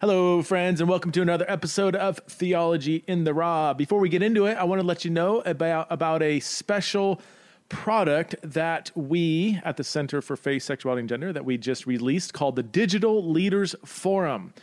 Hello, friends, and welcome to another episode of Theology in the Raw. Before we get into it, I want to let you know about, about a special product that we at the Center for Faith, Sexuality, and Gender that we just released called the Digital Leaders Forum.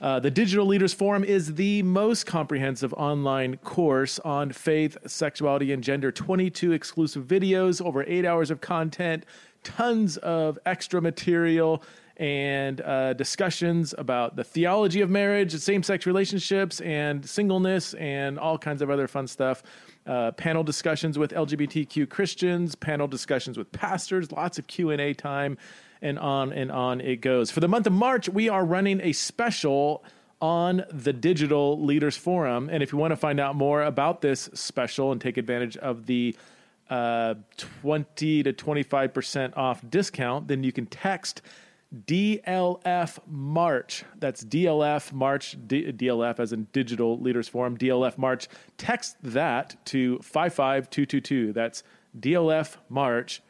Uh, the Digital Leaders Forum is the most comprehensive online course on faith, sexuality, and gender. 22 exclusive videos, over eight hours of content, tons of extra material, and uh, discussions about the theology of marriage, same sex relationships, and singleness, and all kinds of other fun stuff. Uh, panel discussions with LGBTQ Christians, panel discussions with pastors, lots of Q and A time and on and on it goes. For the month of March, we are running a special on the Digital Leaders Forum. And if you want to find out more about this special and take advantage of the uh, 20 to 25% off discount, then you can text DLF March. That's DLF March, D- DLF as in Digital Leaders Forum, DLF March. Text that to 55222. That's DLF March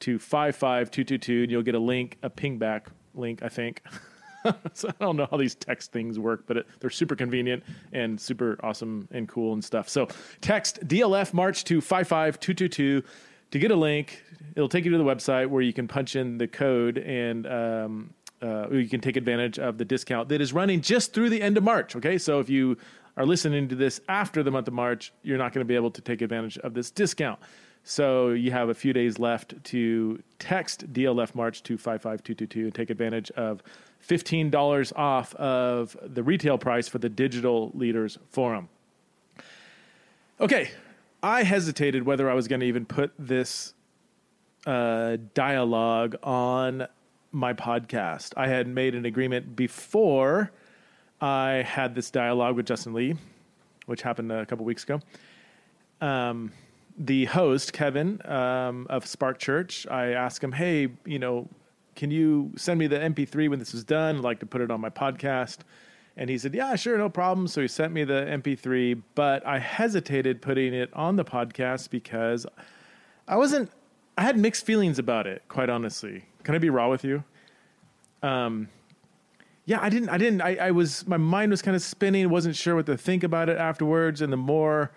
to 55222 and you'll get a link, a pingback link, I think. so I don't know how these text things work, but it, they're super convenient and super awesome and cool and stuff. So text DLF March to 55222 to get a link. It'll take you to the website where you can punch in the code and um, uh, you can take advantage of the discount that is running just through the end of March. Okay, so if you are listening to this after the month of March, you're not going to be able to take advantage of this discount. So you have a few days left to text DLF March to 55222 and take advantage of $15 off of the retail price for the Digital Leaders Forum. Okay, I hesitated whether I was going to even put this uh, dialogue on my podcast. I had made an agreement before I had this dialogue with Justin Lee, which happened a couple weeks ago. Um, the host, Kevin um, of Spark Church, I asked him, hey, you know, can you send me the MP3 when this is done? I'd like to put it on my podcast. And he said, yeah, sure, no problem. So he sent me the MP3, but I hesitated putting it on the podcast because I wasn't, I had mixed feelings about it, quite honestly. Can I be raw with you? Um, yeah, I didn't, I didn't, I, I was, my mind was kind of spinning, wasn't sure what to think about it afterwards. And the more,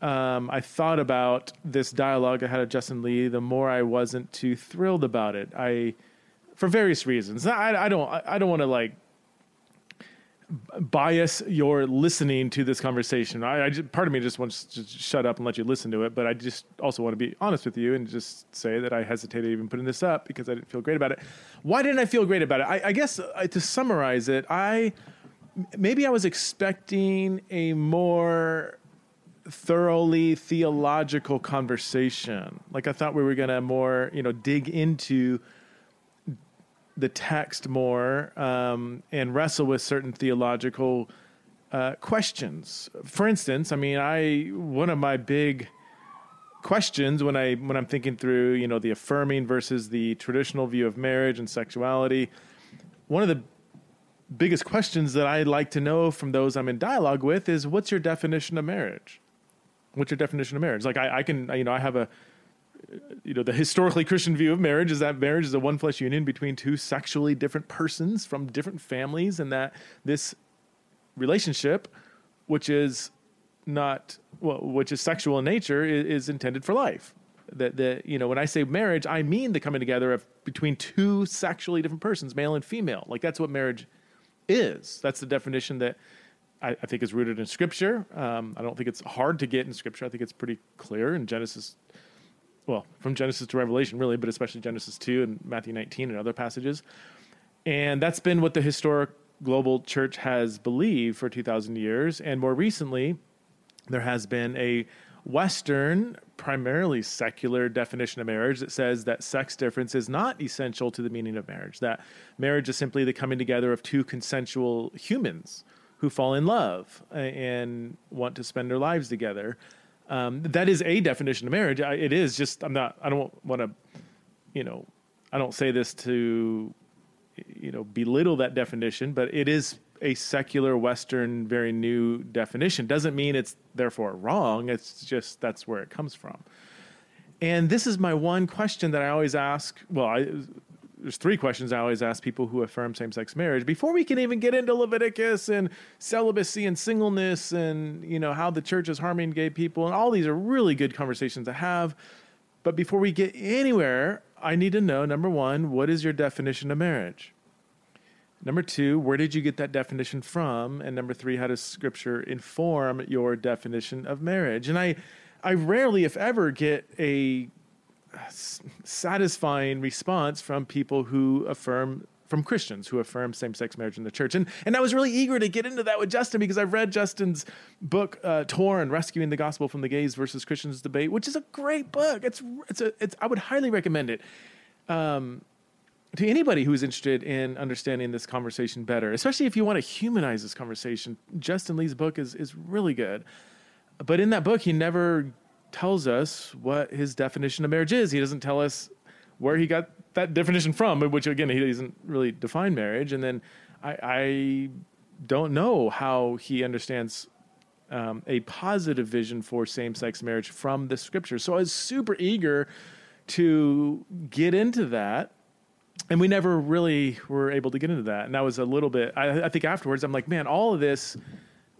um, I thought about this dialogue I had with Justin Lee, the more I wasn't too thrilled about it. I, for various reasons. I, I don't, I don't want to like bias your listening to this conversation. I, I just, part of me just wants to shut up and let you listen to it, but I just also want to be honest with you and just say that I hesitated even putting this up because I didn't feel great about it. Why didn't I feel great about it? I, I guess uh, to summarize it, I maybe I was expecting a more thoroughly theological conversation. Like I thought we were going to more, you know, dig into the text more um, and wrestle with certain theological uh, questions. For instance, I mean, I one of my big questions when I when I'm thinking through, you know, the affirming versus the traditional view of marriage and sexuality. One of the biggest questions that I'd like to know from those I'm in dialogue with is, what's your definition of marriage? what's your definition of marriage? Like I, I can, you know, I have a, you know, the historically Christian view of marriage is that marriage is a one flesh union between two sexually different persons from different families, and that this relationship, which is not well, which is sexual in nature, is, is intended for life. That the you know when I say marriage, I mean the coming together of between two sexually different persons, male and female. Like that's what marriage is. That's the definition that I, I think is rooted in Scripture. Um, I don't think it's hard to get in Scripture. I think it's pretty clear in Genesis. Well, from Genesis to Revelation, really, but especially Genesis 2 and Matthew 19 and other passages. And that's been what the historic global church has believed for 2,000 years. And more recently, there has been a Western, primarily secular definition of marriage that says that sex difference is not essential to the meaning of marriage, that marriage is simply the coming together of two consensual humans who fall in love and want to spend their lives together. Um, that is a definition of marriage. I, it is just I'm not. I don't want to, you know, I don't say this to, you know, belittle that definition, but it is a secular Western, very new definition. Doesn't mean it's therefore wrong. It's just that's where it comes from. And this is my one question that I always ask. Well, I there's three questions I always ask people who affirm same sex marriage before we can even get into Leviticus and celibacy and singleness and you know how the church is harming gay people and all these are really good conversations to have. But before we get anywhere, I need to know number one, what is your definition of marriage? Number two, where did you get that definition from? And number three, how does scripture inform your definition of marriage? And I, I rarely, if ever, get a satisfying response from people who affirm from Christians who affirm same-sex marriage in the church. And and I was really eager to get into that with Justin because I've read Justin's book uh, Torn: Rescuing the Gospel from the Gays versus Christians Debate, which is a great book. It's it's a it's I would highly recommend it. Um, to anybody who's interested in understanding this conversation better, especially if you want to humanize this conversation, Justin Lee's book is is really good. But in that book, he never tells us what his definition of marriage is. He doesn't tell us where he got that definition from, which again he doesn't really define marriage. And then I, I don't know how he understands um, a positive vision for same-sex marriage from the scripture. So I was super eager to get into that and we never really were able to get into that. And that was a little bit. I, I, think afterwards, I'm like, man, all of this,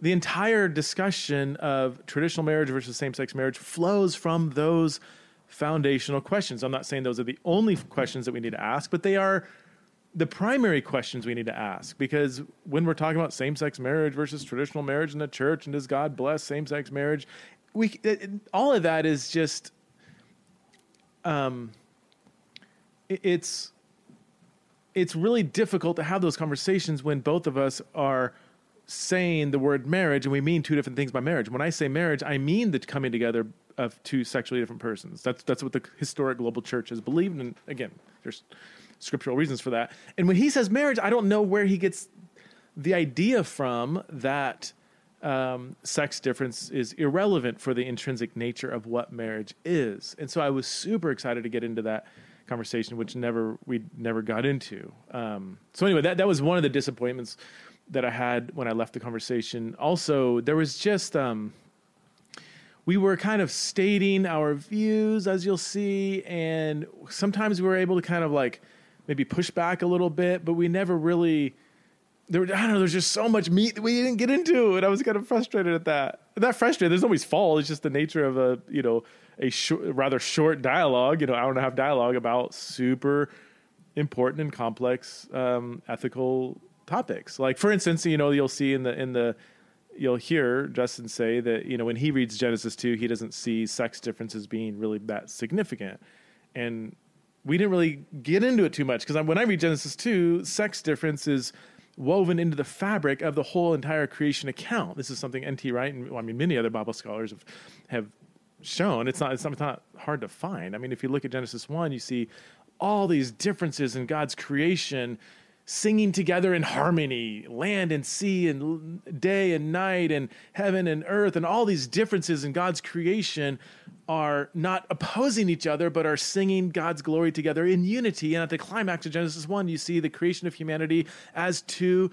the entire discussion of traditional marriage versus same-sex marriage flows from those foundational questions. I'm not saying those are the only questions that we need to ask, but they are the primary questions we need to ask because when we're talking about same-sex marriage versus traditional marriage in the church and does God bless same-sex marriage, we it, all of that is just um it, it's it's really difficult to have those conversations when both of us are saying the word marriage and we mean two different things by marriage. When I say marriage, I mean the coming together of two sexually different persons. That's that's what the historic global church has believed and again, there's scriptural reasons for that. And when he says marriage, I don't know where he gets the idea from that um, sex difference is irrelevant for the intrinsic nature of what marriage is. And so I was super excited to get into that conversation, which never we never got into. Um, so anyway, that that was one of the disappointments that I had when I left the conversation. Also, there was just um, we were kind of stating our views, as you'll see, and sometimes we were able to kind of like maybe push back a little bit, but we never really. There, I don't know. There's just so much meat that we didn't get into, and I was kind of frustrated at that. Not frustrated. There's always fall. It's just the nature of a you know a rather short dialogue, you know, hour and a half dialogue about super important and complex um, ethical topics. Like, for instance, you know, you'll see in the in the you'll hear Justin say that you know when he reads Genesis two, he doesn't see sex differences being really that significant, and we didn't really get into it too much because when I read Genesis two, sex difference is woven into the fabric of the whole entire creation account. This is something N.T. Wright and well, I mean many other Bible scholars have have shown. It's not, it's not, it's not hard to find. I mean, if you look at Genesis 1, you see all these differences in God's creation singing together in harmony land and sea and day and night and heaven and earth and all these differences in God's creation are not opposing each other but are singing God's glory together in unity and at the climax of Genesis 1 you see the creation of humanity as two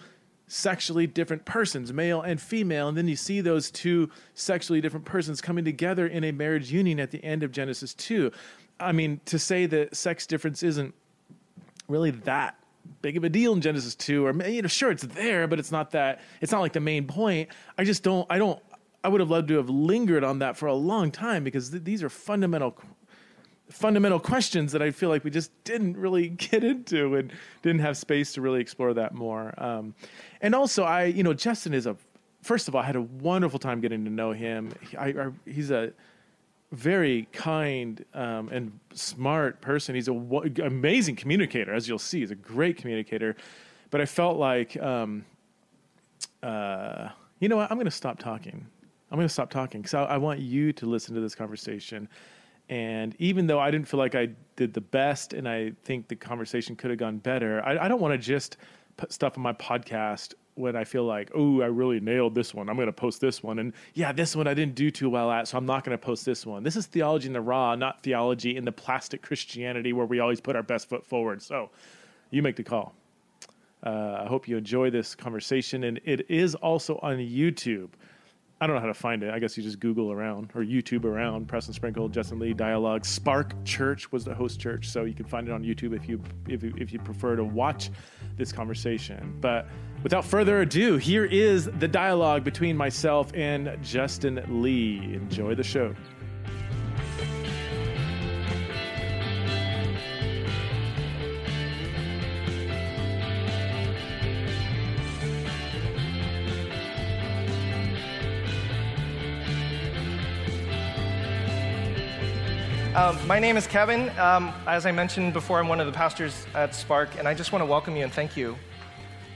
sexually different persons, male and female, and then you see those two sexually different persons coming together in a marriage union at the end of Genesis 2. I mean, to say that sex difference isn't really that big of a deal in Genesis 2 or you know sure it's there but it's not that it's not like the main point. I just don't I don't I would have loved to have lingered on that for a long time because th- these are fundamental fundamental questions that I feel like we just didn't really get into and didn't have space to really explore that more. Um, and also, I, you know, Justin is a, first of all, I had a wonderful time getting to know him. I, I, he's a very kind um, and smart person. He's an amazing communicator, as you'll see. He's a great communicator. But I felt like, um, uh, you know what? I'm going to stop talking. I'm going to stop talking because I, I want you to listen to this conversation and even though I didn't feel like I did the best, and I think the conversation could have gone better, I, I don't want to just put stuff on my podcast when I feel like, oh, I really nailed this one. I'm going to post this one. And yeah, this one I didn't do too well at, so I'm not going to post this one. This is theology in the raw, not theology in the plastic Christianity where we always put our best foot forward. So you make the call. Uh, I hope you enjoy this conversation. And it is also on YouTube. I don't know how to find it. I guess you just Google around or YouTube around Preston Sprinkle, Justin Lee dialogue. Spark Church was the host church, so you can find it on YouTube if you if you, if you prefer to watch this conversation. But without further ado, here is the dialogue between myself and Justin Lee. Enjoy the show. Um, my name is Kevin. Um, as I mentioned before, I'm one of the pastors at Spark, and I just want to welcome you and thank you.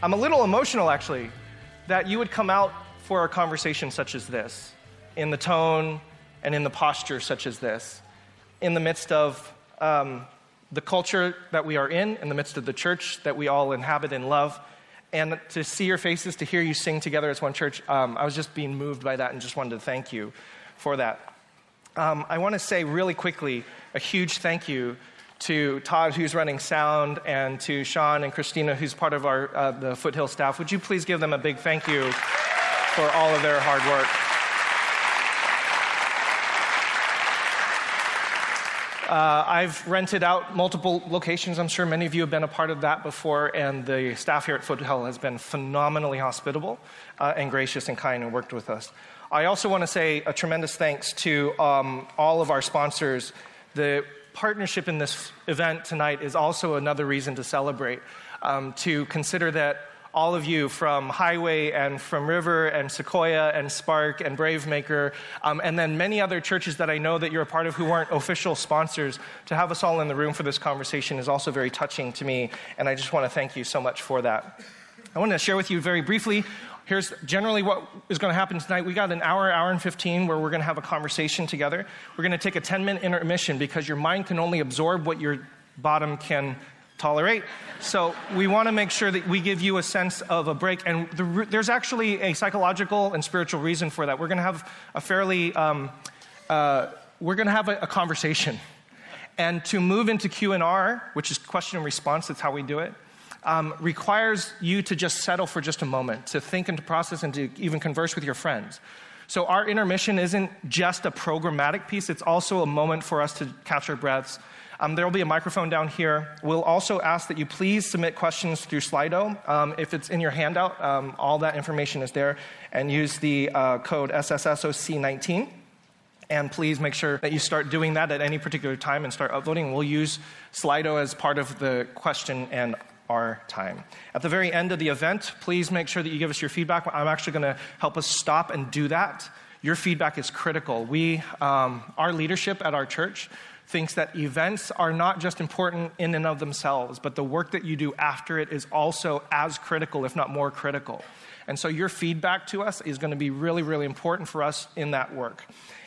I'm a little emotional, actually, that you would come out for a conversation such as this, in the tone and in the posture such as this, in the midst of um, the culture that we are in, in the midst of the church that we all inhabit and love. And to see your faces, to hear you sing together as one church, um, I was just being moved by that and just wanted to thank you for that. Um, I want to say really quickly a huge thank you to Todd, who's running sound, and to Sean and Christina, who's part of our uh, the Foothill staff. Would you please give them a big thank you for all of their hard work? Uh, I've rented out multiple locations. I'm sure many of you have been a part of that before, and the staff here at Foothill has been phenomenally hospitable uh, and gracious and kind and worked with us. I also want to say a tremendous thanks to um, all of our sponsors. The partnership in this event tonight is also another reason to celebrate, um, to consider that all of you from Highway and from River and Sequoia and Spark and Bravemaker, um, and then many other churches that I know that you're a part of who weren't official sponsors, to have us all in the room for this conversation is also very touching to me, and I just want to thank you so much for that. I want to share with you very briefly here's generally what is going to happen tonight. We got an hour, hour and 15 where we're going to have a conversation together. We're going to take a 10 minute intermission because your mind can only absorb what your bottom can tolerate. So we want to make sure that we give you a sense of a break. And the, there's actually a psychological and spiritual reason for that. We're going to have a fairly, um, uh, we're going to have a, a conversation. And to move into Q&R, which is question and response, that's how we do it um, requires you to just settle for just a moment, to think and to process and to even converse with your friends. So, our intermission isn't just a programmatic piece, it's also a moment for us to catch our breaths. Um, there will be a microphone down here. We'll also ask that you please submit questions through Slido. Um, if it's in your handout, um, all that information is there. And use the uh, code SSSOC19. And please make sure that you start doing that at any particular time and start uploading. We'll use Slido as part of the question and our time. At the very end of the event, please make sure that you give us your feedback. I'm actually going to help us stop and do that. Your feedback is critical. We, um, our leadership at our church, thinks that events are not just important in and of themselves, but the work that you do after it is also as critical, if not more critical. And so your feedback to us is going to be really, really important for us in that work.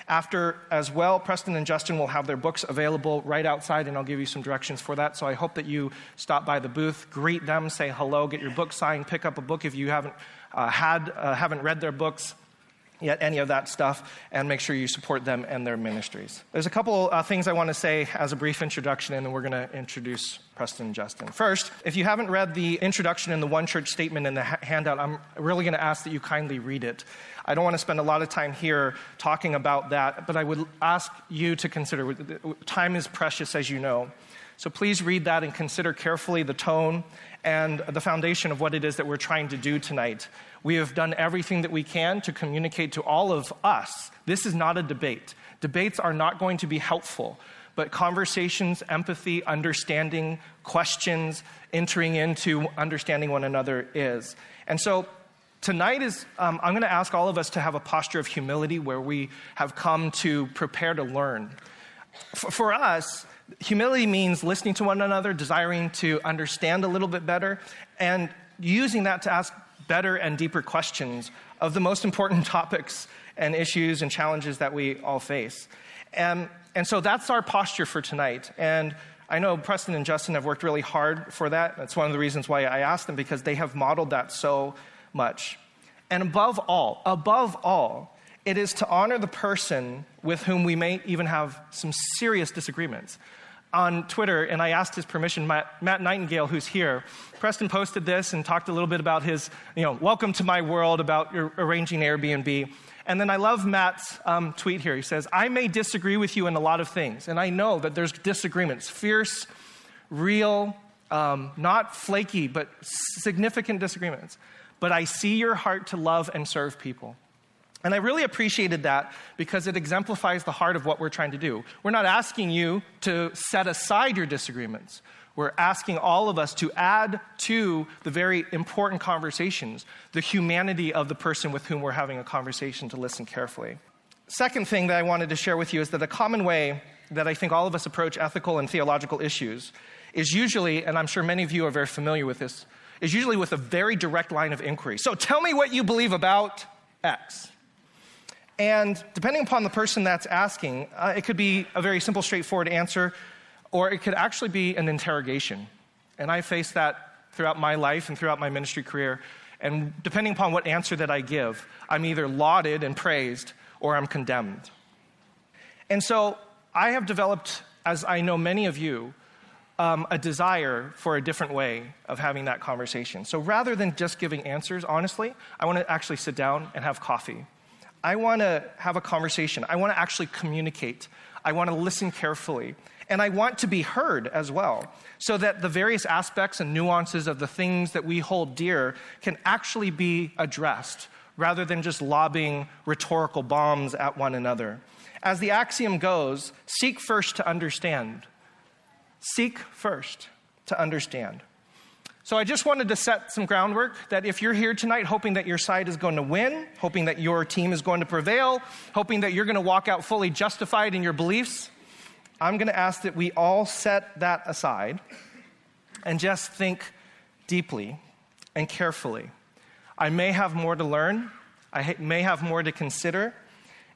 After, as well, Preston and Justin will have their books available right outside, and I'll give you some directions for that. So I hope that you stop by the booth, greet them, say hello, get your book signed, pick up a book if you haven't uh, had, uh, haven't read their books yet any of that stuff and make sure you support them and their ministries. There's a couple uh, things I want to say as a brief introduction, and then we're going to introduce Preston and Justin. First, if you haven't read the introduction and the One Church statement in the ha- handout, I'm really going to ask that you kindly read it. I don't want to spend a lot of time here talking about that, but I would ask you to consider time is precious, as you know. So please read that and consider carefully the tone and the foundation of what it is that we're trying to do tonight. We have done everything that we can to communicate to all of us. This is not a debate. Debates are not going to be helpful, but conversations, empathy, understanding, questions, entering into understanding one another is. And so tonight is, um, I'm going to ask all of us to have a posture of humility where we have come to prepare to learn. F- for us, humility means listening to one another, desiring to understand a little bit better, and using that to ask better and deeper questions of the most important topics and issues and challenges that we all face. And, and so that's our posture for tonight. And I know Preston and Justin have worked really hard for that. That's one of the reasons why I asked them, because they have modeled that so much. And above all, above all, it is to honor the person with whom we may even have some serious disagreements on Twitter, and I asked his permission. Matt, Matt, Nightingale, who's here, Preston posted this and talked a little bit about his, you know, welcome to my world, about arranging Airbnb. And then I love Matt's um, tweet here. He says, I may disagree with you in a lot of things, and I know that there's disagreements, fierce, real, um, not flaky, but significant disagreements. But I see your heart to love and serve people. And I really appreciated that because it exemplifies the heart of what we're trying to do. We're not asking you to set aside your disagreements. We're asking all of us to add to the very important conversations the humanity of the person with whom we're having a conversation to listen carefully. Second thing that I wanted to share with you is that a common way that I think all of us approach ethical and theological issues is usually, and I'm sure many of you are very familiar with this, is usually with a very direct line of inquiry. So tell me what you believe about X. And depending upon the person that's asking, uh, it could be a very simple, straightforward answer, or it could actually be an interrogation. And I face that throughout my life and throughout my ministry career. And depending upon what answer that I give, I'm either lauded and praised or I'm condemned. And so I have developed, as I know many of you, um, a desire for a different way of having that conversation. So rather than just giving answers, honestly, I want to actually sit down and have coffee I want to have a conversation. I want to actually communicate. I want to listen carefully. And I want to be heard as well, so that the various aspects and nuances of the things that we hold dear can actually be addressed rather than just lobbing rhetorical bombs at one another. As the axiom goes, seek first to understand. Seek first to understand. So I just wanted to set some groundwork that if you're here tonight hoping that your side is going to win, hoping that your team is going to prevail, hoping that you're going to walk out fully justified in your beliefs, I'm going to ask that we all set that aside and just think deeply and carefully. I may have more to learn, I may have more to consider,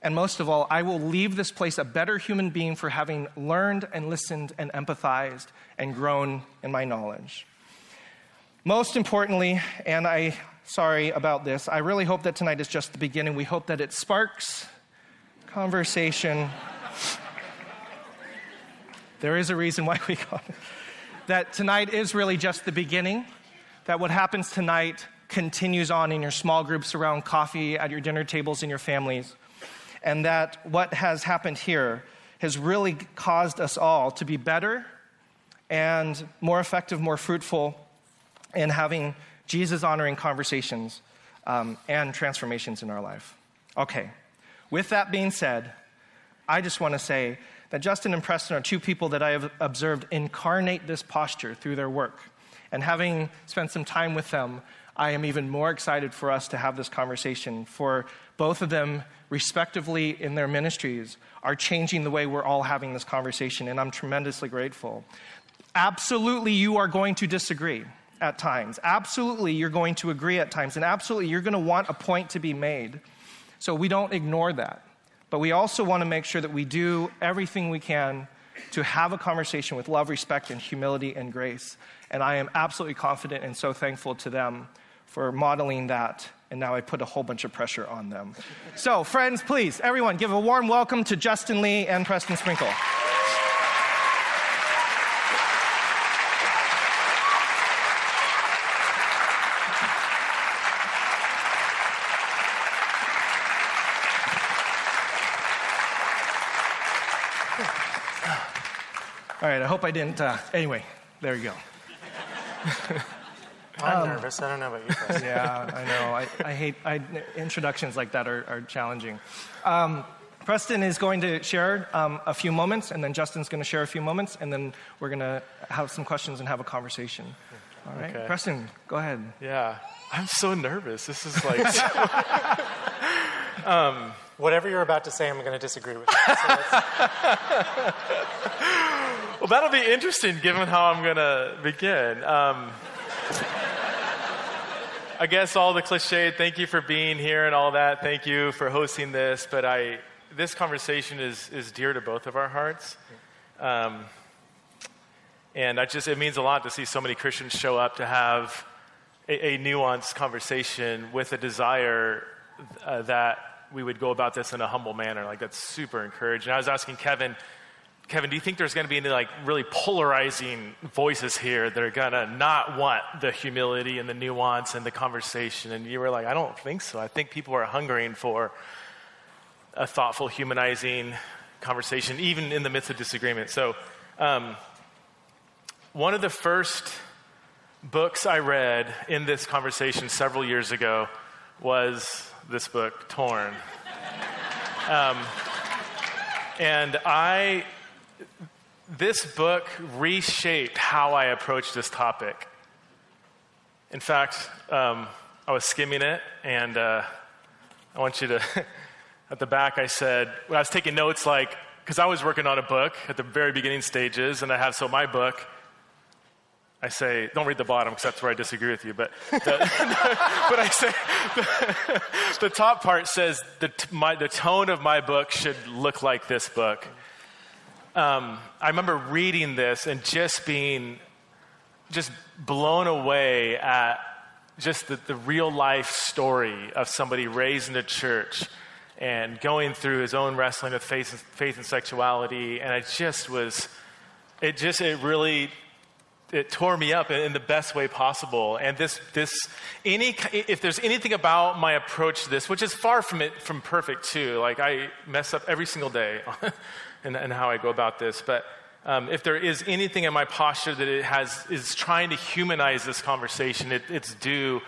and most of all, I will leave this place a better human being for having learned and listened and empathized and grown in my knowledge. Most importantly, and I sorry about this, I really hope that tonight is just the beginning. We hope that it sparks conversation. there is a reason why we call it. That tonight is really just the beginning. That what happens tonight continues on in your small groups around coffee, at your dinner tables, in your families. And that what has happened here has really caused us all to be better and more effective, more fruitful in having Jesus honoring conversations um, and transformations in our life. Okay, with that being said, I just want to say that Justin and Preston are two people that I have observed incarnate this posture through their work. And having spent some time with them, I am even more excited for us to have this conversation. For both of them, respectively in their ministries, are changing the way we're all having this conversation, and I'm tremendously grateful. Absolutely, you are going to disagree at times. Absolutely, you're going to agree at times. And absolutely, you're going to want a point to be made. So we don't ignore that. But we also want to make sure that we do everything we can to have a conversation with love, respect, and humility and grace. And I am absolutely confident and so thankful to them for modeling that. And now I put a whole bunch of pressure on them. So, friends, please, everyone, give a warm welcome to Justin Lee and Preston Sprinkle. Right, I hope I didn't. Uh, anyway, there you go. I'm um, nervous. I don't know about you guys. yeah, I know. I, I hate I, introductions like that are, are challenging. Um, Preston is going to share um, a few moments, and then Justin's going to share a few moments, and then we're going to have some questions and have a conversation. All right, okay. Preston, go ahead. Yeah, I'm so nervous. This is like. um, Whatever you're about to say, I'm going to disagree with. So well, that'll be interesting given how I'm going to begin. Um, I guess all the cliche, thank you for being here and all that. Thank you for hosting this. But I, this conversation is, is dear to both of our hearts. Um, and I just, it means a lot to see so many Christians show up to have a, a nuanced conversation with a desire uh, that we would go about this in a humble manner. Like, that's super encouraging. I was asking Kevin, Kevin, do you think there's going to be any like really polarizing voices here that are going to not want the humility and the nuance and the conversation? And you were like, I don't think so. I think people are hungering for a thoughtful, humanizing conversation, even in the midst of disagreement. So, um, one of the first books I read in this conversation several years ago was this book, Torn. Um, and I, this book reshaped how I approach this topic. In fact, um, I was skimming it, and uh, I want you to, at the back, I said, when I was taking notes, like, because I was working on a book at the very beginning stages, and I have, so my book, I say, don't read the bottom because that's where I disagree with you. But, the, but I say, the, the, top part says the, my, the tone of my book should look like this book. Um, I remember reading this and just being just blown away at just the, the real life story of somebody raised in a church and going through his own wrestling with faith, faith and sexuality. And I just was, it just, it really it tore me up in the best way possible. And this, this, any, if there's anything about my approach to this, which is far from it from perfect too, like I mess up every single day in, in how I go about this, but um, if there is anything in my posture that it has is trying to humanize this conversation, it, it's due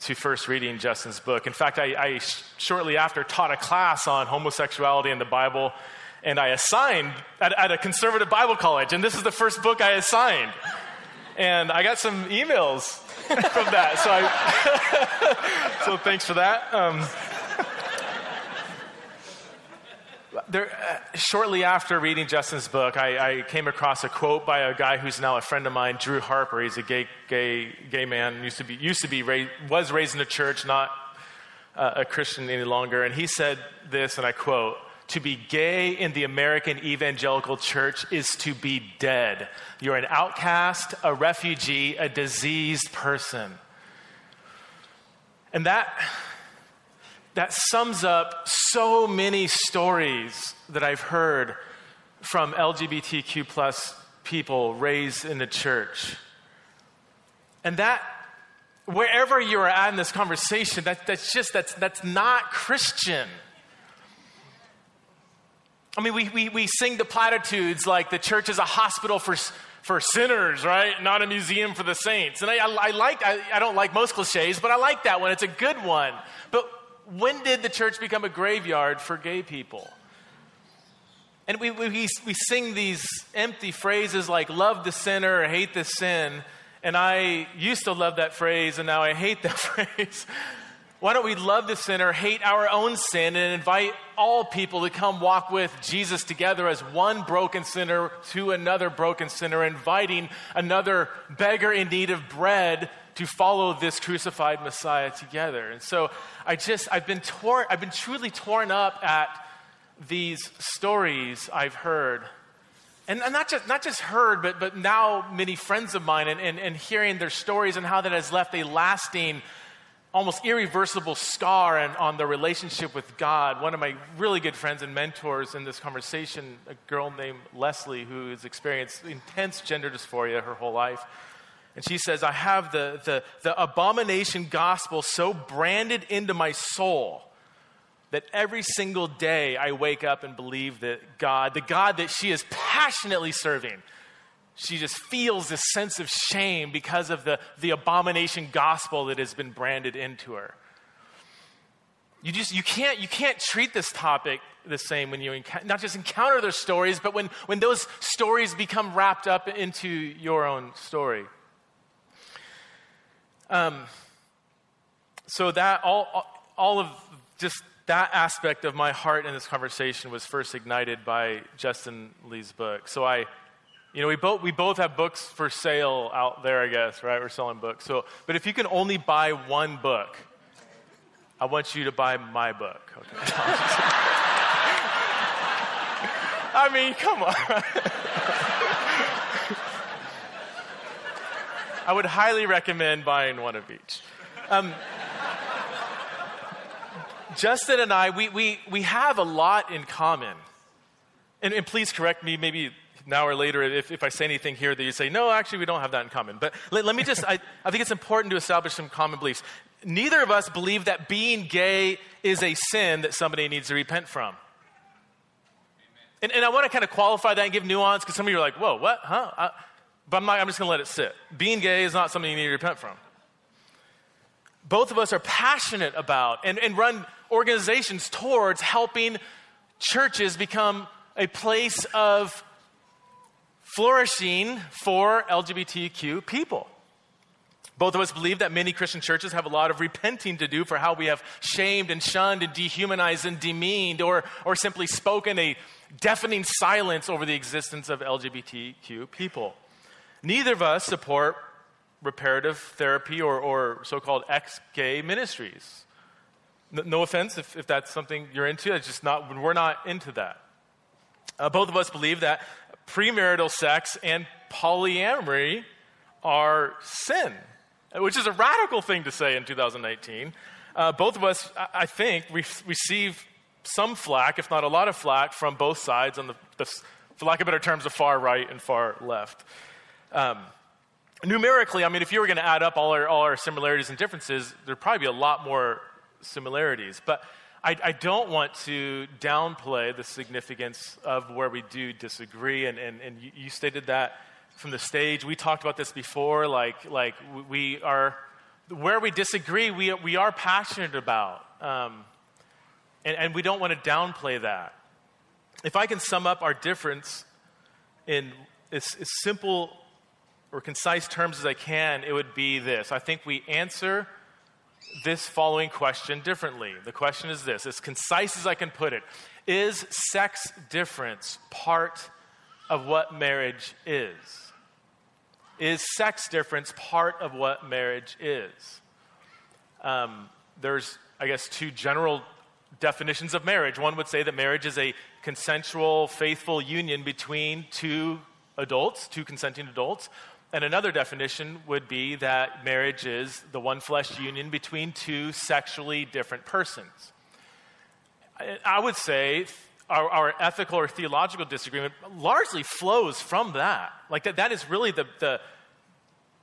to first reading Justin's book. In fact, I, I shortly after taught a class on homosexuality in the Bible, and I assigned at, at a conservative Bible college, and this is the first book I assigned. And I got some emails from that. So, I, so thanks for that. Um, there, uh, shortly after reading Justin's book, I, I, came across a quote by a guy who's now a friend of mine, Drew Harper. He's a gay, gay, gay man. used to be, used to be raised, was raised in a church, not uh, a Christian any longer. And he said this, and I quote: to be gay in the American evangelical church is to be dead. You're an outcast, a refugee, a diseased person. And that, that sums up so many stories that I've heard from LGBTQ plus people raised in the church. And that, wherever you're at in this conversation, that, that's just, that's, that's not Christian. I mean, we, we, we sing the platitudes like the church is a hospital for, for sinners, right? Not a museum for the saints. And I, I, I like, I, I don't like most cliches, but I like that one. It's a good one. But when did the church become a graveyard for gay people? And we, we, we sing these empty phrases like love the sinner hate the sin. And I used to love that phrase, and now I hate that phrase. Why don't we love the sinner, hate our own sin, and invite all people to come walk with Jesus together as one broken sinner to another broken sinner, inviting another beggar in need of bread to follow this crucified Messiah together. And so I just, I've been torn, I've been truly torn up at these stories I've heard. And not just, not just heard, but, but now many friends of mine and, and, and hearing their stories and how that has left a lasting almost irreversible scar and on their relationship with God. One of my really good friends and mentors in this conversation, a girl named Leslie, who has experienced intense gender dysphoria her whole life. And she says, I have the, the, the abomination gospel so branded into my soul that every single day I wake up and believe that God, the God that she is passionately serving, she just feels this sense of shame because of the, the abomination gospel that has been branded into her. You just you can't you can't treat this topic the same when you enc- not just encounter their stories, but when when those stories become wrapped up into your own story. Um, so that all all of just that aspect of my heart in this conversation was first ignited by Justin Lee's book. So I you know, we both, we both have books for sale out there, I guess, right? We're selling books. So, but if you can only buy one book, I want you to buy my book. Okay. I mean, come on. I would highly recommend buying one of each. Um, Justin and I, we, we, we have a lot in common. And, and please correct me, maybe now or later, if, if I say anything here that you say, no, actually, we don't have that in common. But let, let me just, I, I think it's important to establish some common beliefs. neither of us believe that being gay is a sin that somebody needs to repent from. And, and I want to kind of qualify that and give nuance because some of you are like, whoa, what? Huh? But I'm, not, I'm just going to let it sit. Being gay is not something you need to repent from. Both of us are passionate about and, and run organizations towards helping churches become a place of flourishing for LGBTQ people. Both of us believe that many Christian churches have a lot of repenting to do for how we have shamed and shunned and dehumanized and demeaned or, or simply spoken a deafening silence over the existence of LGBTQ people. Neither of us support reparative therapy or, or so called ex gay ministries. No, no offense if, if that's something you're into, it's just not, we're not into that. Uh, both of us believe that premarital sex and polyamory are sin, which is a radical thing to say in 2019. Uh, both of us, I think, re- receive some flack, if not a lot of flack, from both sides on the, the for lack of better terms, the far right and far left. Um, numerically, I mean, if you were going to add up all our, all our similarities and differences, there'd probably be a lot more similarities. But I, I, don't want to downplay the significance of where we do disagree. And, and, and you, stated that from the stage. We talked about this before. Like, like we are, where we disagree, we, we are passionate about. Um, and, and we don't want to downplay that. If I can sum up our difference in as simple or concise terms as I can, it would be this. I think we answer this following question differently. The question is this, as concise as I can put it Is sex difference part of what marriage is? Is sex difference part of what marriage is? Um, there's, I guess, two general definitions of marriage. One would say that marriage is a consensual, faithful union between two adults, two consenting adults. And another definition would be that marriage is the one flesh union between two sexually different persons. I would say our, our, ethical or theological disagreement largely flows from that. Like that, that is really the, the,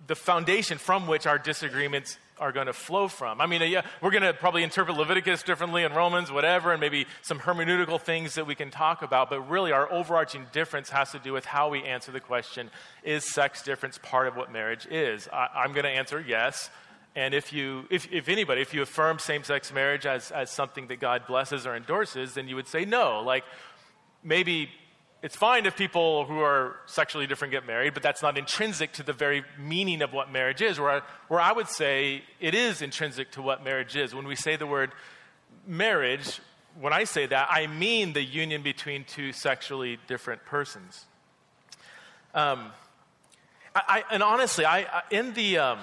the foundation from which our disagreements are going to flow from. I mean, yeah, we're going to probably interpret Leviticus differently and Romans, whatever, and maybe some hermeneutical things that we can talk about, but really our overarching difference has to do with how we answer the question is sex difference part of what marriage is? I, am going to answer yes. And if you, if, if anybody, if you affirm same sex marriage as, as something that God blesses or endorses, then you would say no. Like maybe it's fine if people who are sexually different get married, but that's not intrinsic to the very meaning of what marriage is. Where I, where I would say it is intrinsic to what marriage is. When we say the word marriage, when I say that, I mean the union between two sexually different persons. Um, I, I, and honestly, I, in the, um,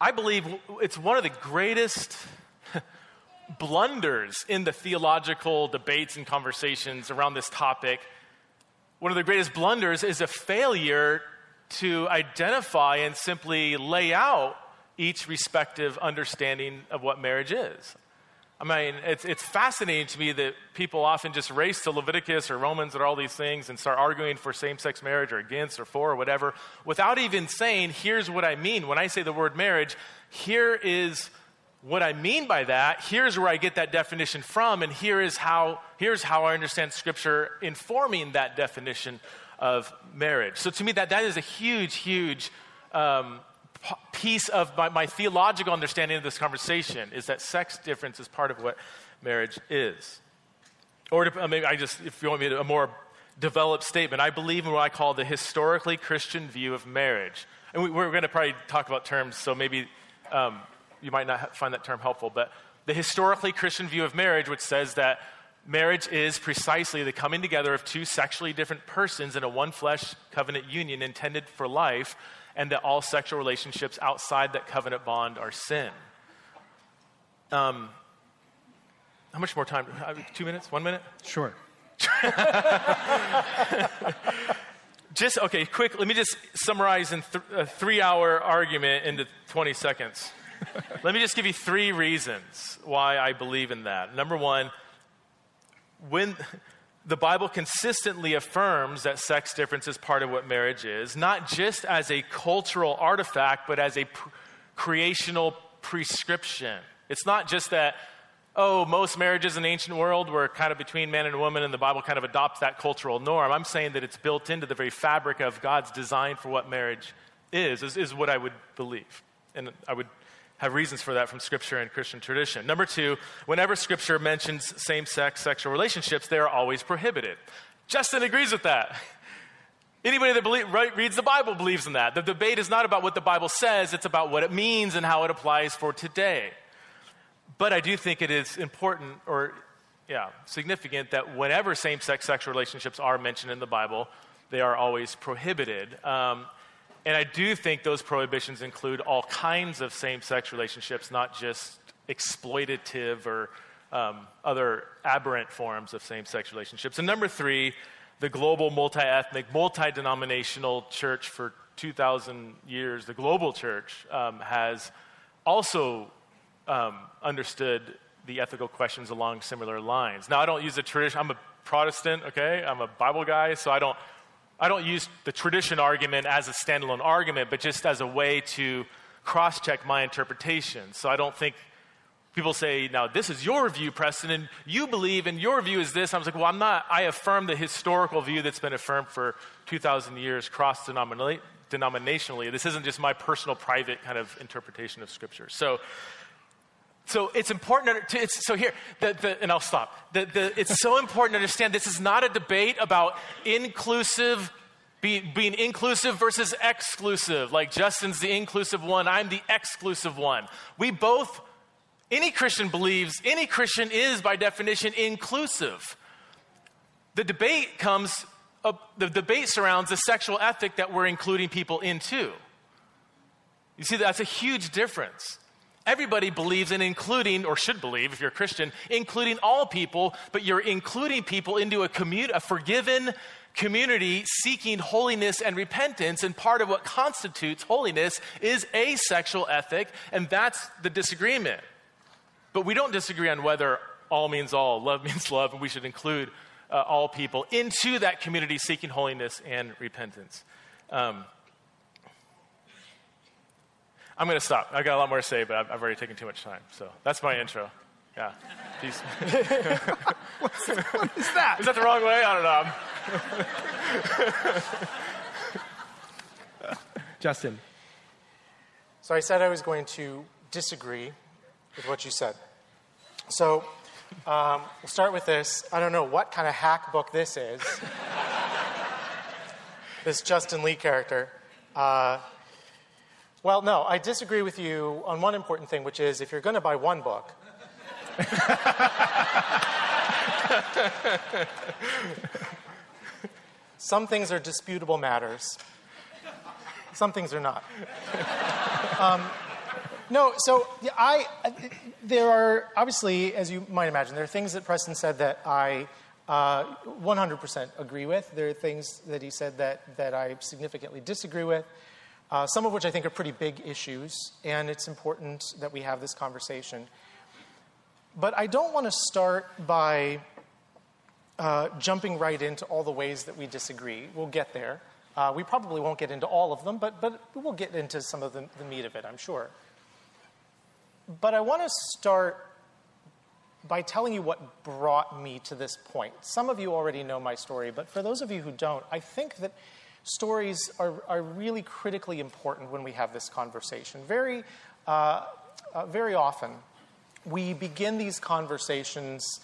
I believe it's one of the greatest blunders in the theological debates and conversations around this topic. One of the greatest blunders is a failure to identify and simply lay out each respective understanding of what marriage is. I mean, it's, it's fascinating to me that people often just race to Leviticus or Romans or all these things and start arguing for same sex marriage or against or for or whatever without even saying, here's what I mean. When I say the word marriage, here is what I mean by that, here's where I get that definition from, and here is how, here's how I understand Scripture informing that definition of marriage. So to me, that, that is a huge, huge um, p- piece of my, my theological understanding of this conversation is that sex difference is part of what marriage is. Or to, maybe I just, if you want me to, a more developed statement, I believe in what I call the historically Christian view of marriage. And we, are going to probably talk about terms, so maybe um, you might not find that term helpful, but the historically Christian view of marriage, which says that marriage is precisely the coming together of two sexually different persons in a one flesh covenant union intended for life, and that all sexual relationships outside that covenant bond are sin. Um, how much more time? Uh, two minutes? One minute? Sure. just, okay, quick, let me just summarize in th- a three hour argument into 20 seconds. Let me just give you three reasons why I believe in that. Number one, when the Bible consistently affirms that sex difference is part of what marriage is, not just as a cultural artifact, but as a pr- creational prescription. It's not just that, oh, most marriages in the ancient world were kind of between man and woman, and the Bible kind of adopts that cultural norm. I'm saying that it's built into the very fabric of God's design for what marriage is, is, is what I would believe. And I would have reasons for that from Scripture and Christian tradition. Number two, whenever Scripture mentions same sex sexual relationships, they are always prohibited. Justin agrees with that. Anybody that believe, right, reads the Bible believes in that. The debate is not about what the Bible says, it's about what it means and how it applies for today. But I do think it is important or, yeah, significant that whenever same sex sexual relationships are mentioned in the Bible, they are always prohibited. Um, and I do think those prohibitions include all kinds of same sex relationships, not just exploitative or um, other aberrant forms of same sex relationships. And number three, the global multi ethnic, multi denominational church for 2,000 years, the global church, um, has also um, understood the ethical questions along similar lines. Now, I don't use the tradition, I'm a Protestant, okay? I'm a Bible guy, so I don't I don't use the tradition argument as a standalone argument, but just as a way to cross check my interpretation. So I don't think people say, now this is your view, Preston, and you believe, and your view is this. I was like, well, I'm not. I affirm the historical view that's been affirmed for 2,000 years cross denominationally. This isn't just my personal, private kind of interpretation of Scripture. So, so it's important to, it's, so here, the, the, and I'll stop. The, it's so important to understand this is not a debate about inclusive, be, being inclusive versus exclusive. Like Justin's the inclusive one, I'm the exclusive one. We both, any Christian believes, any Christian is by definition inclusive. The debate comes, uh, the debate surrounds the sexual ethic that we're including people into. You see, that's a huge difference. Everybody believes in including, or should believe if you're a Christian, including all people, but you're including people into a, commu- a forgiven community seeking holiness and repentance. And part of what constitutes holiness is a sexual ethic, and that's the disagreement. But we don't disagree on whether all means all, love means love, and we should include uh, all people into that community seeking holiness and repentance. Um, I'm going to stop. I've got a lot more to say, but I've, I've, already taken too much time. So that's my intro. Yeah. Peace. What's, what is that? Is that the wrong way? I don't know. Justin. So I said I was going to disagree with what you said. So um, we'll start with this. I don't know what kind of hack book this is. this Justin Lee character. Uh, well, no, I disagree with you on one important thing, which is if you're going to buy one book, some things are disputable matters, some things are not. Um, no, so I, there are obviously, as you might imagine, there are things that Preston said that I uh, 100% agree with. There are things that he said that, that I significantly disagree with uh, some of which I think are pretty big issues, and it's important that we have this conversation. But I don't want to start by uh, jumping right into all the ways that we disagree. We'll get there. Uh, we probably won't get into all of them, but, but we'll get into some of the, the meat of it, I'm sure. But I want to start by telling you what brought me to this point. Some of you already know my story, but for those of you who don't, I think that stories are, are really critically important when we have this conversation. Very, uh, uh, very often, we begin these conversations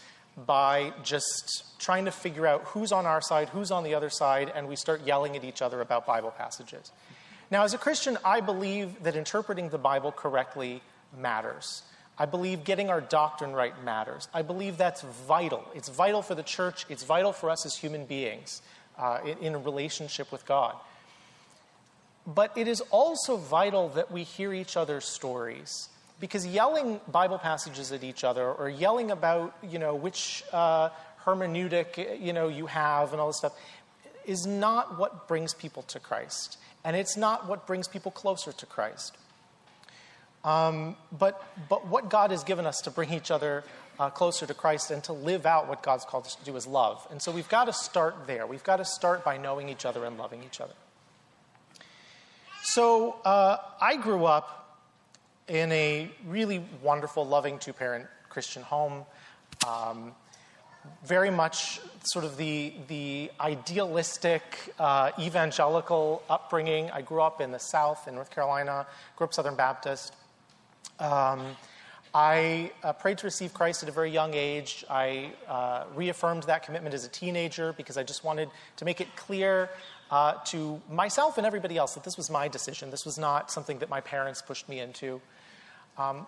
by just trying to figure out who's on our side, who's on the other side, and we start yelling at each other about Bible passages. Now, as a Christian, I believe that interpreting the Bible correctly matters. I believe getting our doctrine right matters. I believe that's vital. It's vital for the church, it's vital for us as human beings uh, in, in a relationship with God. But it is also vital that we hear each other's stories because yelling Bible passages at each other or yelling about, you know, which uh, hermeneutic, you know, you have and all this stuff is not what brings people to Christ. And it's not what brings people closer to Christ. Um, but, but what God has given us to bring each other uh, closer to Christ and to live out what God's called us to do is love. And so we've got to start there. We've got to start by knowing each other and loving each other. So uh, I grew up in a really wonderful, loving two parent Christian home. Um, very much sort of the, the idealistic uh, evangelical upbringing. I grew up in the South in North Carolina, grew up Southern Baptist. Um, I uh, prayed to receive Christ at a very young age. I uh, reaffirmed that commitment as a teenager because I just wanted to make it clear uh, to myself and everybody else that this was my decision. This was not something that my parents pushed me into. Um,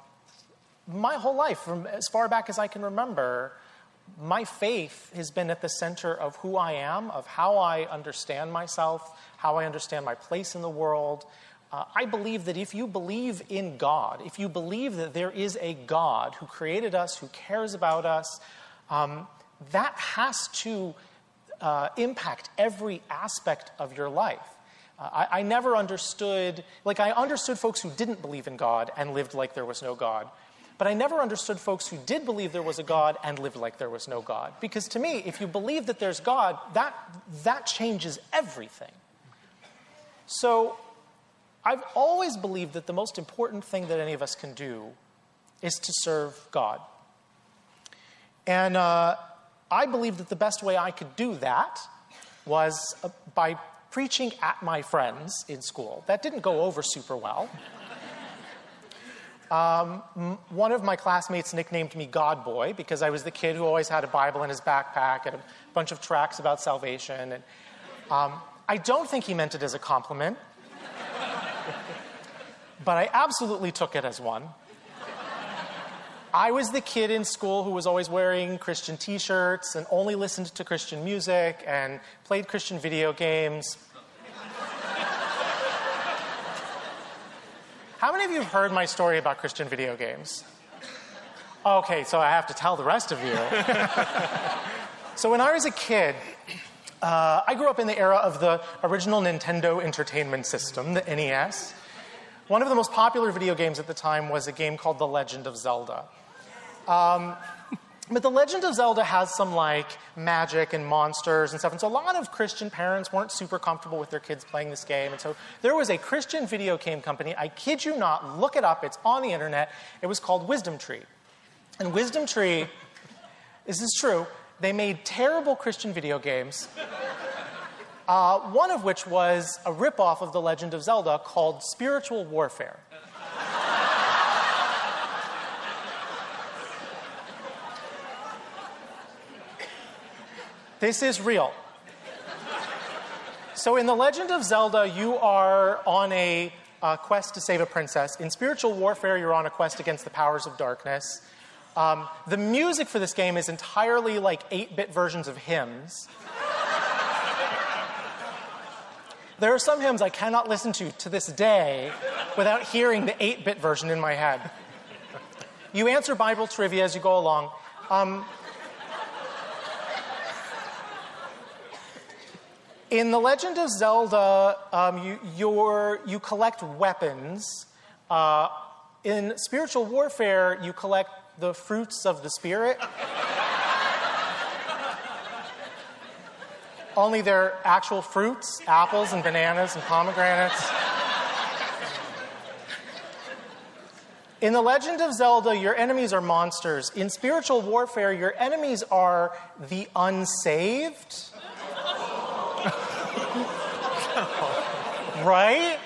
my whole life, from as far back as I can remember, my faith has been at the center of who I am, of how I understand myself, how I understand my place in the world. Uh, I believe that if you believe in God, if you believe that there is a God who created us, who cares about us, um, that has to uh, impact every aspect of your life. Uh, I, I never understood, like, I understood folks who didn't believe in God and lived like there was no God. But I never understood folks who did believe there was a God and lived like there was no God. Because to me, if you believe that there's God, that, that changes everything. So I've always believed that the most important thing that any of us can do is to serve God. And uh, I believed that the best way I could do that was uh, by preaching at my friends in school. That didn't go over super well. Um, one of my classmates nicknamed me God Boy because I was the kid who always had a Bible in his backpack and a bunch of tracts about salvation. And um, I don't think he meant it as a compliment, but I absolutely took it as one. I was the kid in school who was always wearing Christian t shirts and only listened to Christian music and played Christian video games How many of you have heard my story about Christian video games? Okay, so I have to tell the rest of you. so when I was a kid, uh, I grew up in the era of the original Nintendo Entertainment System, the NES. One of the most popular video games at the time was a game called The Legend of Zelda. Um, but The Legend of Zelda has some like magic and monsters and stuff. And so a lot of Christian parents weren't super comfortable with their kids playing this game. And so there was a Christian video game company, I kid you not, look it up, it's on the internet. It was called Wisdom Tree. And Wisdom Tree, this is true, they made terrible Christian video games. Uh, one of which was a ripoff of The Legend of Zelda called Spiritual Warfare. This is real. So, in The Legend of Zelda, you are on a uh, quest to save a princess. In spiritual warfare, you're on a quest against the powers of darkness. Um, the music for this game is entirely like 8 bit versions of hymns. There are some hymns I cannot listen to to this day without hearing the 8 bit version in my head. You answer Bible trivia as you go along. Um, In The Legend of Zelda, um, you, you collect weapons. Uh, in spiritual warfare, you collect the fruits of the Spirit. Only they're actual fruits apples and bananas and pomegranates. In The Legend of Zelda, your enemies are monsters. In spiritual warfare, your enemies are the unsaved right?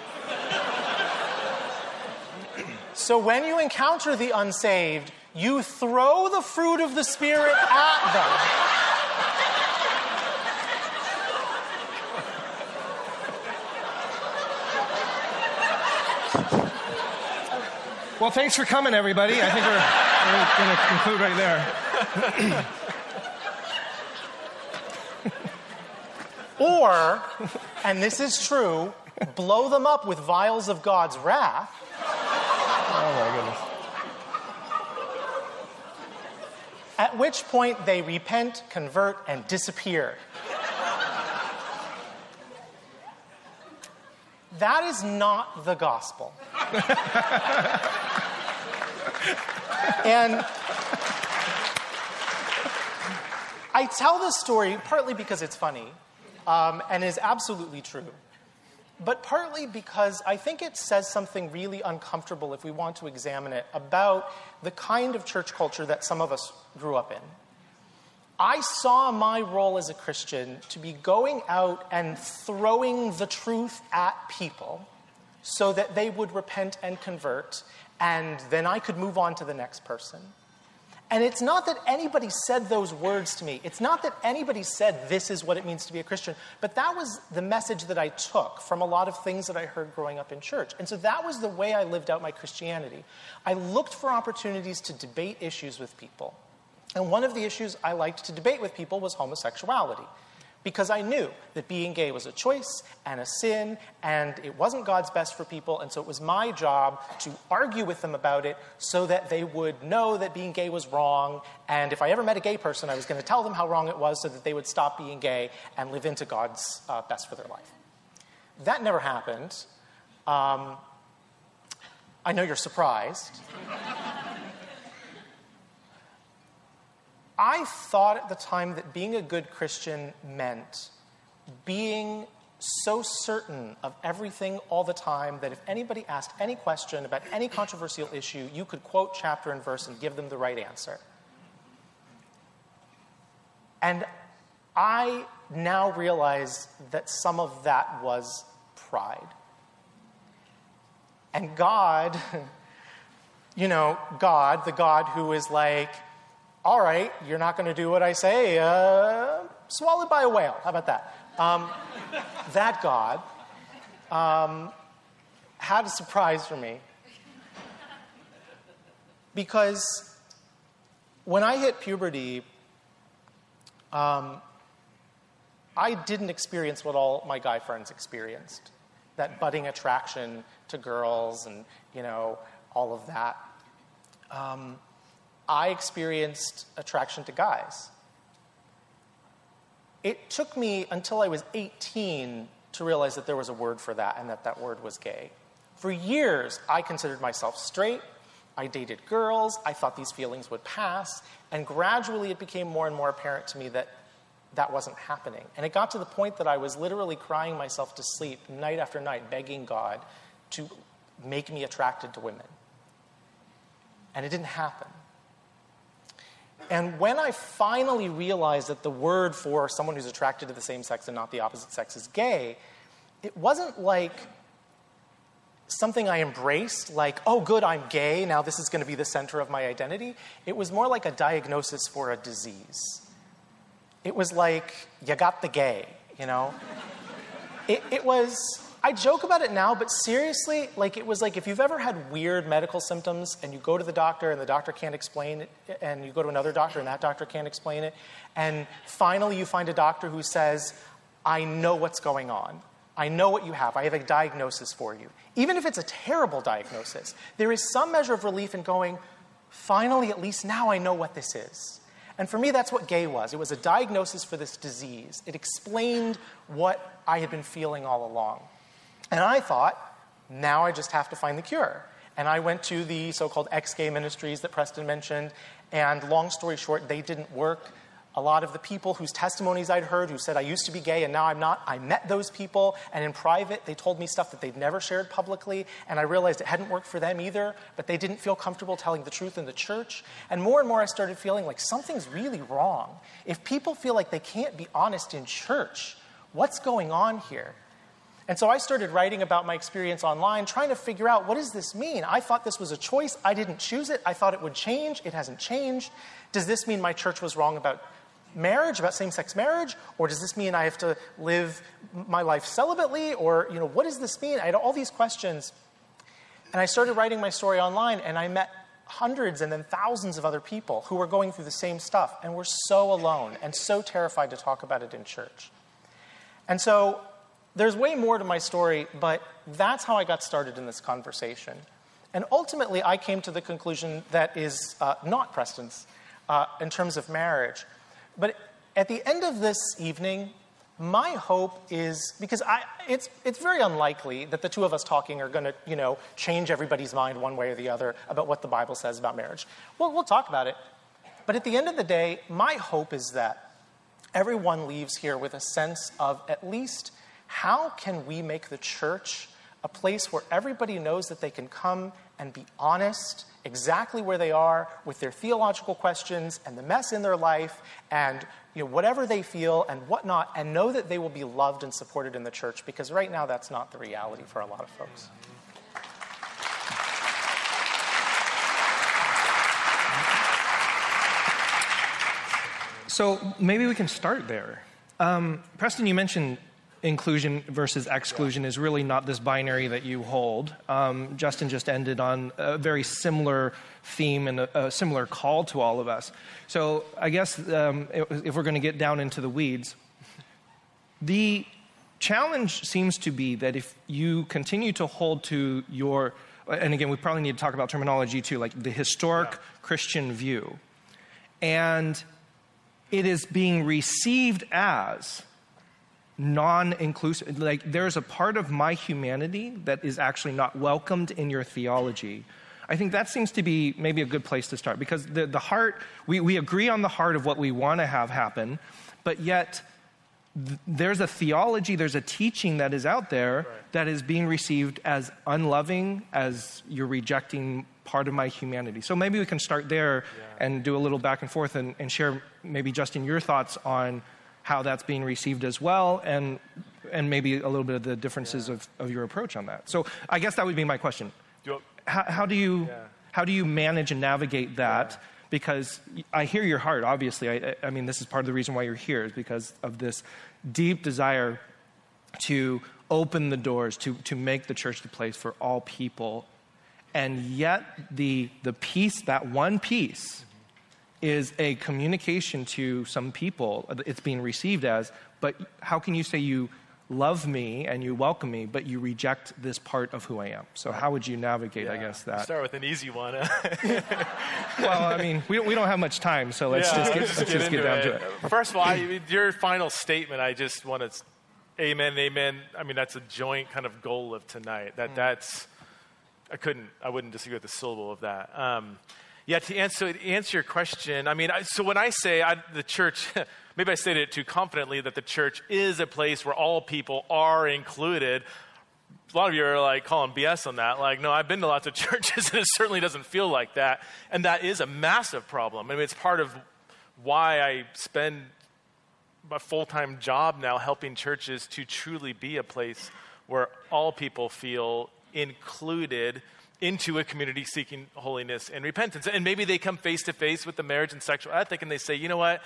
So when you encounter the unsaved, you throw the fruit of the Spirit at them. Well, thanks for coming, everybody. I think we're, we're going to conclude right there. Or, and this is true, blow them up with vials of God's wrath. Oh my goodness. At which point they repent, convert, and disappear. That is not the gospel. and I tell this story partly because it's funny, um, and is absolutely true. but partly because I think it says something really uncomfortable if we want to examine it about the kind of church culture that some of us grew up in. I saw my role as a Christian to be going out and throwing the truth at people so that they would repent and convert, and then I could move on to the next person. And it's not that anybody said those words to me. It's not that anybody said this is what it means to be a Christian. But that was the message that I took from a lot of things that I heard growing up in church. And so that was the way I lived out my Christianity. I looked for opportunities to debate issues with people. And one of the issues I liked to debate with people was homosexuality because I knew that being gay was a choice and a sin, and it wasn't God's best for people, and so it was my job to argue with them about it so that they would know that being gay was wrong, and if I ever met a gay person, I was going to tell them how wrong it was so that they would stop being gay and live into God's uh, best for their life. That never happened. Um, I know you're surprised. I thought at the time that being a good Christian meant being so certain of everything all the time that if anybody asked any question about any controversial issue, you could quote chapter and verse and give them the right answer. And I now realize that some of that was pride. And God, you know, God, the God who is like, all right, you're not going to do what I say, uh, swallowed by a whale. How about that? Um, that God um, had a surprise for me. Because when I hit puberty, um, I didn't experience what all my guy friends experienced that budding attraction to girls and, you know, all of that. Um, I experienced attraction to guys. It took me until I was 18 to realize that there was a word for that and that that word was gay. For years, I considered myself straight. I dated girls. I thought these feelings would pass. And gradually, it became more and more apparent to me that that wasn't happening. And it got to the point that I was literally crying myself to sleep night after night, begging God to make me attracted to women. And it didn't happen. And when I finally realized that the word for someone who's attracted to the same sex and not the opposite sex is gay, it wasn't like something I embraced, like, oh, good, I'm gay, now this is going to be the center of my identity. It was more like a diagnosis for a disease. It was like, you got the gay, you know? it, it was I joke about it now, but seriously, like it was like if you've ever had weird medical symptoms and you go to the doctor and the doctor can't explain it, and you go to another doctor and that doctor can't explain it, and finally you find a doctor who says, I know what's going on. I know what you have. I have a diagnosis for you. Even if it's a terrible diagnosis, there is some measure of relief in going, finally, at least now I know what this is. And for me, that's what gay was. It was a diagnosis for this disease. It explained what I had been feeling all along. And I thought, now I just have to find the cure. And I went to the so called ex gay ministries that Preston mentioned, and long story short, they didn't work. A lot of the people whose testimonies I'd heard who said I used to be gay and now I'm not, I met those people, and in private, they told me stuff that they'd never shared publicly, and I realized it hadn't worked for them either, but they didn't feel comfortable telling the truth in the church. And more and more, I started feeling like something's really wrong. If people feel like they can't be honest in church, what's going on here? And so I started writing about my experience online, trying to figure out what does this mean? I thought this was a choice. I didn't choose it. I thought it would change. It hasn't changed. Does this mean my church was wrong about marriage, about same-sex marriage? Or does this mean I have to live my life celibately? Or, you know, what does this mean? I had all these questions. And I started writing my story online, and I met hundreds and then thousands of other people who were going through the same stuff and were so alone and so terrified to talk about it in church. And so there's way more to my story, but that's how I got started in this conversation. And ultimately, I came to the conclusion that is uh, not Preston's uh, in terms of marriage. But at the end of this evening, my hope is because I, it's, it's very unlikely that the two of us talking are going to you know, change everybody's mind one way or the other about what the Bible says about marriage. Well, we'll talk about it. But at the end of the day, my hope is that everyone leaves here with a sense of at least how can we make the church a place where everybody knows that they can come and be honest exactly where they are with their theological questions and the mess in their life and you know, whatever they feel and whatnot, and know that they will be loved and supported in the church because right now that's not the reality for a lot of folks. So maybe we can start there. Um, Preston, you mentioned inclusion versus exclusion is really not this binary that you hold. Um, Justin just ended on a very similar theme and a, a similar call to all of us. So I guess um, if we're going to get down into the weeds, the challenge seems to be that if you continue to hold to your, and again, we probably need to talk about terminology too, like the historic yeah. Christian view, and it is being received as non inclusive. Like, there's a part of my humanity that is actually not welcomed in your theology. I think that seems to be maybe a good place to start because the, the heart, we, we agree on the heart of what we want to have happen, but yet th- there's a theology, there's a teaching that is out there right. that is being received as unloving, as you're rejecting part of my humanity. So maybe we can start there yeah. and do a little back and forth and, and share maybe, Justin, your thoughts on how that's being received as well, and and maybe a little bit of the differences yeah. of, of your approach on that. So I guess that would be my question. Do how, how, do you yeah. how do you manage and navigate that? Yeah. Because I hear your heart. Obviously, I, I mean this is part of the reason why you're here is because of this deep desire to open the doors to to make the church the place for all people, and yet the the piece that one piece is a communication to some people. It's being received as, but how can you say you love me and you welcome me, but you reject this part of who I am? So, how would you navigate, yeah. I guess, that? Start with an easy one. well, I mean, we, we don't have much time, so let's yeah, just get, let's, let's just get, down it. to it. First of all, I, your final statement, I just want to, amen, amen. I mean, that's a joint kind of goal of tonight. That mm. That's, I couldn't, I wouldn't disagree with a syllable of that. Um, yeah, to answer, to answer your question, I mean, so when I say I, the church, maybe I stated it too confidently that the church is a place where all people are included. A lot of you are like calling BS on that. Like, no, I've been to lots of churches and it certainly doesn't feel like that. And that is a massive problem. I mean, it's part of why I spend a full time job now helping churches to truly be a place where all people feel included into a community seeking holiness and repentance. And maybe they come face to face with the marriage and sexual ethic and they say, you know what?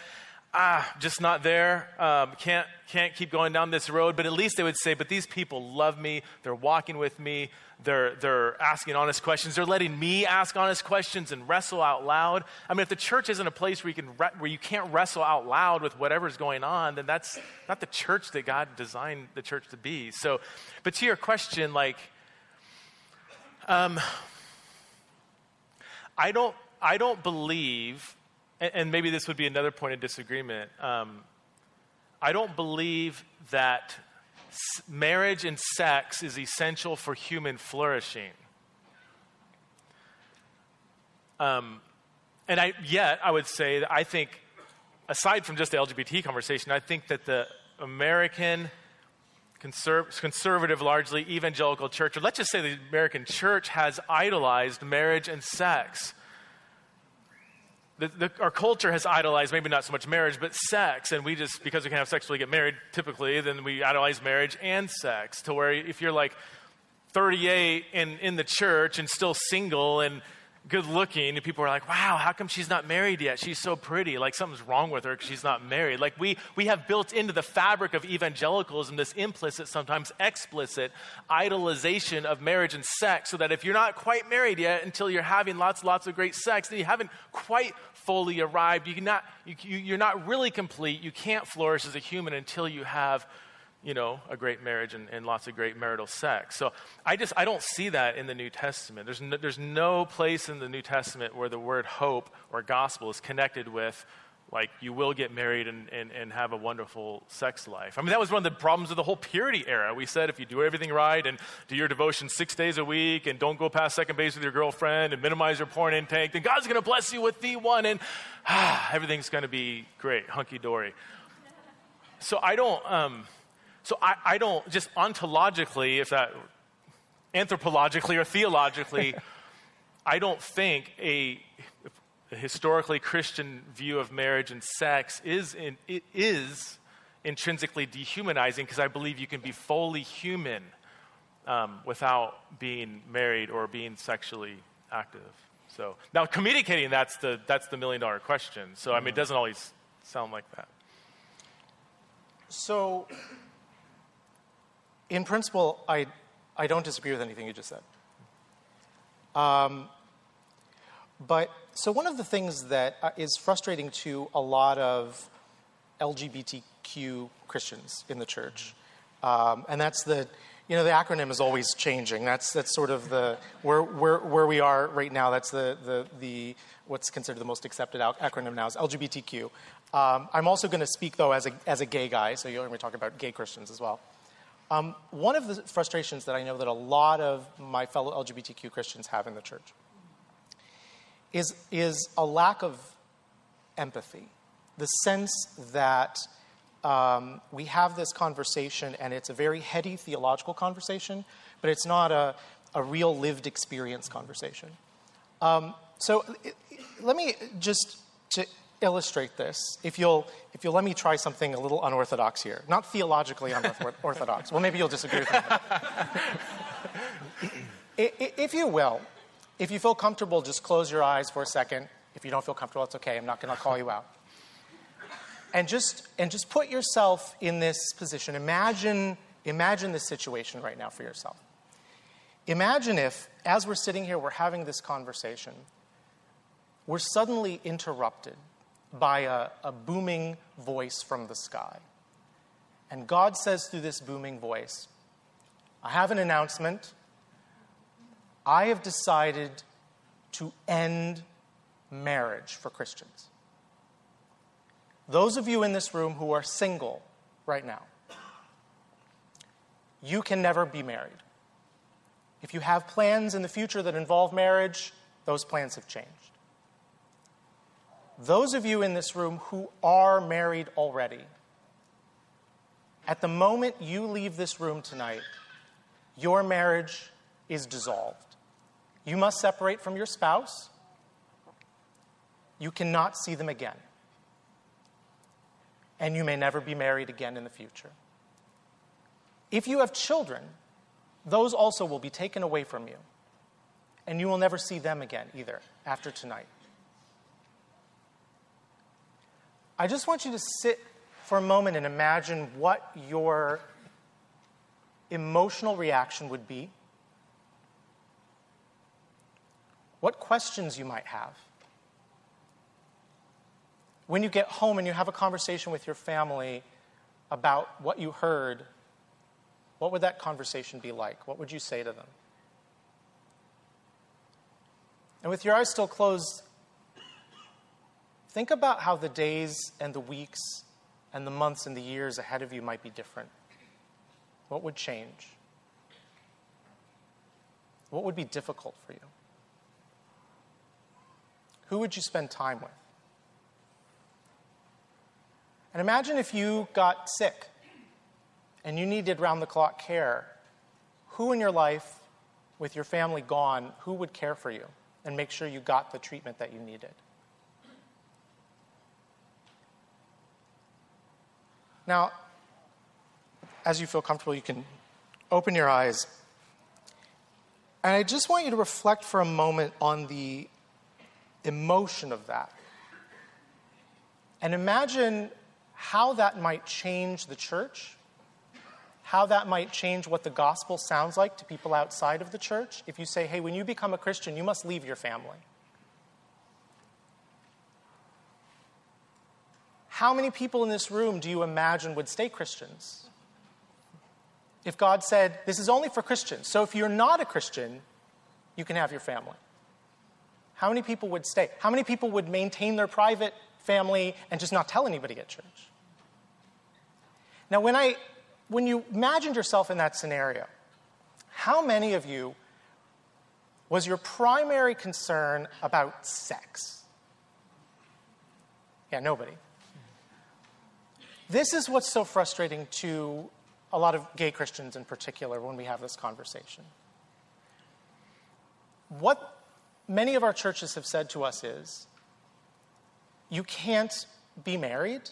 Ah, just not there. Um, can't, can't keep going down this road. But at least they would say, but these people love me. They're walking with me. They're, they're asking honest questions. They're letting me ask honest questions and wrestle out loud. I mean, if the church isn't a place where you, can re- where you can't wrestle out loud with whatever's going on, then that's not the church that God designed the church to be. So, but to your question, like, um, I don't. I don't believe, and maybe this would be another point of disagreement. Um, I don't believe that marriage and sex is essential for human flourishing. Um, and I, yet, I would say that I think, aside from just the LGBT conversation, I think that the American conserv- conservative, largely evangelical church, or let's just say the American church has idolized marriage and sex. The, the, our culture has idolized maybe not so much marriage, but sex. And we just, because we can have sex we get married, typically, then we idolize marriage and sex. To where if you're like 38 and in the church and still single and good looking and people are like wow how come she's not married yet? She's so pretty. Like something's wrong with her because she's not married. Like we we have built into the fabric of evangelicalism this implicit sometimes explicit idolization of marriage and sex so that if you're not quite married yet until you're having lots lots of great sex then you haven't quite fully arrived. You cannot you, you're not really complete. You can't flourish as a human until you have you know, a great marriage and, and, lots of great marital sex. So I just, I don't see that in the New Testament. There's no, there's no place in the New Testament where the word hope or gospel is connected with, like, you will get married and, and, and have a wonderful sex life. I mean, that was one of the problems of the whole purity era. We said if you do everything right and do your devotion six days a week and don't go past second base with your girlfriend and minimize your porn intake, then God's going to bless you with the one and ah, everything's going to be great, hunky dory. So I don't, um, so I, I don't, just ontologically, if that, anthropologically or theologically, I don't think a, a, historically Christian view of marriage and sex is, in, it is intrinsically dehumanizing because I believe you can be fully human um, without being married or being sexually active. So now communicating that's the that's the million dollar question. So I mean it doesn't always sound like that. So in principle, I I don't disagree with anything you just said. Um, but so one of the things that uh, frustrating to a lot of LGBTQ Christians in the church, um, and that's the you know the acronym is always changing. That's that's sort of the where where where we are right now. That's the the the what's considered the most accepted acronym now is LGBTQ. Um, I'm also going to speak though as a as a gay guy, so you'll hear me talk about gay Christians as well. Um, one of the frustrations that I know that a lot of my fellow LGBTQ Christians have in the church is, is a lack of empathy. The sense that um, we have this conversation and it's a very heady theological conversation, but it's not a, a real lived experience conversation. Um, so it, let me just to illustrate this, if you'll, if you'll let me try something a little unorthodox here, not theologically unorthodox. well, maybe you'll disagree with me. if you will, if you feel comfortable, just close your eyes for a second. If you don't feel comfortable, it's okay. I'm not going to call you out. And just, and just put yourself in this position. Imagine, imagine this situation right now for yourself. Imagine if, as we're sitting here, we're having this conversation, we're suddenly interrupted by a, a booming voice from the sky. And God says through this booming voice, I have an announcement. I have decided to end marriage for Christians. Those of you in this room who are single right now, you can never be married. If you have plans in the future that involve marriage, those plans have changed. Those of you in this room who are married already, at the moment you leave this room tonight, your marriage is dissolved. You must separate from your spouse. You cannot see them again. And you may never be married again in the future. If you have children, those also will be taken away from you. And you will never see them again either after tonight. I just want you to sit for a moment and imagine what your emotional reaction would be, what questions you might have. When you get home and you have a conversation with your family about what you heard, what would that conversation be like? What would you say to them? And with your eyes still closed, Think about how the days and the weeks and the months and the years ahead of you might be different. What would change? What would be difficult for you? Who would you spend time with? And imagine if you got sick and you needed round the clock care. Who in your life, with your family gone, who would care for you and make sure you got the treatment that you needed? Now, as you feel comfortable, you can open your eyes. And I just want you to reflect for a moment on the emotion of that. And imagine how that might change the church, how that might change what the gospel sounds like to people outside of the church. If you say, hey, when you become a Christian, you must leave your family. How many people in this room do you imagine would stay Christians? If God said, This is only for Christians, so if you're not a Christian, you can have your family. How many people would stay? How many people would maintain their private family and just not tell anybody at church? Now, when, I, when you imagined yourself in that scenario, how many of you was your primary concern about sex? Yeah, nobody. This is what's so frustrating to a lot of gay Christians in particular when we have this conversation. What many of our churches have said to us is you can't be married,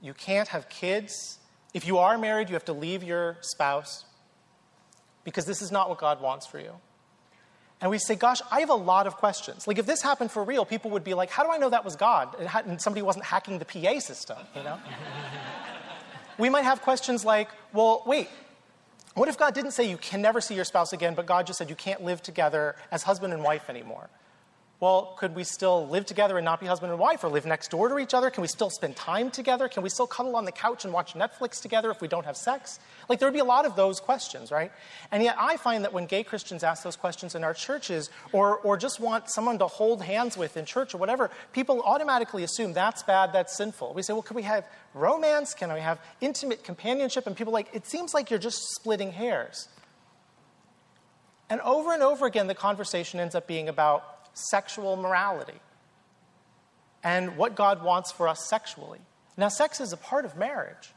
you can't have kids. If you are married, you have to leave your spouse because this is not what God wants for you. And we say, gosh, I have a lot of questions. Like, if this happened for real, people would be like, how do I know that was God and somebody wasn't hacking the PA system, you know? We might have questions like, well, wait, what if God didn't say you can never see your spouse again, but God just said you can't live together as husband and wife anymore? Well, could we still live together and not be husband and wife, or live next door to each other? Can we still spend time together? Can we still cuddle on the couch and watch Netflix together if we don't have sex? Like, there would be a lot of those questions, right? And yet, I find that when gay Christians ask those questions in our churches, or, or just want someone to hold hands with in church or whatever, people automatically assume that's bad, that's sinful. We say, well, could we have romance? Can we have intimate companionship? And people like, it seems like you're just splitting hairs. And over and over again, the conversation ends up being about sexual morality and what God wants for us sexually. Now, sex is a part of marriage,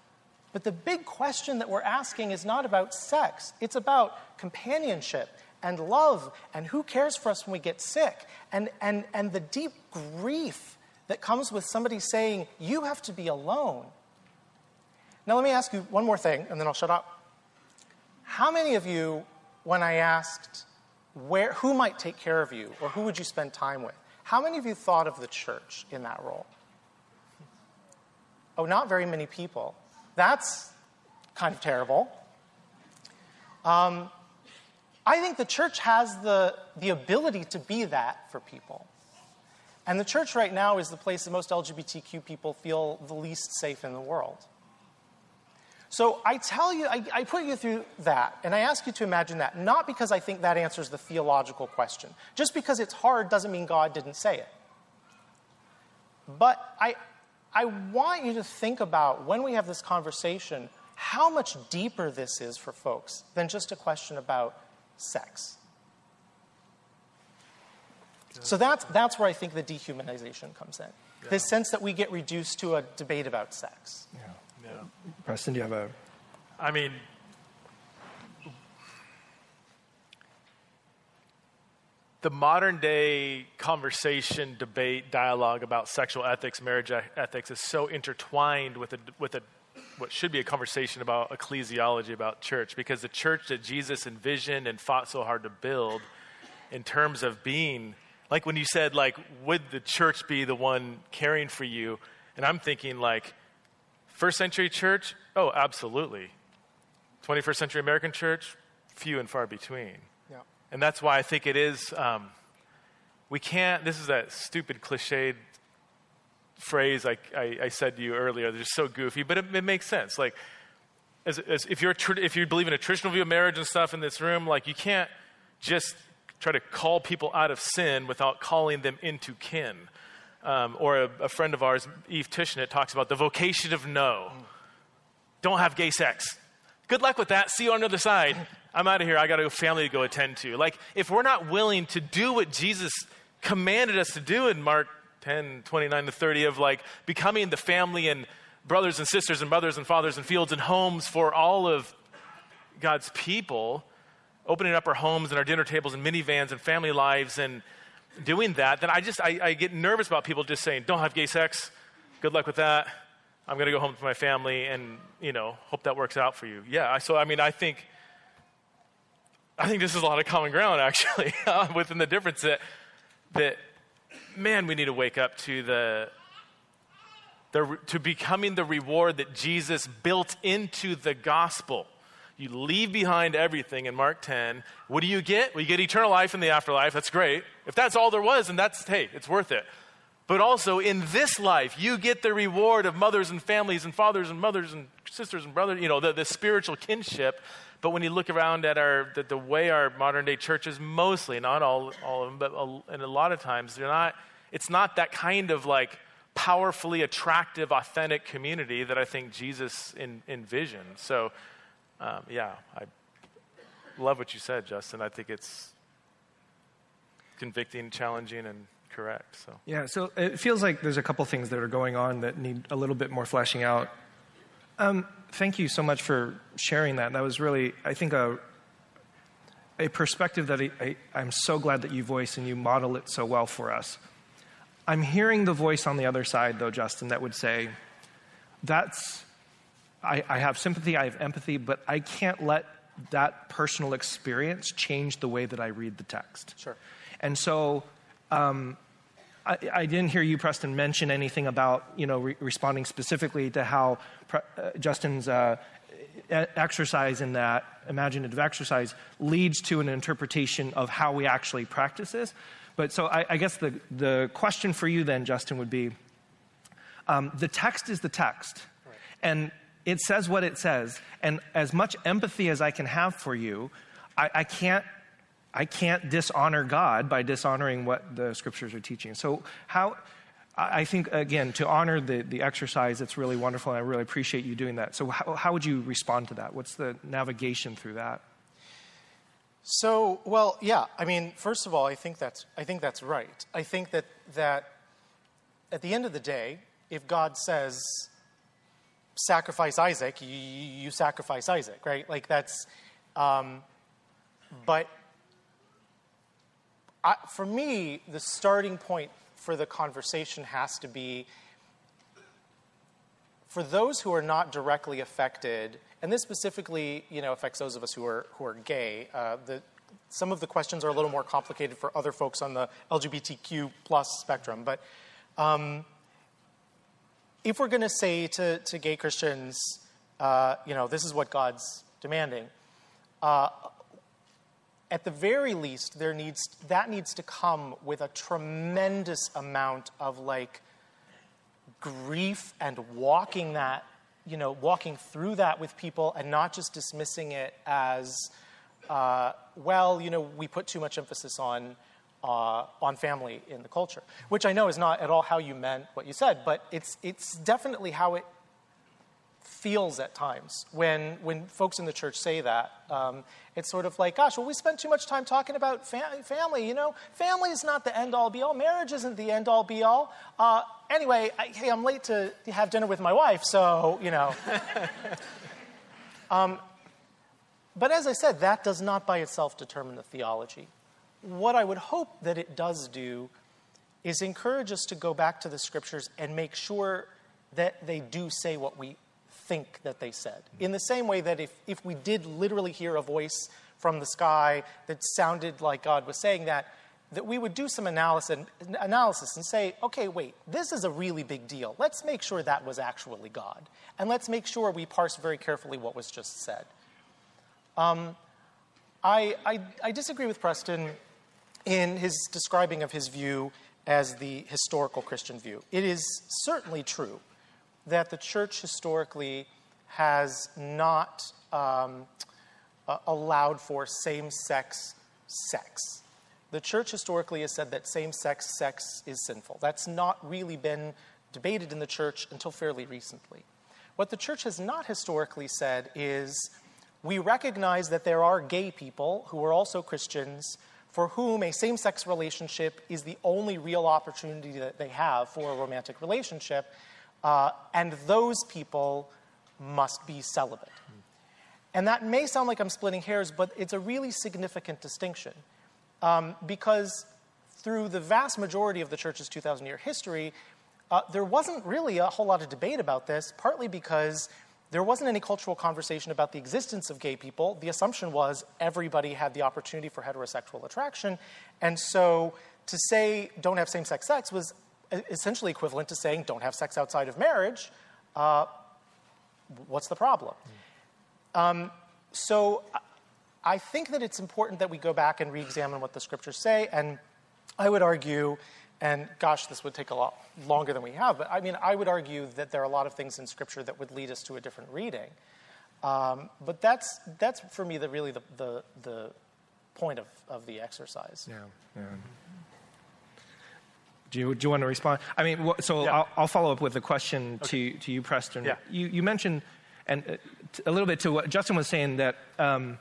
but the big question that we're asking is not about sex, it's about companionship and love and who cares for us when we get sick and, and, and the deep grief that comes with somebody saying, You have to be alone. Now, let me ask you one more thing, and then I'll shut up. How many of you, when I asked, where, who might take care of you or who would you spend time with? How many of you thought of the church in that role? Oh, not very many people. That's kind of terrible. Um, I think the church has the, the ability to be that for people. And the church right now is the place that most LGBTQ people feel the least safe in the world. So I tell you, I, I, put you through that, and I ask you to imagine that, not because I think that answers the theological question. Just because it's hard doesn't mean God didn't say it. But I, I want you to think about when we have this conversation how much deeper this is for folks than just a question about sex. So that's, that's where I think the dehumanization comes in. Yeah. This sense that we get reduced to a debate about sex. Yeah. Preston, do you have a? I mean, the modern day conversation, debate, dialogue about sexual ethics, marriage ethics is so intertwined with a, with a, what should be a conversation about ecclesiology, about church, because the church that Jesus envisioned and fought so hard to build in terms of being, like when you said, like, would the church be the one caring for you? And I'm thinking, like, First century church? Oh, absolutely. 21st century American church? Few and far between. Yeah. And that's why I think it is, um, we can't, this is that stupid cliched phrase I, I, I, said to you earlier They're just so goofy, but it, it makes sense. Like, as, as if, you're, if you believe in a traditional view of marriage and stuff in this room, like, you can't just try to call people out of sin without calling them into kin. Um, or a, a, friend of ours, Eve Tushnet, talks about the vocation of no. Don't have gay sex. Good luck with that. See you on the other side. I'm out of here. I got a family to go attend to. Like, if we're not willing to do what Jesus commanded us to do in Mark 10, 29 to 30, of like becoming the family and brothers and sisters and mothers and fathers and fields and homes for all of God's people, opening up our homes and our dinner tables and minivans and family lives and doing that, then I just I, I get nervous about people just saying, "Don't have gay sex. Good luck with that. I'm going to go home to my family and you know hope that works out for you." Yeah. So I mean, I think I think this is a lot of common ground actually within the difference that that man, we need to wake up to the the, to becoming the reward that Jesus built into the gospel. You leave behind everything in Mark 10. What do you get? Well, you get eternal life in the afterlife. That's great. If that's all there was, then that's, hey, it's worth it. But also in this life, you get the reward of mothers and families and fathers and mothers and sisters and brothers, you know, the, the spiritual kinship. But when you look around at our, the, the way our modern day churches, mostly, not all, all of them, but a, and a lot of times, they're not, it's not that kind of like powerfully attractive, authentic community that I think Jesus in, envisioned. So, um, yeah, I love what you said, Justin. I think it's convicting, challenging, and correct. So yeah, so it feels like there's a couple things that are going on that need a little bit more fleshing out. Thank you so much for sharing that. That was really, I think, a, a perspective that I, I'm so glad that you voice and you model it so well for us. I'm hearing the voice on the other side, though, Justin, that would say, that's, I, I have sympathy, I have empathy, but I can't let that personal experience change the way that I read the text. Sure. And so, um, I, I, didn't hear you, Preston, mention anything about you know re- responding specifically to how pre- uh, Justin's uh, exercise in that imaginative exercise leads to an interpretation of how we actually practice this. But so I, I guess the the question for you then, Justin, would be: um, the text is the text, right. and it says what it says, and as much empathy as I can have for you, I, I can't I can't dishonor God by dishonoring what the scriptures are teaching. So, how, I think, again, to honor the, the exercise, it's really wonderful, and I really appreciate you doing that. So, how, how would you respond to that? What's the navigation through that? So, well, yeah. I mean, first of all, I think that's I think that's right. I think that that at the end of the day, if God says sacrifice Isaac, you, you sacrifice Isaac, right? Like that's. Um, but I, for me, the starting point for the conversation has to be for those who are not directly affected, and this specifically, you know, affects those of us who are who are gay. Uh, the, some of the questions are a little more complicated for other folks on the LGBTQ plus spectrum, but um, if we're going to say to, to gay Christians, uh, you know, this is what God's demanding, uh, at the very least, there needs, that needs to come with a tremendous amount of like grief and walking that, you know, walking through that with people and not just dismissing it as, uh, well, you know, we put too much emphasis on, uh, on family in the culture, which I know is not at all how you meant what you said, but it's, it's definitely how it feels at times when, when folks in the church say that. Um, it's sort of like, gosh, well, we spend too much time talking about fa- family. You know, family is not the end all be all. Marriage isn't the end all be all. Uh, anyway, I, hey, I'm late to have dinner with my wife, so, you know. um, but as I said, that does not by itself determine the theology. What I would hope that it does do is encourage us to go back to the scriptures and make sure that they do say what we think that they said. In the same way that if, if we did literally hear a voice from the sky that sounded like God was saying that, that we would do some analysis, analysis and say, okay, wait, this is a really big deal. Let's make sure that was actually God. And let's make sure we parse very carefully what was just said. Um, I, I, I disagree with Preston in his describing of his view as the historical Christian view. It is certainly true that the church historically has not um, uh, allowed for same sex sex. The church historically has said that same sex sex is sinful. That's not really been debated in the church until fairly recently. What the church has not historically said is we recognize that there are gay people who are also Christians for whom a same sex relationship is the only real opportunity that they have for a romantic relationship, uh, and those people must be celibate. And that may sound like I'm splitting hairs, but it's a really significant distinction. Um, because through the vast majority of the church's 2,000 year history, uh, there wasn't really a whole lot of debate about this, partly because there wasn't any cultural conversation about the existence of gay people. The assumption was everybody had the opportunity for heterosexual attraction. And so to say don't have same sex sex was essentially equivalent to saying don't have sex outside of marriage. Uh, what's the problem? Mm. Um, so I think that it's important that we go back and re examine what the scriptures say. And I would argue, and gosh, this would take a lot longer than we have, but I mean, I would argue that there are a lot of things in scripture that would lead us to a different reading. Um, but that's, that's for me the, really the, the, the point of, of the exercise. Yeah, yeah. Do you, do you want to respond? I mean, so yeah. I'll, I'll, follow up with a question okay. to, to you, Preston. Yeah. You, you mentioned, and uh, a little bit to what Justin was saying, that um,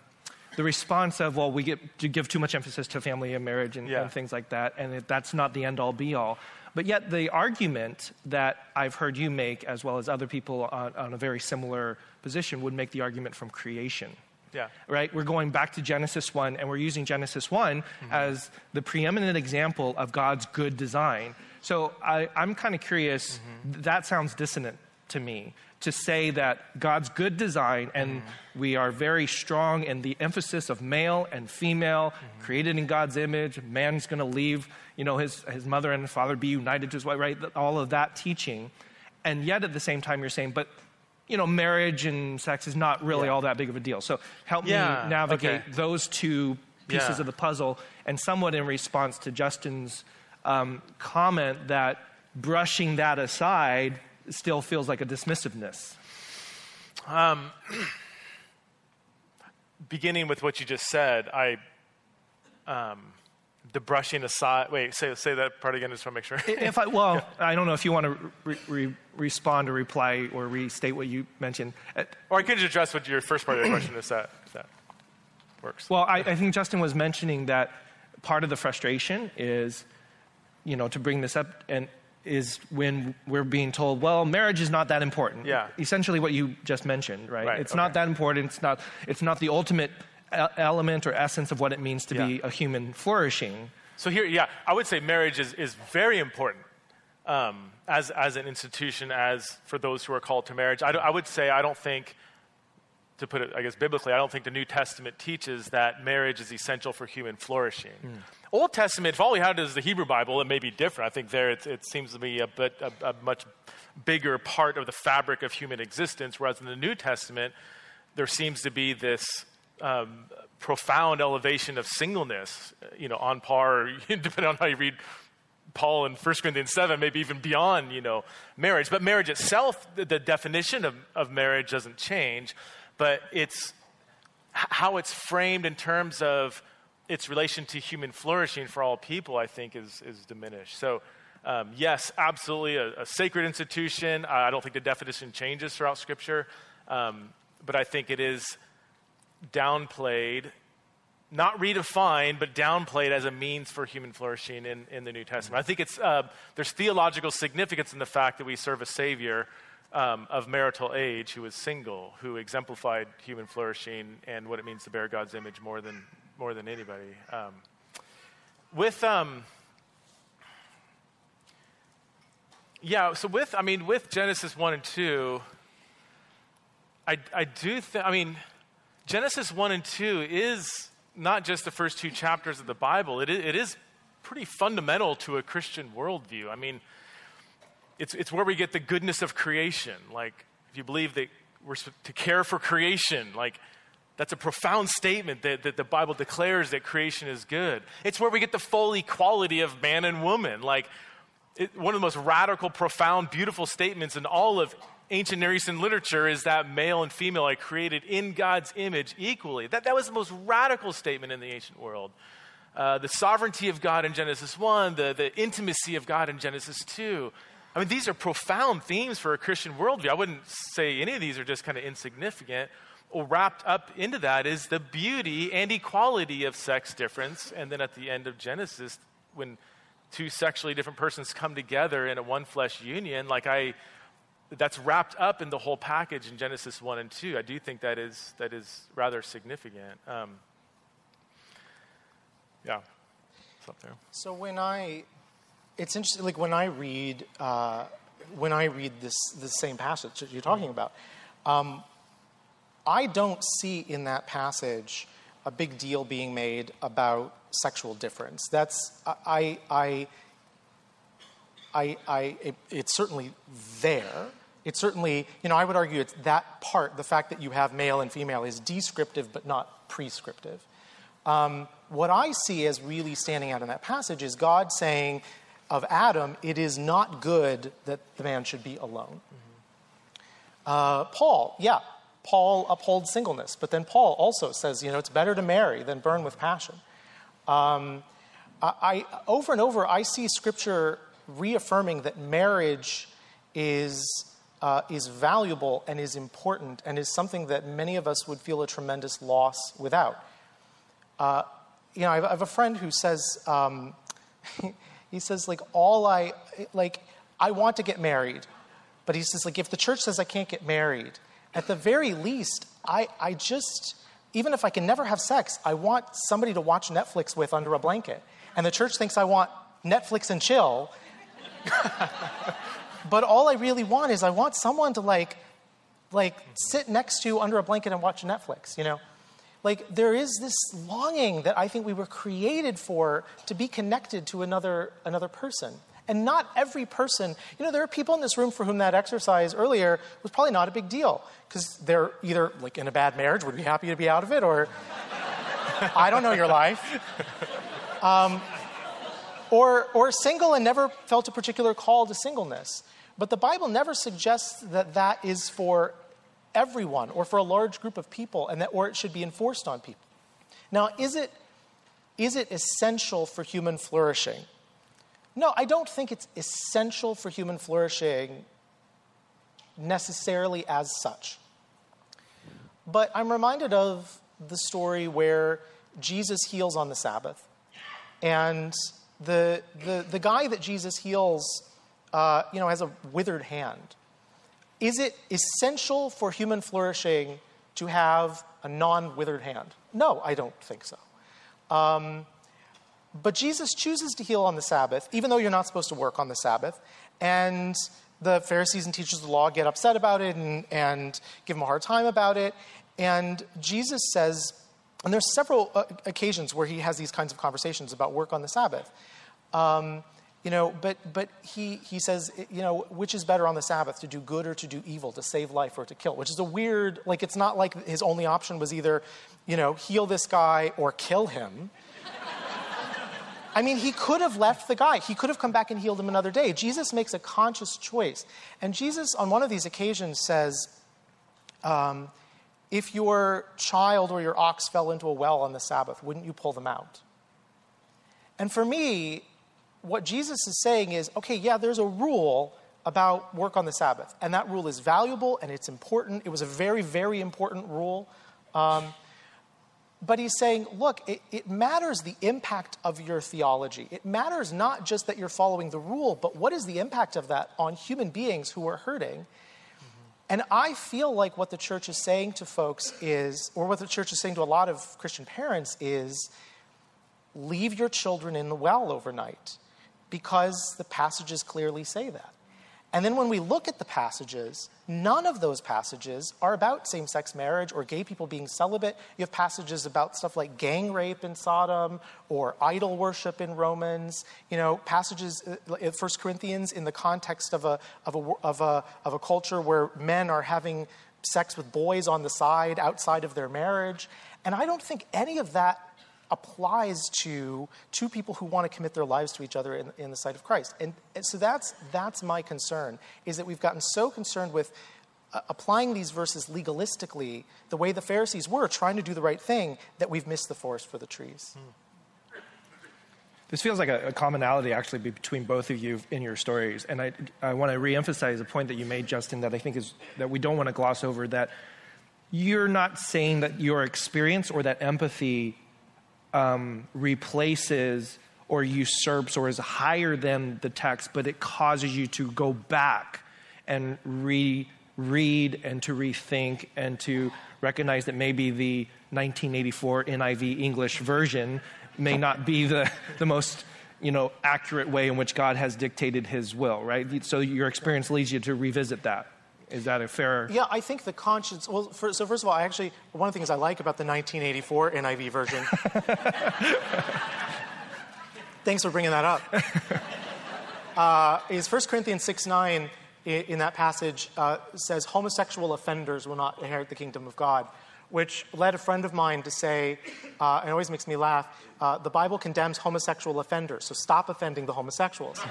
the response of, well, we get to give too much emphasis to family and marriage and, yeah. and things like that, and it, that's not the end all be all. But yet, the argument that I've heard you make, as well as other people on, on a very similar position, would make the argument from creation. Yeah. Right? We're going back to Genesis 1, and we're using Genesis one Mm-hmm. as the preeminent example of God's good design. So I, I'm kind of curious, Mm-hmm. that sounds dissonant to me to say that God's good design, and Mm-hmm. we are very strong in the emphasis of male and female, Mm-hmm. created in God's image. Man's going to leave, you know, his, his mother and his father, be united to his wife, right? All of that teaching. And yet at the same time, you're saying, but, you know, marriage and sex is not really all that big of a deal. So help Yeah, me navigate okay. those two pieces Yeah. of the puzzle, and somewhat in response to Justin's um, comment that brushing that aside still feels like a dismissiveness. Beginning with what you just said, I, um, the brushing aside. Wait, say say that part again, just want to make sure. If I, well, I don't know if you want to re- re- respond or reply or restate what you mentioned. Uh, or I could just address what your first part of your question is. That if that works. Well, I, I think Justin was mentioning that part of the frustration is, you know, to bring this up and is when we're being told, well, marriage is not that important. Yeah. Essentially, what you just mentioned, right? Right, it's not that important. It's not. It's not the ultimate element or essence of what it means to be a human flourishing. So here, yeah, I would say marriage is, is very important um, as, as an institution, as for those who are called to marriage. I, I would say I don't think, to put it, I guess, biblically, I don't think the New Testament teaches that marriage is essential for human flourishing. Old Testament, if all we had is the Hebrew Bible, it may be different. I think there it, it seems to be a, bit, a, a much bigger part of the fabric of human existence, whereas in the New Testament, there seems to be this um, profound elevation of singleness, you know, on par, depending on how you read Paul in 1 Corinthians 7, maybe even beyond, you know, marriage. But marriage itself, the, the definition of, of marriage doesn't change, but it's how it's framed in terms of its relation to human flourishing for all people, I think, is, is diminished. So, um, yes, absolutely a, a sacred institution. I don't think the definition changes throughout Scripture, um, but I think it is downplayed, not redefined, but downplayed as a means for human flourishing in, in the New Testament. I think it's, uh, there's theological significance in the fact that we serve a Savior um, of marital age who was single, who exemplified human flourishing and what it means to bear God's image more than, more than anybody. Um, with, um, yeah, so with, I mean, with Genesis 1 and 2, I, I do think, I mean, Genesis 1 and 2 is not just the first two chapters of the Bible, it it is pretty fundamental to a Christian worldview. I mean, it's, it's where we get the goodness of creation. Like, if you believe that we're to care for creation, like, that's a profound statement that, that the Bible declares that creation is good. It's where we get the full equality of man and woman. Like, it, one of the most radical, profound, beautiful statements in all of ancient Near Eastern literature is that male and female are created in God's image equally. That, that was the most radical statement in the ancient world. Uh, the sovereignty of God in Genesis 1, the, the intimacy of God in Genesis 2. I mean, these are profound themes for a Christian worldview. I wouldn't say any of these are just kind of insignificant. Well, wrapped up into that is the beauty and equality of sex difference. And then at the end of Genesis, when two sexually different persons come together in a one flesh union, like I, that's wrapped up in the whole package in Genesis 1 and 2. I do think that is, that is rather significant. Um, yeah, up there. So when I, it's interesting. Like when I read, uh, when I read this the same passage that you're talking about, um, I don't see in that passage a big deal being made about sexual difference. That's I I I, I it, it's certainly there. It's certainly, you know, I would argue it's that part, the fact that you have male and female, is descriptive but not prescriptive. Um, what I see as really standing out in that passage is God saying of Adam, it is not good that the man should be alone. Uh, Paul, yeah, Paul upholds singleness, but then Paul also says, you know, it's better to marry than burn with passion. Um, I, I, over and over, I see Scripture reaffirming that marriage is uh, is valuable and is important and is something that many of us would feel a tremendous loss without. Uh, you know, I have, I have, a friend who says, um, He says, like, all I, like, I want to get married. But he says, like, if the church says I can't get married, at the very least, I, I just, even if I can never have sex, I want somebody to watch Netflix with under a blanket. And the church thinks I want Netflix and chill. but all I really want is I want someone to like, like sit next to under a blanket and watch Netflix, you know? Like there is this longing that I think we were created for to be connected to another, another person. And not every person, you know, there are people in this room for whom that exercise earlier was probably not a big deal because they're either like in a bad marriage, would be happy to be out of it, or I don't know your life. Um, or, or single and never felt a particular call to singleness. But the Bible never suggests that that is for everyone or for a large group of people and that or it should be enforced on people. Now, is it, is it essential for human flourishing? No, I don't think it's essential for human flourishing necessarily as such. But I'm reminded of the story where Jesus heals on the Sabbath. And the, the, the guy that Jesus heals, uh, you know, has a withered hand. Is it essential for human flourishing to have a non withered hand? No, I don't think so. Um, but Jesus chooses to heal on the Sabbath, even though you're not supposed to work on the Sabbath. And the Pharisees and teachers of the law get upset about it and, and give him a hard time about it. And Jesus says, and there's several uh, occasions where he has these kinds of conversations about work on the Sabbath. Um, you know, but, but he, he says, you know, which is better on the Sabbath, to do good or to do evil, to save life or to kill, which is a weird, like, it's not like his only option was either, you know, heal this guy or kill him. I mean, he could have left the guy. He could have come back and healed him another day. Jesus makes a conscious choice. And Jesus, on one of these occasions, says, um, If your child or your ox fell into a well on the Sabbath, wouldn't you pull them out? And for me, what Jesus is saying is okay, yeah, there's a rule about work on the Sabbath, and that rule is valuable and it's important. It was a very, very important rule. Um, but he's saying, look, it, it, matters the impact of your theology. It matters not just that you're following the rule, but what is the impact of that on human beings who are hurting. And I feel like what the church is saying to folks is, or what the church is saying to a lot of Christian parents is, leave your children in the well overnight because the passages clearly say that. And then when we look at the passages, none of those passages are about same sex marriage or gay people being celibate. You have passages about stuff like gang rape in Sodom or idol worship in Romans. You know, passages uh, in 1 Corinthians in the context of a, of, a, of, a, of a culture where men are having sex with boys on the side outside of their marriage. And I don't think any of that applies to two people who want to commit their lives to each other in, in the sight of Christ. And, and, so that's, that's my concern, is that we've gotten so concerned with uh, applying these verses legalistically, the way the Pharisees were, trying to do the right thing, that we've missed the forest for the trees. Hmm. This feels like a, a, commonality actually between both of you in your stories. And I, I want to reemphasize a point that you made, Justin, that I think is that we don't want to gloss over that you're not saying that your experience or that empathy um, replaces or usurps or is higher than the text, but it causes you to go back and re- read and to rethink and to recognize that maybe the 1984 NIV English version may not be the, the most you know, accurate way in which God has dictated his will, right? So your experience leads you to revisit that. Is that a fair? Yeah, I think the conscience. Well, for, so first of all, I actually one of the things I like about the 1984 NIV version. thanks for bringing that up. Uh, is 1 Corinthians 6 9 in, that passage uh, says homosexual offenders will not inherit the kingdom of God, which led a friend of mine to say, uh, and it always makes me laugh, uh, the Bible condemns homosexual offenders, so stop offending the homosexuals. which,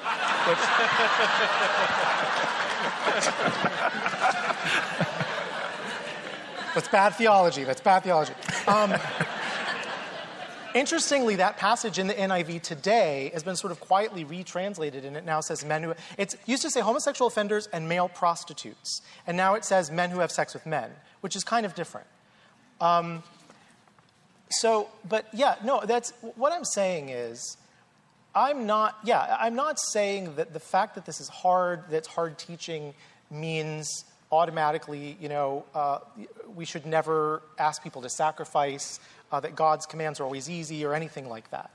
That's bad theology. That's bad theology. Um, interestingly, that passage in the NIV today has been sort of quietly retranslated, and it now says men who. It used to say homosexual offenders and male prostitutes, and now it says men who have sex with men, which is kind of different. Um, so, but yeah, no, that's what I'm saying is I'm not, yeah, I'm not saying that the fact that this is hard, that it's hard teaching, means automatically, you know, uh, we should never ask people to sacrifice, uh, that God's commands are always easy, or anything like that.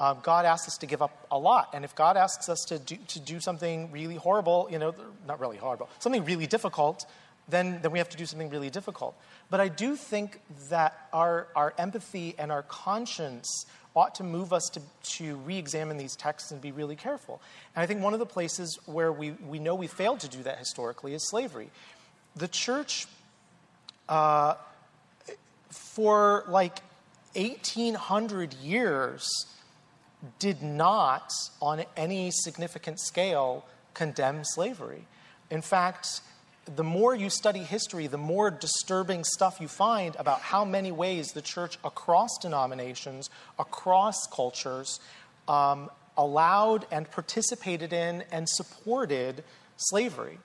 Um, God asks us to give up a lot. And if God asks us to do, to do something really horrible, you know, not really horrible, something really difficult, then, then we have to do something really difficult. But I do think that our, our empathy and our conscience ought to move us to, to re examine these texts and be really careful. And I think one of the places where we, we know we failed to do that historically is slavery. The church, uh, for like 1800 years, did not, on any significant scale, condemn slavery. In fact, the more you study history, the more disturbing stuff you find about how many ways the church across denominations, across cultures, um, allowed and participated in and supported slavery.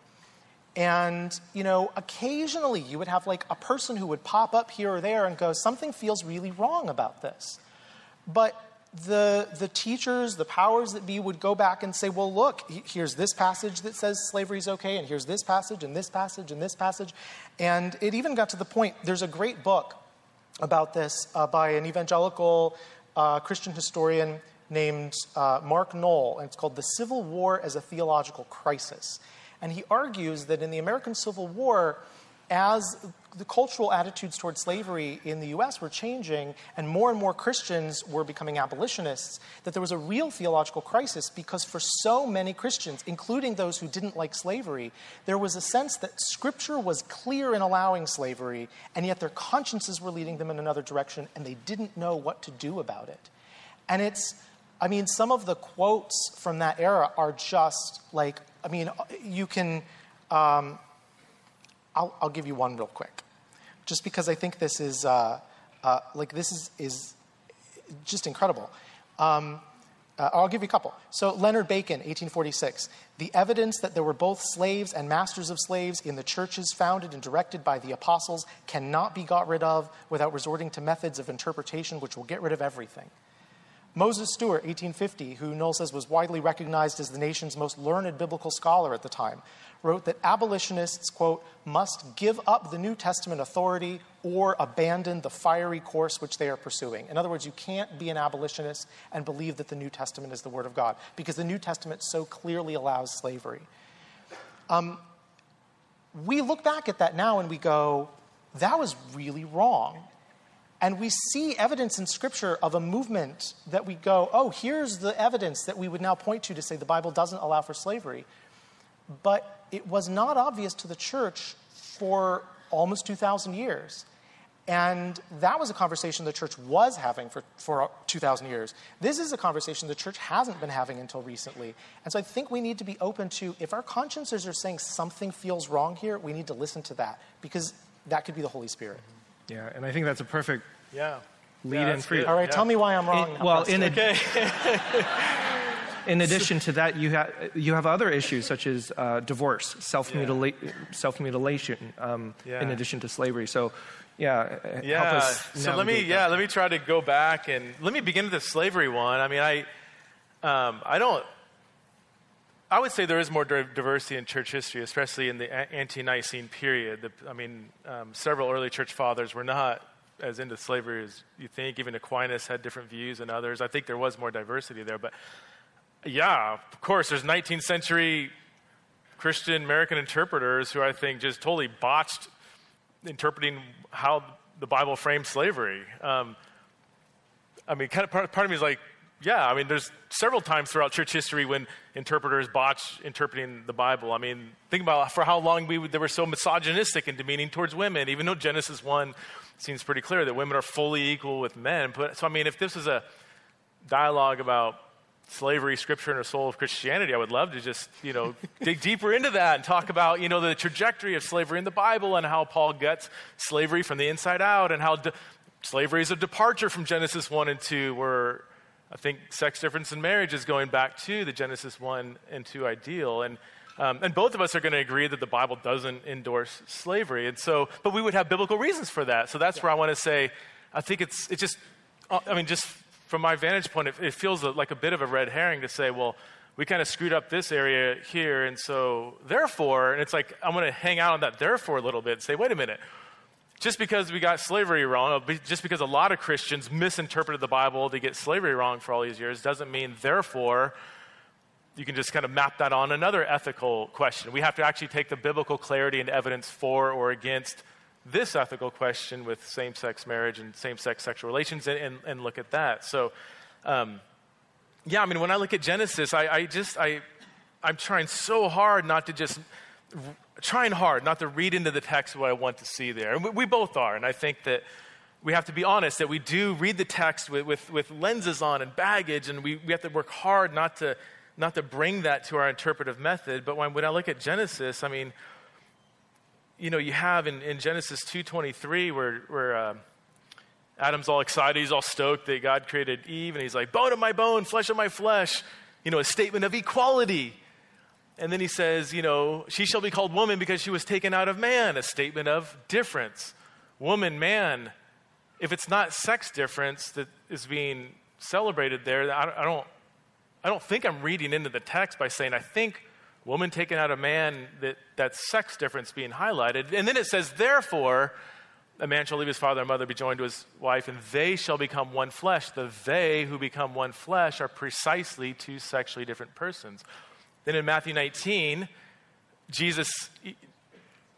And, you know, occasionally you would have like a person who would pop up here or there and go, something feels really wrong about this. But the, the teachers, the powers that be would go back and say, well, look, here's this passage that says slavery is okay, and here's this passage, and this passage, and this passage. And it even got to the point, there's a great book about this uh, by an evangelical uh, Christian historian named uh, Mark Noll, and it's called The Civil War as a Theological Crisis. And he argues that in the American Civil War, as the cultural attitudes toward slavery in the US were changing and more and more Christians were becoming abolitionists, that there was a real theological crisis because for so many Christians, including those who didn't like slavery, there was a sense that Scripture was clear in allowing slavery, and yet their consciences were leading them in another direction and they didn't know what to do about it. And it's, I mean, some of the quotes from that era are just like, I mean, you can. Um, I'll, I'll give you one real quick, just because I think this is uh, uh, like this is is just incredible. Um, uh, I'll give you a couple. So, Leonard Bacon, 1846. The evidence that there were both slaves and masters of slaves in the churches founded and directed by the apostles cannot be got rid of without resorting to methods of interpretation which will get rid of everything. Moses Stuart, 1850, who Noll says was widely recognized as the nation's most learned biblical scholar at the time, wrote that abolitionists, quote, must give up the New Testament authority or abandon the fiery course which they are pursuing. In other words, you can't be an abolitionist and believe that the New Testament is the Word of God because the New Testament so clearly allows slavery. Um, we look back at that now and we go, that was really wrong. And we see evidence in Scripture of a movement that we go, oh, here's the evidence that we would now point to to say the Bible doesn't allow for slavery. But it was not obvious to the church for almost 2,000 years. And that was a conversation the church was having for, for 2,000 years. This is a conversation the church hasn't been having until recently. And so I think we need to be open to if our consciences are saying something feels wrong here, we need to listen to that because that could be the Holy Spirit. Mm-hmm. Yeah, and I think that's a perfect yeah. lead Yeah, in for you. All right, Yeah. tell me why I'm wrong. In- well, in, Okay. in addition to that, you, ha- you have other issues such as uh, divorce, self-mutila- self-mutilation, um, Yeah. in addition to slavery. So, yeah, uh, Yeah. help us So let me navigate yeah let me try to go back and let me begin with the slavery one. I mean I um, I don't. I would say there is more diversity in church history, especially in the a- ante-Nicene period. The, I mean, um, several early church fathers were not as into slavery as you think. Even Aquinas had different views than others. I think there was more diversity there. But yeah, of course, there's 19th century Christian American interpreters who I think just totally botched interpreting how the Bible frames slavery. Um, I mean, kind of part, part of me is like, yeah, I mean, there's several times throughout church history when interpreters botch interpreting the Bible. I mean, think about for how long we they were so misogynistic and demeaning towards women, even though Genesis 1 seems pretty clear that women are fully equal with men. But, so, I mean, if this is a dialogue about slavery, scripture, and the soul of Christianity, I would love to just, you know, dig deeper into that and talk about, you know, the trajectory of slavery in the Bible and how Paul gets slavery from the inside out and how de- slavery is a departure from Genesis 1 and 2, where I think sex difference in marriage is going back to the Genesis 1 and 2 ideal. And, um, and both of us are going to agree that the Bible doesn't endorse slavery. And so, but we would have biblical reasons for that. So that's where I want to say, I think it's, it's just, uh, I mean, just from my vantage point, it, it feels like a bit of a red herring to say, well, we kind of screwed up this area here, and so therefore, and it's like I'm going to hang out on that therefore a little bit and say, wait a minute. Just because we got slavery wrong, just because a lot of Christians misinterpreted the Bible to get slavery wrong for all these years, doesn't mean, therefore, you can just kind of map that on another ethical question. We have to actually take the biblical clarity and evidence for or against this ethical question with same sex marriage and same sex sexual relations and, and, and, look at that. So, um, yeah, I mean, when I look at Genesis, I, I just, I, I'm trying so hard not to just, trying hard not to read into the text what I want to see there. And we, we both are. And I think that we have to be honest that we do read the text with, with, with lenses on and baggage, and we, we have to work hard not to, not to bring that to our interpretive method. But when, when I look at Genesis, I mean, you know, you have in, in Genesis 2.23 where, where uh, Adam's all excited, he's all stoked that God created Eve, and he's like, bone of my bone, flesh of my flesh, you know, a statement of equality. And then he says, you know, she shall be called woman because she was taken out of man, a statement of difference. Woman, man. If it's not sex difference that is being celebrated there, I, I don't, I don't think I'm reading into the text by saying, I think woman taking out a man, that, that sex difference being highlighted. And then it says, therefore, a man shall leave his father and mother, be joined to his wife, and they shall become one flesh. The they who become one flesh are precisely two sexually different persons. Then in Matthew 19, Jesus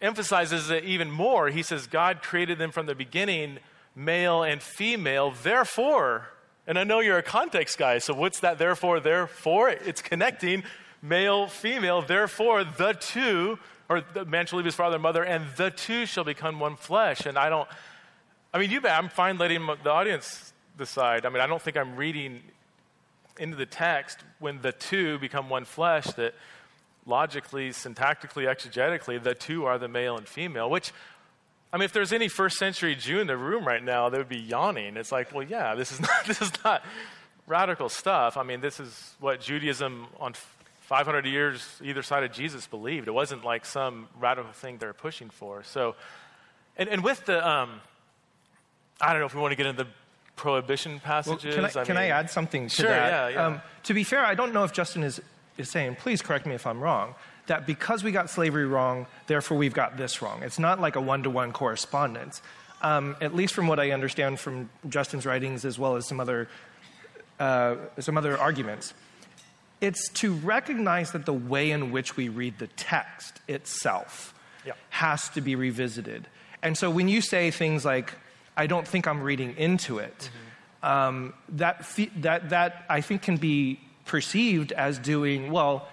emphasizes it even more. He says, God created them from the beginning, male and female, therefore. And I know you're a context guy, so what's that therefore? Therefore, it's connecting male, female. Therefore, the two, or the man shall leave his father and mother, and the two shall become one flesh. And I don't, I mean, you bet, I'm fine letting the audience decide. I mean, I don't think I'm reading into the text when the two become one flesh that logically, syntactically, exegetically, the two are the male and female, which I mean, if there's any first century Jew in the room right now, they would be yawning. It's like, well, yeah, this is not, this is not radical stuff. I mean, this is what Judaism on 500 years either side of Jesus believed. It wasn't like some radical thing they're pushing for. So, and, and with the, um, I don't know if we want to get into the prohibition passages. Well, can, I, I can I add something to sure, that? Yeah, yeah. Um, to be fair, I don't know if Justin is, is saying, please correct me if I'm wrong, that because we got slavery wrong, therefore we've got this wrong. It's not like a one to one correspondence. Um, at least from what I understand from Justin's writings, as well as some other, uh, some other arguments. It's to recognize that the way in which we read the text itself yeah. has to be revisited. And so when you say things like, I don't think I'm reading into it, mm-hmm. um, that, that, that I think can be perceived as doing, well,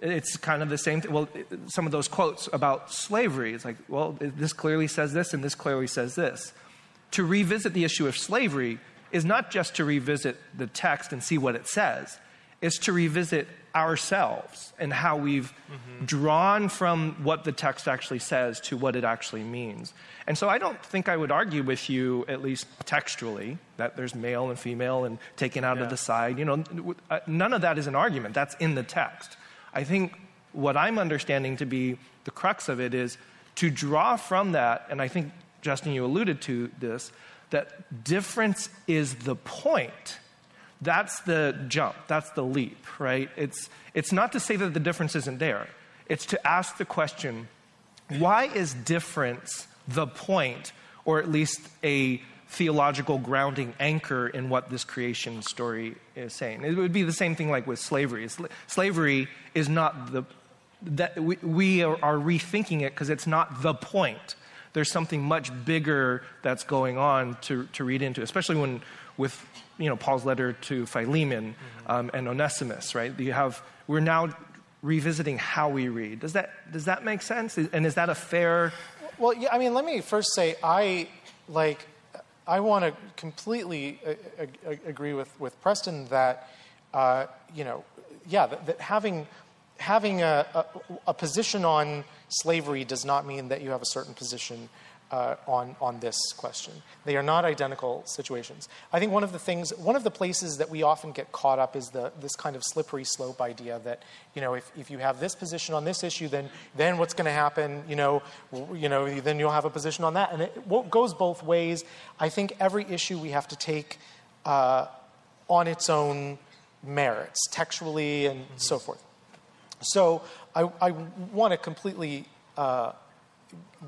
it's kind of the same thing. Well, some of those quotes about slavery, it's like, well, this clearly says this and this clearly says this. To revisit the issue of slavery is not just to revisit the text and see what it says, is to revisit ourselves and how we've mm-hmm. drawn from what the text actually says to what it actually means. And so I don't think I would argue with you, at least textually, that there's male and female and taken out yeah. of the side. You know, uh, none of that is an argument. That's in the text. I think what I'm understanding to be the crux of it is to draw from that, and I think, Justin, you alluded to this, that difference is the point that's the jump, that's the leap, right? It's, it's not to say that the difference isn't there, it's to ask the question why is difference the point, or at least a theological grounding anchor in what this creation story is saying? It would be the same thing like with slavery. Slavery is not the that we, are, are rethinking it because it's not the point. There's something much bigger that's going on to, to read into, especially when with you know, Paul's letter to Philemon mm-hmm. um, and Onesimus, right? You have, we're now revisiting how we read. Does that, does that make sense? And is that a fair? Well, yeah, I mean, let me first say, I like, I want to completely uh, uh, agree with, with Preston that, uh, you know, yeah, that, that having, having a, a, a, position on slavery does not mean that you have a certain position uh, on, on this question. They are not identical situations. I think one of the things, one of the places that we often get caught up is the, this kind of slippery slope idea that, you know, if, if you have this position on this issue, then, then what's going to happen, you know, you know, then you'll have a position on that. And it goes both ways. I think every issue we have to take uh, on its own merits, textually and so forth. So I, I want to completely uh,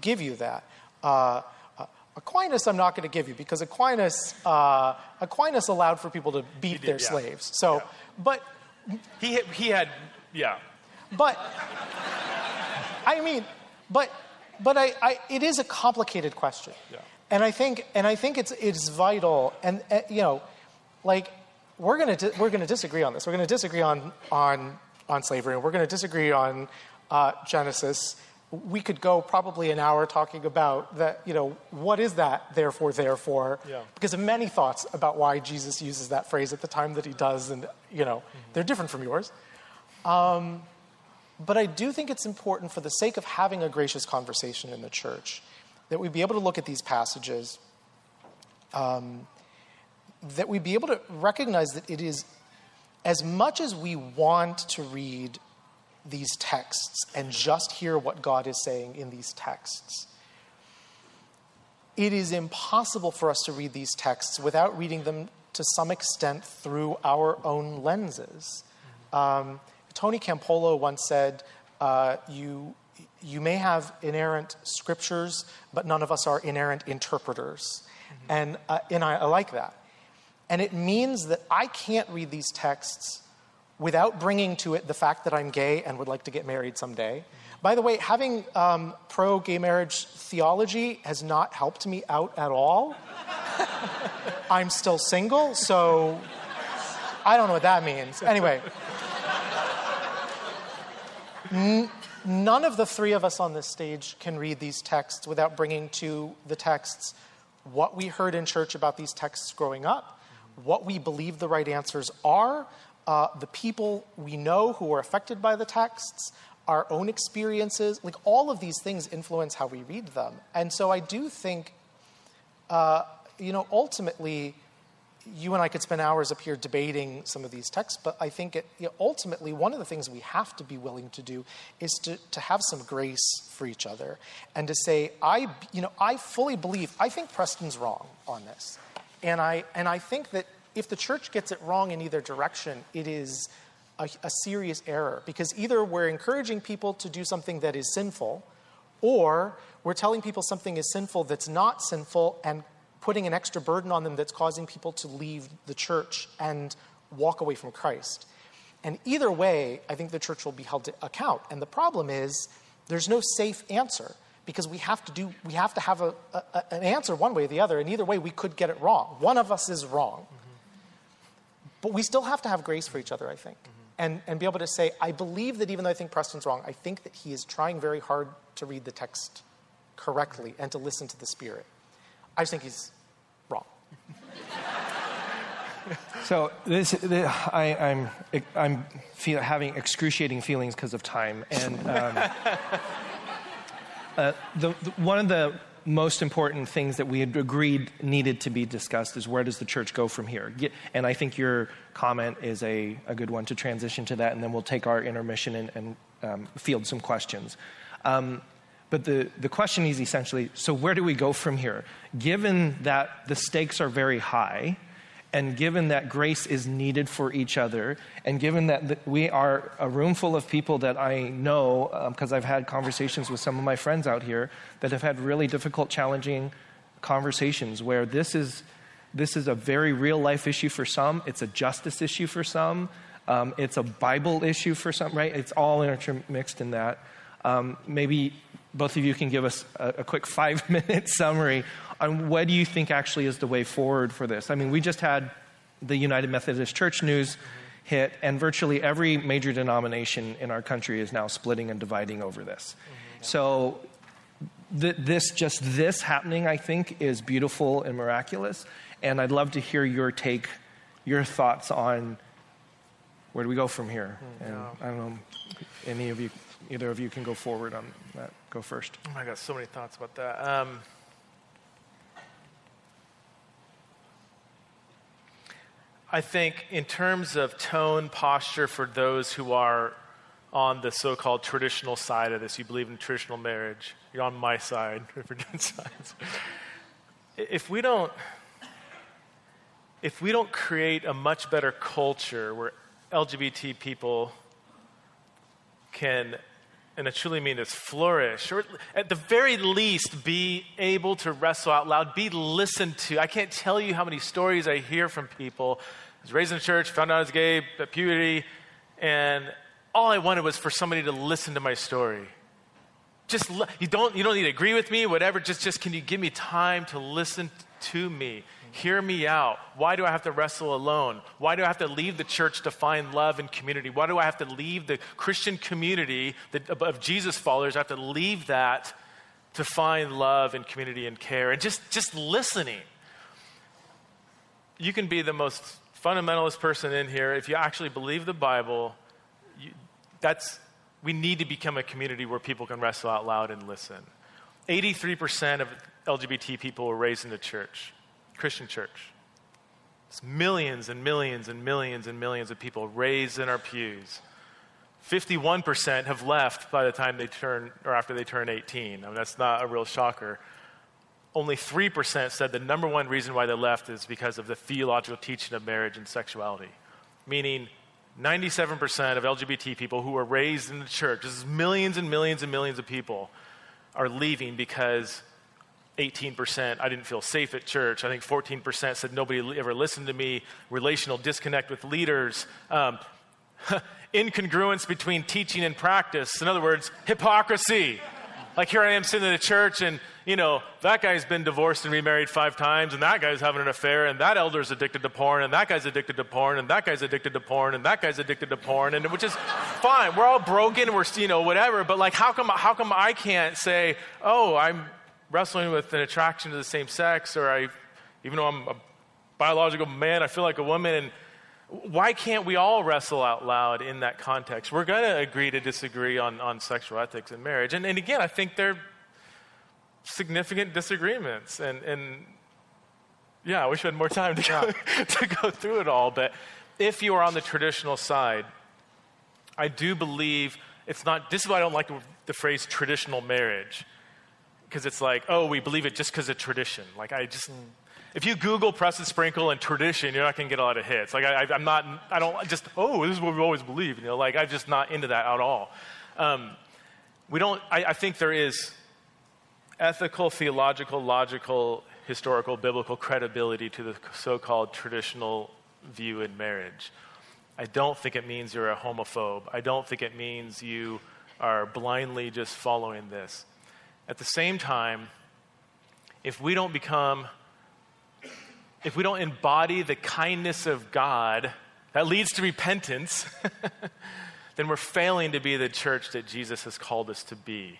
give you that. Uh, uh, Aquinas, I'm not going to give you because Aquinas, uh, Aquinas allowed for people to beat did, their yeah. slaves. So, Yeah. but He, had, he had, yeah. but I mean, but but I, I it is a complicated question, Yeah. and I think and I think it's it's vital, and uh, you know, like we're gonna di- we're gonna disagree on this. We're gonna disagree on on on slavery, and we're gonna disagree on uh, Genesis. We could go probably an hour talking about that. You know, what is that? Therefore, therefore, Yeah. because of many thoughts about why Jesus uses that phrase at the time that he does, and you know, they're different from yours. But I do think it's important for the sake of having a gracious conversation in the church that we be able to look at these passages, um, that we be able to recognize that it is as much as we want to read these texts and just hear what God is saying in these texts, it is impossible for us to read these texts without reading them to some extent through our own lenses. Um, Tony Campolo once said, uh, you, you may have inerrant scriptures, but none of us are inerrant interpreters. And, uh, and I, I like that. And it means that I can't read these texts without bringing to it the fact that I'm gay and would like to get married someday. By the way, having um, pro gay marriage theology has not helped me out at all. I'm still single, so I don't know what that means. Anyway, n- none of the three of us on this stage can read these texts without bringing to the texts what we heard in church about these texts growing up, what we believe the right answers are, uh, the people we know who are affected by the texts, our own experiences. Like all of these things influence how we read them. And so I do think, uh, you know, ultimately, you and I could spend hours up here debating some of these texts, but I think it, you know, ultimately one of the things we have to be willing to do is to, to have some grace for each other and to say, I, you know, I fully believe, I think Preston's wrong on this. And I, and I think that if the church gets it wrong in either direction, it is a, a serious error because either we're encouraging people to do something that is sinful or we're telling people something is sinful that's not sinful and putting an extra burden on them that's causing people to leave the church and walk away from Christ. And either way, I think the church will be held to account. And the problem is there's no safe answer because we have to do we have to have a, a, an answer one way or the other and either way we could get it wrong one of us is wrong but we still have to have grace for each other i think and, and be able to say i believe that even though i think preston's wrong i think that he is trying very hard to read the text correctly and to listen to the spirit. I just think he's wrong. So this, the I, I'm, I'm feel, having excruciating feelings because of time, and um, uh, the, the, one of the most important things that we had agreed needed to be discussed is where does the church go from here? And I think your comment is a, a good one to transition to that, and then we'll take our intermission and, and um, field some questions. Um, but the, the question is essentially so where do we go from here? Given that the stakes are very high, and given that grace is needed for each other, and given that we are a room full of people that I know, because I've had conversations with some of my friends out here that have had really difficult, challenging conversations where this is, this is a very real life issue for some, it's a justice issue for some, um, it's a Bible issue for some, right? It's all intermixed in that. Um, maybe both of you can give us a, a quick five minute summary on what do you think actually is the way forward for this. I mean, we just had the United Methodist Church news hit, and virtually every major denomination in our country is now splitting and dividing over this. So, th- this just this happening, I think, is beautiful and miraculous. And I'd love to hear your take, your thoughts on where do we go from here. And I don't know, any of you, either of you can go forward on that. Go first. Oh my God, so many thoughts about that. Um, I think, in terms of tone, posture for those who are on the so called traditional side of this, you believe in traditional marriage, you're on my side, if we're doing sides. If we don't, if we don't create a much better culture where LGBT people can, and I truly mean this, flourish, or at the very least be able to wrestle out loud, be listened to. I can't tell you how many stories I hear from people. I was raised in church, found out I was gay at puberty, and all I wanted was for somebody to listen to my story. Just you don't you don't need to agree with me, whatever. Just just can you give me time to listen to me? Hear me out. Why do I have to wrestle alone? Why do I have to leave the church to find love and community? Why do I have to leave the Christian community of Jesus followers? I have to leave that to find love and community and care and just, just listening. You can be the most fundamentalist person in here if you actually believe the Bible. You, that's, we need to become a community where people can wrestle out loud and listen. 83% of LGBT people were raised in the church. Christian church. It's millions and millions and millions and millions of people raised in our pews. 51% have left by the time they turn, or after they turn 18. I mean, that's not a real shocker. Only 3% said the number one reason why they left is because of the theological teaching of marriage and sexuality. Meaning, 97% of LGBT people who were raised in the church, this is millions and millions and millions of people, are leaving because 18%, I didn't feel safe at church. I think 14% said nobody ever listened to me. Relational disconnect with leaders. Um, incongruence between teaching and practice. In other words, hypocrisy. Like here I am sitting in a church and, you know, that guy's been divorced and remarried five times, and that guy's having an affair, and that elder's addicted to porn, and that guy's addicted to porn, and that guy's addicted to porn, and that guy's addicted to porn, and which is fine. We're all broken, we're, you know, whatever, but like, how come, how come I can't say, oh, I'm wrestling with an attraction to the same sex, or I, even though I'm a biological man, I feel like a woman. And why can't we all wrestle out loud in that context? We're going to agree to disagree on, on sexual ethics and marriage. And, and again, I think they're significant disagreements. And, and yeah, I wish we had more time to go, to go through it all. But if you are on the traditional side, I do believe it's not, this is why I don't like the phrase traditional marriage because it's like, oh, we believe it just because of tradition. Like, I just, if you Google Preston Sprinkle and tradition, you're not going to get a lot of hits. Like, I, am not, I don't just, oh, this is what we always believe. You know, like, I'm just not into that at all. Um, we don't, I, I think there is ethical, theological, logical, historical, biblical credibility to the so called traditional view in marriage. I don't think it means you're a homophobe. I don't think it means you are blindly just following this. At the same time, if we don't become, if we don't embody the kindness of God that leads to repentance, then we're failing to be the church that Jesus has called us to be.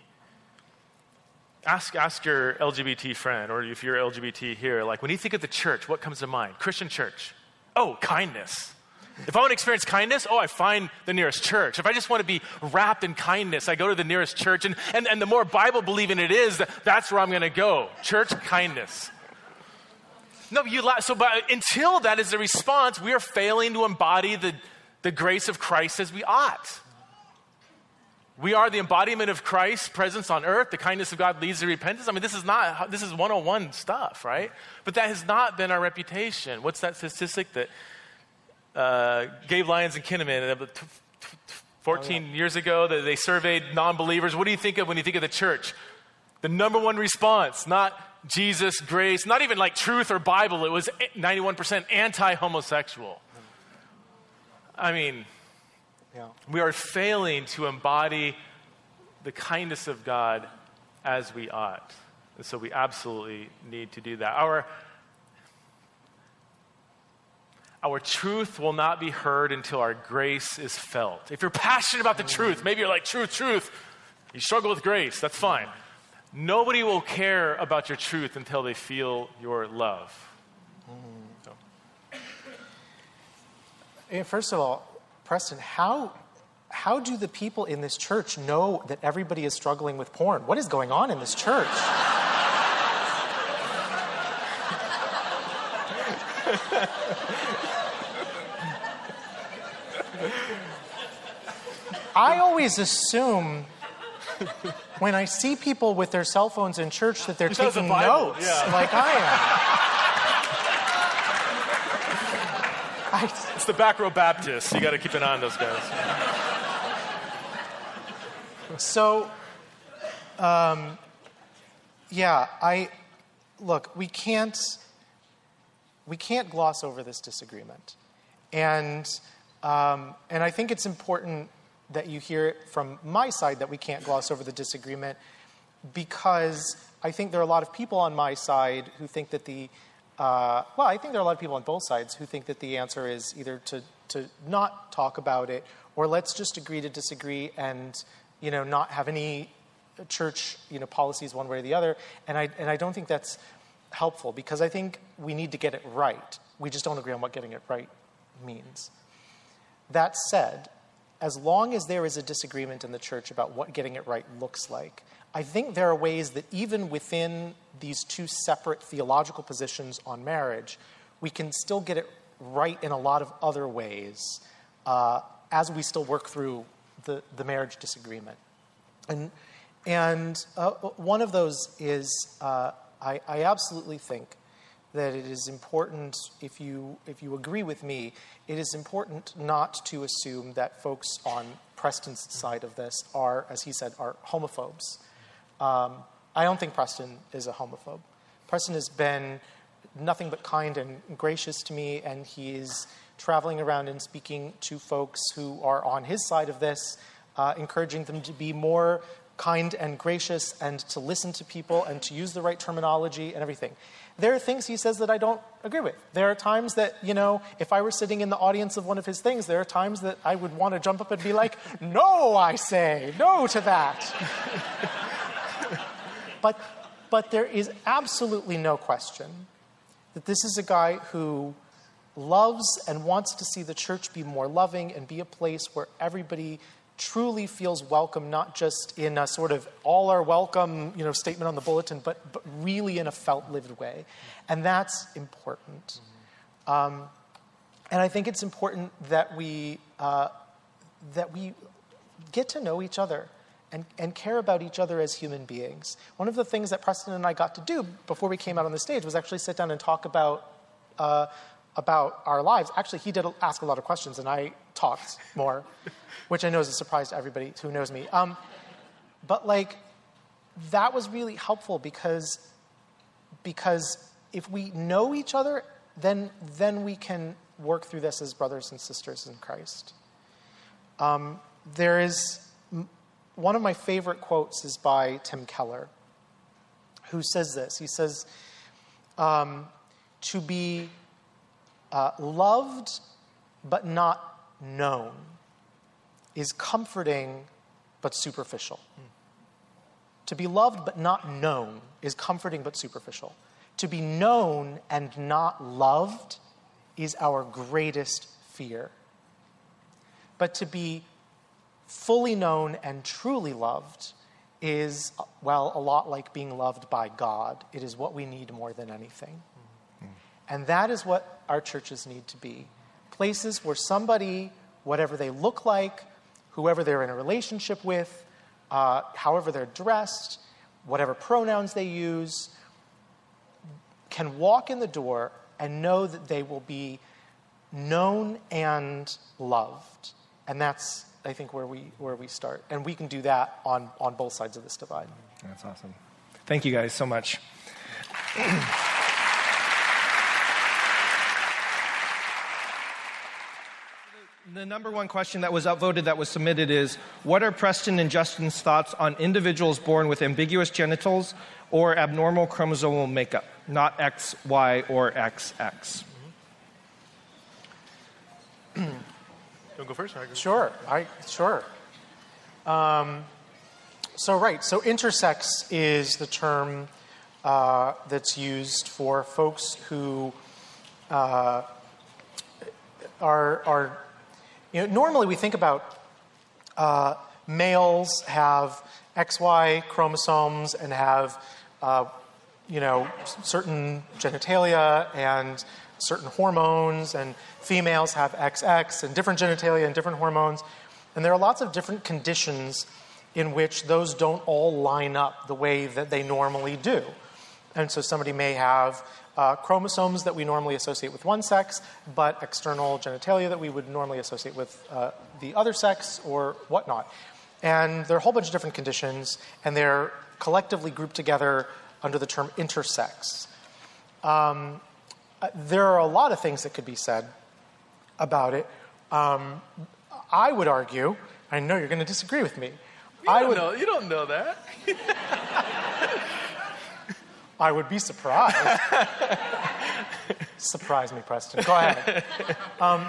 Ask, ask your LGBT friend, or if you're LGBT here, like when you think of the church, what comes to mind? Christian church. Oh, kindness. If I want to experience kindness, oh, I find the nearest church. If I just want to be wrapped in kindness, I go to the nearest church. And, and, and the more Bible believing it is, that's where I'm going to go. Church kindness. No, you so but until that is the response, we are failing to embody the, the grace of Christ as we ought. We are the embodiment of Christ's presence on earth. The kindness of God leads to repentance. I mean, this is not, this is 101 stuff, right? But that has not been our reputation. What's that statistic that uh, Gabe Lyons and Kinnaman, 14 oh, yeah. years ago, that they surveyed non believers. What do you think of when you think of the church? The number one response, not Jesus, grace, not even like truth or Bible, it was 91% anti homosexual. I mean, yeah. we are failing to embody the kindness of God as we ought. And so we absolutely need to do that. Our our truth will not be heard until our grace is felt. If you're passionate about the truth, maybe you're like, truth, truth, you struggle with grace, that's fine. Nobody will care about your truth until they feel your love. So. First of all, Preston, how, how do the people in this church know that everybody is struggling with porn? What is going on in this church? I always assume when I see people with their cell phones in church that they're taking notes, yeah. like I I, It's the back row Baptists. You got to keep an eye on those guys. so, um, yeah, I look. We can't we can't gloss over this disagreement, and um, and I think it's important that you hear from my side that we can't gloss over the disagreement because I think there are a lot of people on my side who think that the uh, well, I think there are a lot of people on both sides who think that the answer is either to to not talk about it or let's just agree to disagree and you know not have any church you know policies one way or the other. And I and I don't think that's helpful because I think we need to get it right. We just don't agree on what getting it right means. That said, as long as there is a disagreement in the church about what getting it right looks like, I think there are ways that even within these two separate theological positions on marriage, we can still get it right in a lot of other ways uh, as we still work through the, the marriage disagreement. And, and uh, one of those is uh, I, I absolutely think that it is important, if you, if you agree with me, it is important not to assume that folks on Preston's side of this are, as he said, are homophobes. Um, I don't think Preston is a homophobe. Preston has been nothing but kind and gracious to me, and he is traveling around and speaking to folks who are on his side of this, uh, encouraging them to be more kind and gracious and to listen to people and to use the right terminology and everything. There are things he says that I don't agree with. There are times that, you know, if I were sitting in the audience of one of his things, there are times that I would want to jump up and be like, no, I say, no to that. but, but there is absolutely no question that this is a guy who loves and wants to see the church be more loving and be a place where everybody truly feels welcome, not just in a sort of all are welcome, you know, statement on the bulletin, but, but really in a felt lived way. And that's important. Um, and I think it's important that we, uh, that we get to know each other and, and care about each other as human beings. One of the things that Preston and I got to do before we came out on the stage was actually sit down and talk about, uh, about our lives. Actually, he did ask a lot of questions, and I talked more which I know is a surprise to everybody who knows me. Um, but like, that was really helpful because, because if we know each other, then, then we can work through this as brothers and sisters in Christ. Um, there is one of my favorite quotes is by Tim Keller, who says this. He says, um, "To be uh, loved but not known is comforting but superficial. Mm. To be loved but not known is comforting but superficial. To be known and not loved is our greatest fear. But to be fully known and truly loved is, well, a lot like being loved by God. It is what we need more than anything. Mm. And that is what our churches need to be places where somebody, whatever they look like, whoever they're in a relationship with, uh, however they're dressed, whatever pronouns they use, can walk in the door and know that they will be known and loved. And that's, I think, where we, where we start. And we can do that on, on both sides of this divide. That's awesome. Thank you guys so much. The number one question that was upvoted that was submitted is What are Preston and Justin's thoughts on individuals born with ambiguous genitals or abnormal chromosomal makeup, not X, Y, or XX? you go first? I Sure. I, sure. Um, so, right. So, intersex is the term uh, that's used for folks who uh, are, are you know, normally we think about uh, males have XY chromosomes and have, uh, you know, certain genitalia and certain hormones, and females have XX and different genitalia and different hormones. And there are lots of different conditions in which those don't all line up the way that they normally do. And so somebody may have uh, chromosomes that we normally associate with one sex, but external genitalia that we would normally associate with uh, the other sex or whatnot. And there are a whole bunch of different conditions, and they're collectively grouped together under the term intersex. Um, uh, there are a lot of things that could be said about it. Um, I would argue, I know you're going to disagree with me. You I don't would, know. You don't know that. I would be surprised. Surprise me, Preston. Go ahead. Um,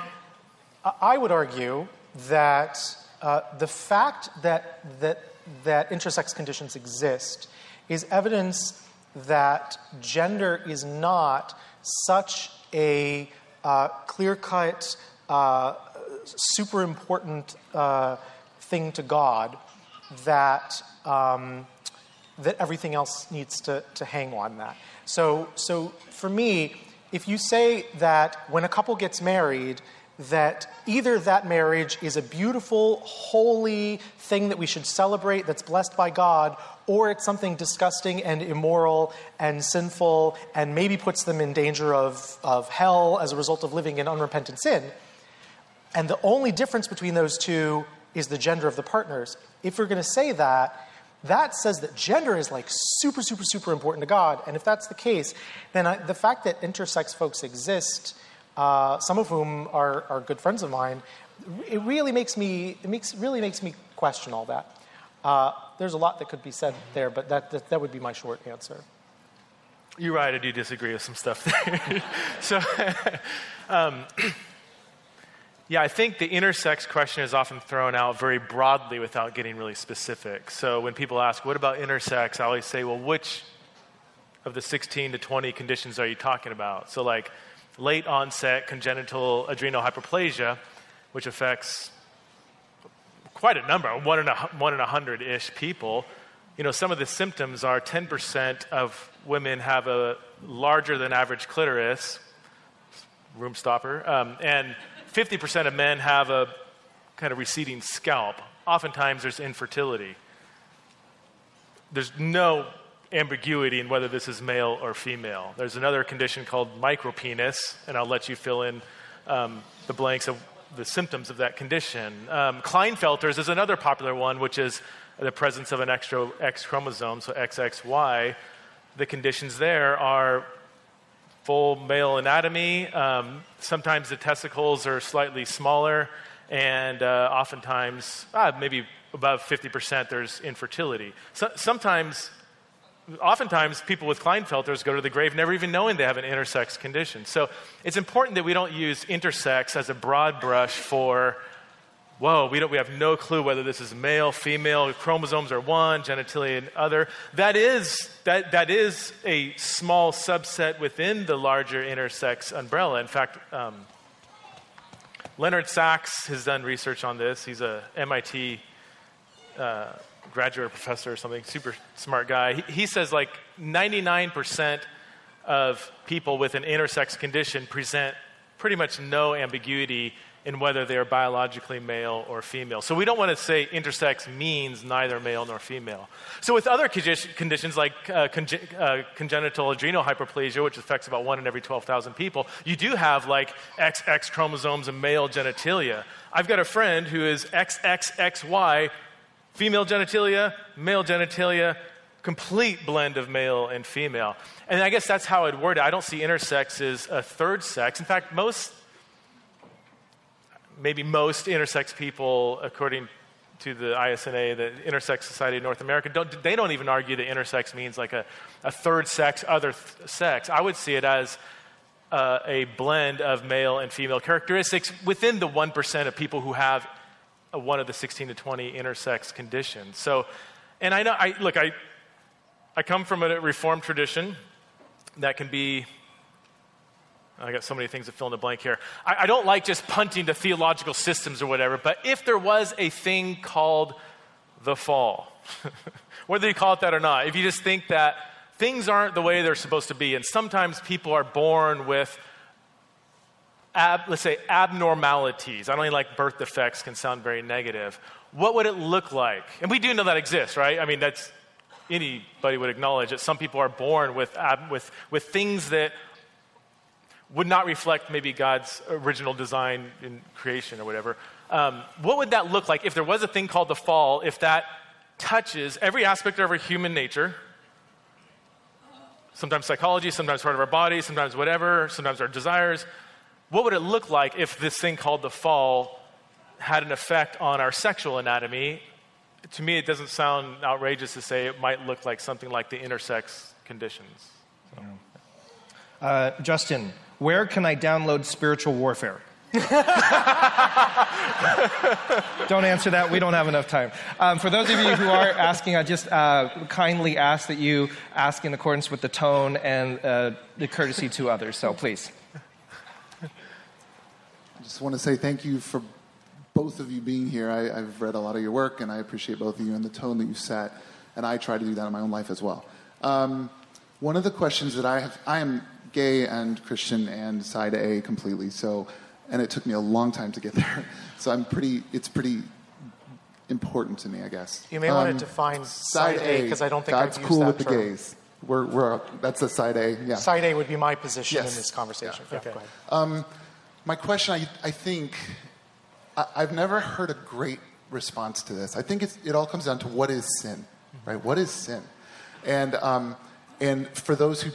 I- would argue that uh, the fact that, that, that intersex conditions exist is evidence that gender is not such a uh, clear cut, uh, super important uh, thing to God that. Um, that everything else needs to, to hang on that. So, so for me, if you say that when a couple gets married, that either that marriage is a beautiful, holy thing that we should celebrate that's blessed by God, or it's something disgusting and immoral and sinful and maybe puts them in danger of, of hell as a result of living in unrepentant sin. And the only difference between those two is the gender of the partners. If we're going to say that, that says that gender is like super, super, super important to God. And if that's the case, then I, the fact that intersex folks exist, uh, some of whom are, are good friends of mine, it really makes me, it makes, really makes me question all that. Uh, there's a lot that could be said there, but that, that, that would be my short answer. You're right. I do disagree with some stuff there. so, um, yeah, I think the intersex question is often thrown out very broadly without getting really specific. So when people ask, "What about intersex?" I always say, "Well, which of the 16 to 20 conditions are you talking about?" So, like late onset congenital adrenal hyperplasia, which affects quite a number, one in a, one in a hundred ish people. You know, some of the symptoms are 10% of women have a larger than average clitoris, room stopper, um, and 50% of men have a kind of receding scalp. Oftentimes there's infertility. There's no ambiguity in whether this is male or female. There's another condition called micropenis, and I'll let you fill in um, the blanks of the symptoms of that condition. Um, is another popular one, which is the presence of an extra X chromosome, so XXY. The conditions there are full male anatomy. Um, sometimes the testicles are slightly smaller, and uh, oftentimes, ah, maybe above 50%, there's infertility. So, sometimes, oftentimes, people with Klinefelters go to the grave never even knowing they have an intersex condition. So it's important that we don't use intersex as a broad brush for whoa, we, don't, we have no clue whether this is male, female, chromosomes are one, genitalia and other. That is, that, that is a small subset within the larger intersex umbrella. In fact, um, Leonard Sax has done research on this. He's a MIT uh, graduate professor or something, super smart guy. He, he says like 99% of people with an intersex condition present pretty much no ambiguity in whether they are biologically male or female. So we don't want to say intersex means neither male nor female. So with other conditions like uh, conge- uh, congenital adrenal hyperplasia, which affects about one in every 12,000 people, you do have like XX chromosomes and male genitalia. I've got a friend who is XXXY, female genitalia, male genitalia, complete blend of male and female. And I guess that's how I'd word it. I don't see intersex as a third sex. In fact, most maybe most intersex people, according to the ISNA, the Intersex Society of North America, don't, they don't even argue that intersex means like a, a third sex, other th- sex. I would see it as uh, a blend of male and female characteristics within the 1% of people who have a, one of the 16 to 20 intersex conditions. So, and I know, I, look, I, I come from a reformed tradition that can be I got so many things to fill in the blank here. I, I, don't like just punting to theological systems or whatever, but if there was a thing called the fall, whether you call it that or not, if you just think that things aren't the way they're supposed to be, and sometimes people are born with, ab, let's say, abnormalities. I don't even like birth defects, can sound very negative. What would it look like? And we do know that exists, right? I mean, that's anybody would acknowledge that some people are born with, with, with things that would not reflect maybe God's original design in creation or whatever. Um, what would that look like if there was a thing called the fall, if that touches every aspect of our human nature? Sometimes psychology, sometimes part of our body, sometimes whatever, sometimes our desires. What would it look like if this thing called the fall had an effect on our sexual anatomy? To me, it doesn't sound outrageous to say it might look like something like the intersex conditions. So. Uh, Justin, where can I download spiritual warfare? don't answer that. We don't have enough time. Um, for those of you who are asking, I just uh, kindly ask that you ask in accordance with the tone and uh, the courtesy to others. So please. I just want to say thank you for both of you being here. I, have read a lot of your work, and I appreciate both of you and the tone that you set. And I try to do that in my own life as well. Um, one of the questions that I have, I am gay and Christian and side A completely. So, and it took me a long time to get there. So I'm pretty. It's pretty important to me, I guess. You may um, want to define side, side A because I don't think God's I've cool that with term. the gays. We're, we're that's a side A. Yeah. Side A would be my position yes. in this conversation. Yeah. Okay. Um, my question, I, I think, I, have never heard a great response to this. I think it all comes down to what is sin, right? What is sin? And um, and for those who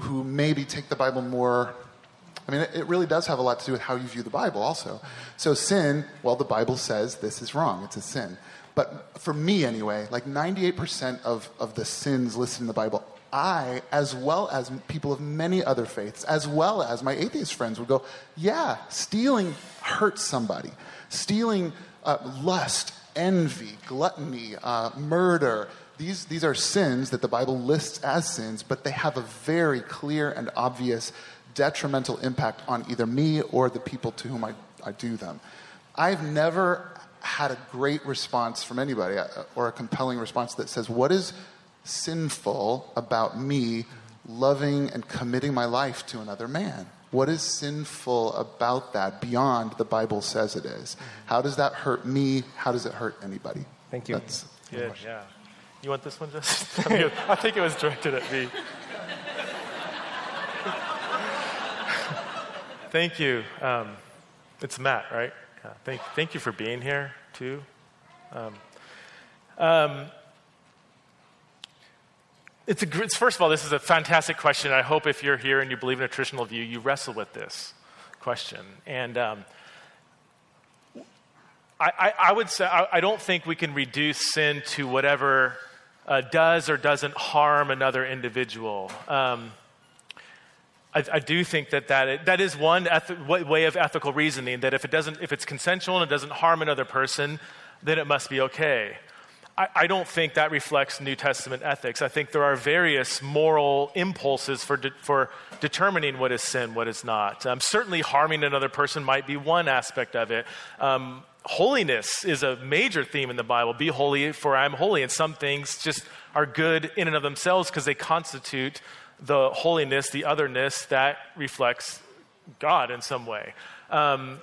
who maybe take the Bible more. I mean, it really does have a lot to do with how you view the Bible, also. So, sin, well, the Bible says this is wrong, it's a sin. But for me, anyway, like 98% of, of the sins listed in the Bible, I, as well as people of many other faiths, as well as my atheist friends, would go, yeah, stealing hurts somebody. Stealing uh, lust, envy, gluttony, uh, murder, these, these are sins that the Bible lists as sins, but they have a very clear and obvious detrimental impact on either me or the people to whom I, I do them. I've never had a great response from anybody uh, or a compelling response that says, What is sinful about me loving and committing my life to another man? What is sinful about that beyond the Bible says it is? How does that hurt me? How does it hurt anybody? Thank you. That's Good, yeah. You want this one, Just? I think it was directed at me. thank you. Um, it's Matt, right? Yeah, thank, thank you for being here, too. Um, um, it's, a, it's, first of all, this is a fantastic question. I hope if you're here and you believe in a traditional view, you wrestle with this question. And um, I, I, I, would say I, I, don't think we can reduce sin to whatever uh, does or doesn't harm another individual. Um, I, I, do think that that, that is one eth- way of ethical reasoning that if, it doesn't, if it's consensual and it doesn't harm another person, then it must be okay. I, I don't think that reflects New Testament ethics. I think there are various moral impulses for, de- for determining what is sin, what is not. Um, certainly, harming another person might be one aspect of it. Um, holiness is a major theme in the Bible. Be holy, for I am holy. And some things just are good in and of themselves because they constitute the holiness, the otherness that reflects God in some way. Um,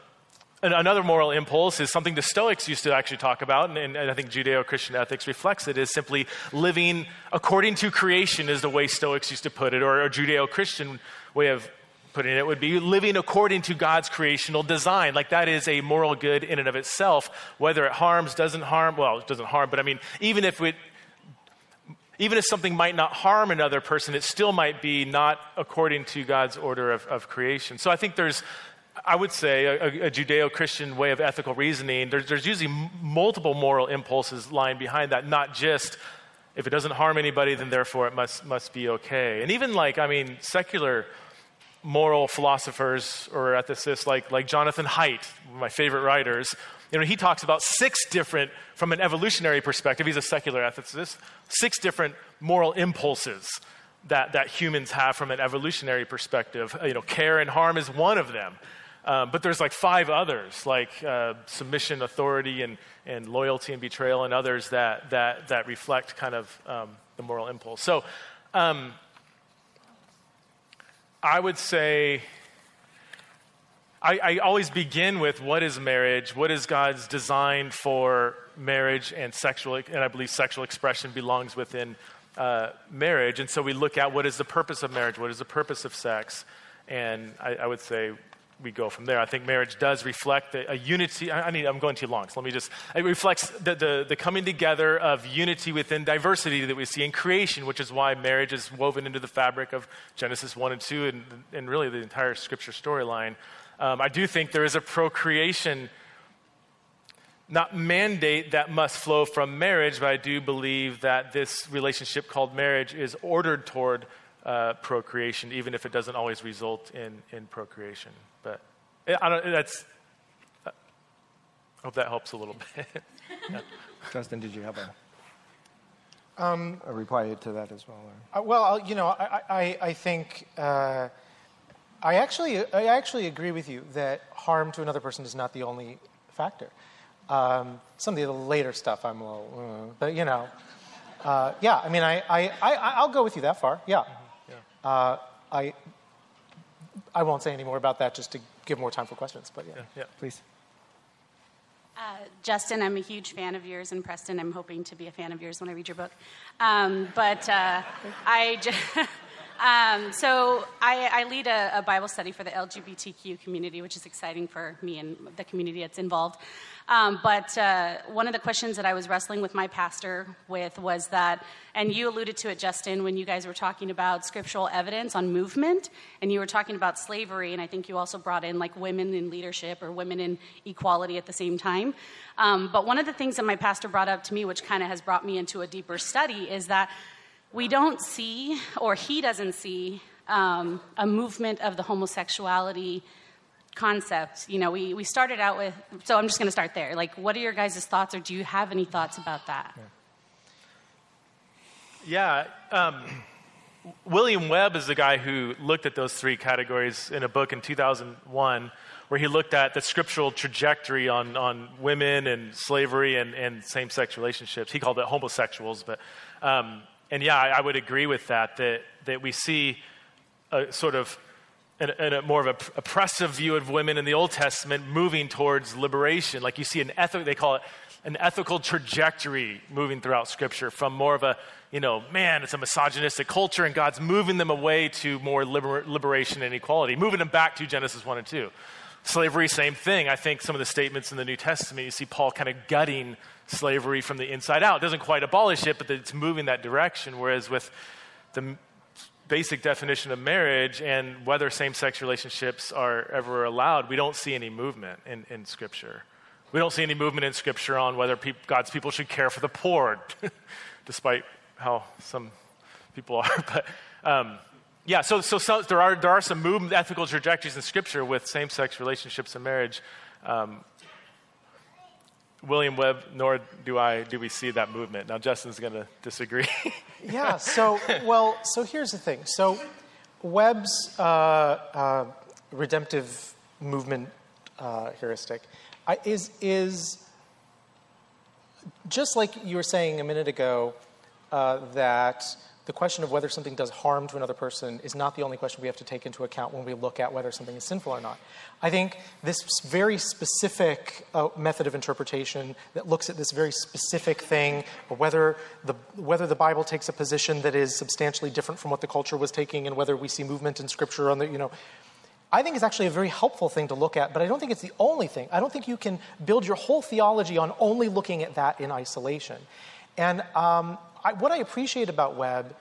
another moral impulse is something the Stoics used to actually talk about, and, and I think Judeo Christian ethics reflects it, is simply living according to creation, is the way Stoics used to put it, or a Judeo Christian way of putting it would be living according to God's creational design. Like that is a moral good in and of itself. Whether it harms, doesn't harm, well, it doesn't harm, but I mean, even if it, even if something might not harm another person, it still might be not according to God's order of, of creation. So I think there's, I would say, a, a Judeo Christian way of ethical reasoning. There's, there's usually multiple moral impulses lying behind that, not just if it doesn't harm anybody, then therefore it must, must be okay. And even like, I mean, secular moral philosophers or ethicists like, like Jonathan Haidt, my favorite writers, you know, he talks about six different, from an evolutionary perspective, he's a secular ethicist, six different moral impulses that, that humans have from an evolutionary perspective. You know, care and harm is one of them. Um, but there's like five others, like uh, submission, authority, and, and loyalty and betrayal, and others that, that, that reflect kind of um, the moral impulse. So, um, I would say I, I, always begin with what is marriage? What is God's design for marriage and sexual? And I believe sexual expression belongs within uh, marriage. And so we look at what is the purpose of marriage, what is the purpose of sex. And I, I would say we go from there. I think marriage does reflect a, a unity. I, I, mean, I'm going too long, so let me just. It reflects the, the, the, coming together of unity within diversity that we see in creation, which is why marriage is woven into the fabric of Genesis 1 and 2 and, and really the entire scripture storyline. Um, I do think there is a procreation, not mandate that must flow from marriage, but I do believe that this relationship called marriage is ordered toward uh, procreation, even if it doesn't always result in, in procreation. But I don't, that's, I hope that helps a little bit. yeah. Justin, did you have a, um, a reply to that as well? Uh, well, you know, I, I, I think uh, I actually I actually agree with you that harm to another person is not the only factor. Um, some of the later stuff I'm a little, uh, but you know, uh, yeah. I mean, I, I, I I'll go with you that far. Yeah. Uh, I, I won't say any more about that just to give more time for questions, but yeah. Yeah, yeah. please. Uh, Justin, I'm a huge fan of yours, and Preston, I'm hoping to be a fan of yours when I read your book. Um, but uh, I just. Um, so I, I lead a, a, Bible study for the LGBTQ community, which is exciting for me and the community that's involved. Um, but uh, one of the questions that I was wrestling with my pastor with was that, and you alluded to it, Justin, when you guys were talking about scriptural evidence on movement, and you were talking about slavery, and I think you also brought in like women in leadership or women in equality at the same time. Um, but one of the things that my pastor brought up to me, which kind of has brought me into a deeper study, is that we don't see, or he doesn't see, um, a movement of the homosexuality concept. You know, we, we started out with, so I'm just going to start there. Like, what are your guys' thoughts, or do you have any thoughts about that? Yeah. Um, William Webb is the guy who looked at those three categories in a book in 2001, where he looked at the scriptural trajectory on, on women and slavery and, and same sex relationships. He called it homosexuals, but. Um, and yeah, I, I, would agree with that, that, that we see a sort of and, a more of an oppressive view of women in the Old Testament moving towards liberation. Like you see an ethical, they call it an ethical trajectory moving throughout Scripture from more of a, you know, man, it's a misogynistic culture, and God's moving them away to more liber- liberation and equality, moving them back to Genesis 1 and 2. Slavery, same thing. I think some of the statements in the New Testament, you see Paul kind of gutting slavery from the inside out. It doesn't quite abolish it, but it's moving that direction. Whereas with the basic definition of marriage and whether same sex relationships are ever allowed, we don't see any movement in, in Scripture. We don't see any movement in Scripture on whether pe- God's people should care for the poor, despite how some people are. But um, yeah, so, so, so, there, are, there are some movement, ethical trajectories in Scripture with same sex relationships and marriage. Um, William Webb, nor do I, do we see that movement. Now, Justin's going to disagree. yeah, so, well, so here's the thing. So, Webb's uh, uh, redemptive movement uh, heuristic is, is just like you were saying a minute ago uh, that the question of whether something does harm to another person is not the only question we have to take into account when we look at whether something is sinful or not. I think this very specific uh, method of interpretation that looks at this very specific thing, whether the, whether the Bible takes a position that is substantially different from what the culture was taking, and whether we see movement in Scripture on the, you know, I think is actually a very helpful thing to look at, but I don't think it's the only thing. I don't think you can build your whole theology on only looking at that in isolation. And um, I, what I appreciate about Webb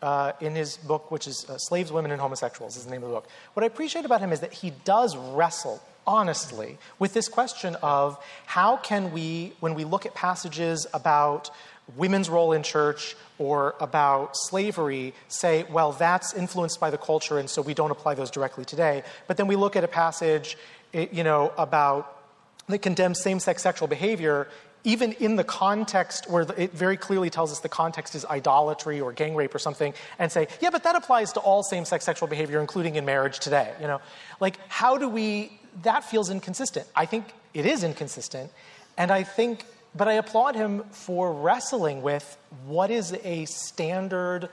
uh, in his book, which is uh, Slaves, Women, and Homosexuals, is the name of the book. What I appreciate about him is that he does wrestle honestly with this question of how can we, when we look at passages about women's role in church or about slavery, say, well, that's influenced by the culture, and so we don't apply those directly today. But then we look at a passage, you know, about that condemns same-sex sexual behavior even in the context where it very clearly tells us the context is idolatry or gang rape or something, and say, yeah, but that applies to all same sex sexual behavior, including in marriage today. You know, like how do we? That feels inconsistent. I think it is inconsistent, and I think, but I applaud him for wrestling with what is a standard,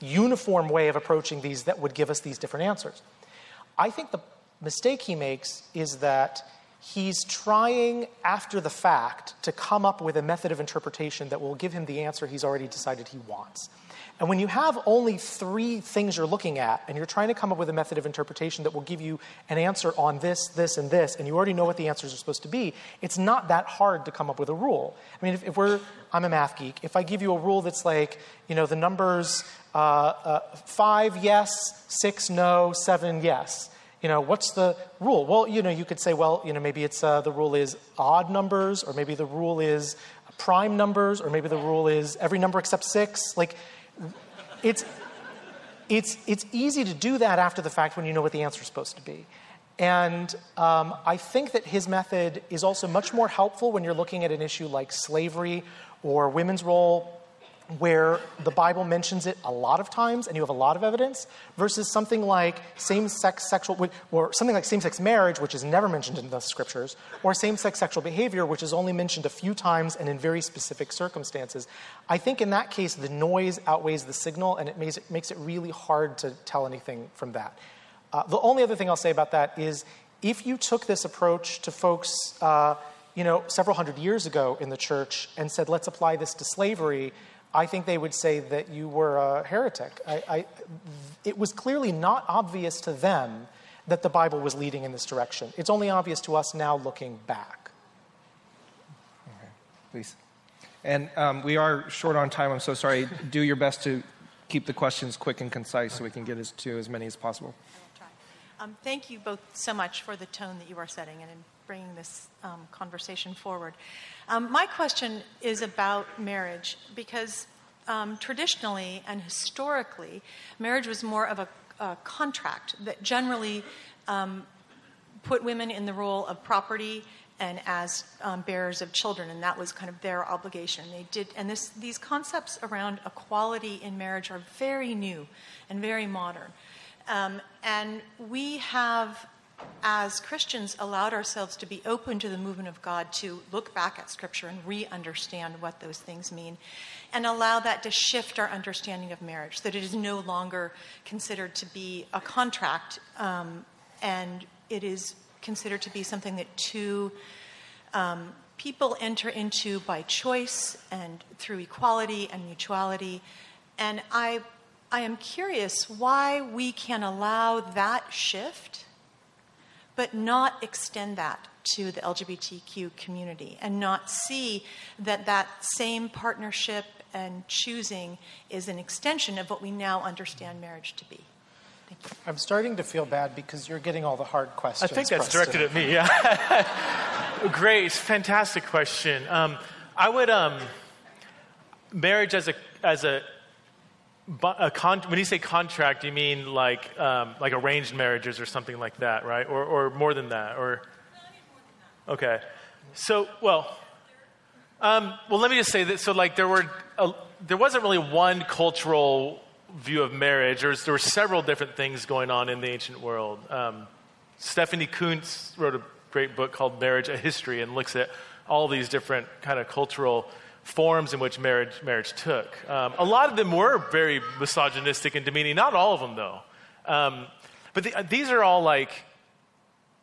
uniform way of approaching these that would give us these different answers. I think the mistake he makes is that he's trying after the fact to come up with a method of interpretation that will give him the answer he's already decided he wants. And when you have only three things you're looking at, and you're trying to come up with a method of interpretation that will give you an answer on this, this, and this, and you already know what the answers are supposed to be, it's not that hard to come up with a rule. I mean, if, if we're, I'm a math geek, if I give you a rule that's like, you know, the numbers uh, uh, five yes, six no, seven yes, you know, what's the rule? Well, you know, you could say, well, you know, maybe it's uh, the rule is odd numbers, or maybe the rule is prime numbers, or maybe the rule is every number except six. Like, it's, it's, it's easy to do that after the fact when you know what the answer is supposed to be. And um, I think that his method is also much more helpful when you're looking at an issue like slavery or women's role where the Bible mentions it a lot of times and you have a lot of evidence, versus something like same-sex sexual, or something like same-sex marriage, which is never mentioned in the scriptures, or same-sex sexual behavior, which is only mentioned a few times and in very specific circumstances. I think in that case, the noise outweighs the signal, and it makes it, makes it really hard to tell anything from that. Uh, the only other thing I'll say about that is, if you took this approach to folks, uh, you know, several hundred years ago in the church and said, let's apply this to slavery, I think they would say that you were a heretic. I, I, it was clearly not obvious to them that the Bible was leading in this direction. It's only obvious to us now looking back. Okay, please. And um, we are short on time. I'm so sorry. Do your best to keep the questions quick and concise so we can get as, to as many as possible. Um, thank you both so much for the tone that you are setting and in bringing this um, conversation forward. Um, my question is about marriage because um, traditionally and historically, marriage was more of a, a contract that generally um, put women in the role of property and as um, bearers of children, and that was kind of their obligation. They did, and this, these concepts around equality in marriage are very new and very modern. Um, and we have as Christians, allowed ourselves to be open to the movement of God to look back at Scripture and re understand what those things mean, and allow that to shift our understanding of marriage, that it is no longer considered to be a contract, um, and it is considered to be something that two um, people enter into by choice and through equality and mutuality. And I, I am curious why we can allow that shift but not extend that to the LGBTQ community and not see that that same partnership and choosing is an extension of what we now understand marriage to be. Thank you. I'm starting to feel bad because you're getting all the hard questions. I think that's directed at me. Yeah. Great, fantastic question. Um, I would um, marriage as a as a a con- when you say contract, you mean like um, like arranged marriages or something like that, right? Or or more than that, or okay. So well, um, well, let me just say that. So like there were a, there wasn't really one cultural view of marriage. There, was, there were several different things going on in the ancient world. Um, Stephanie Coontz wrote a great book called Marriage: A History, and looks at all these different kind of cultural forms in which marriage, marriage took. Um, a lot of them were very misogynistic and demeaning, not all of them, though. Um, but the, these are all like,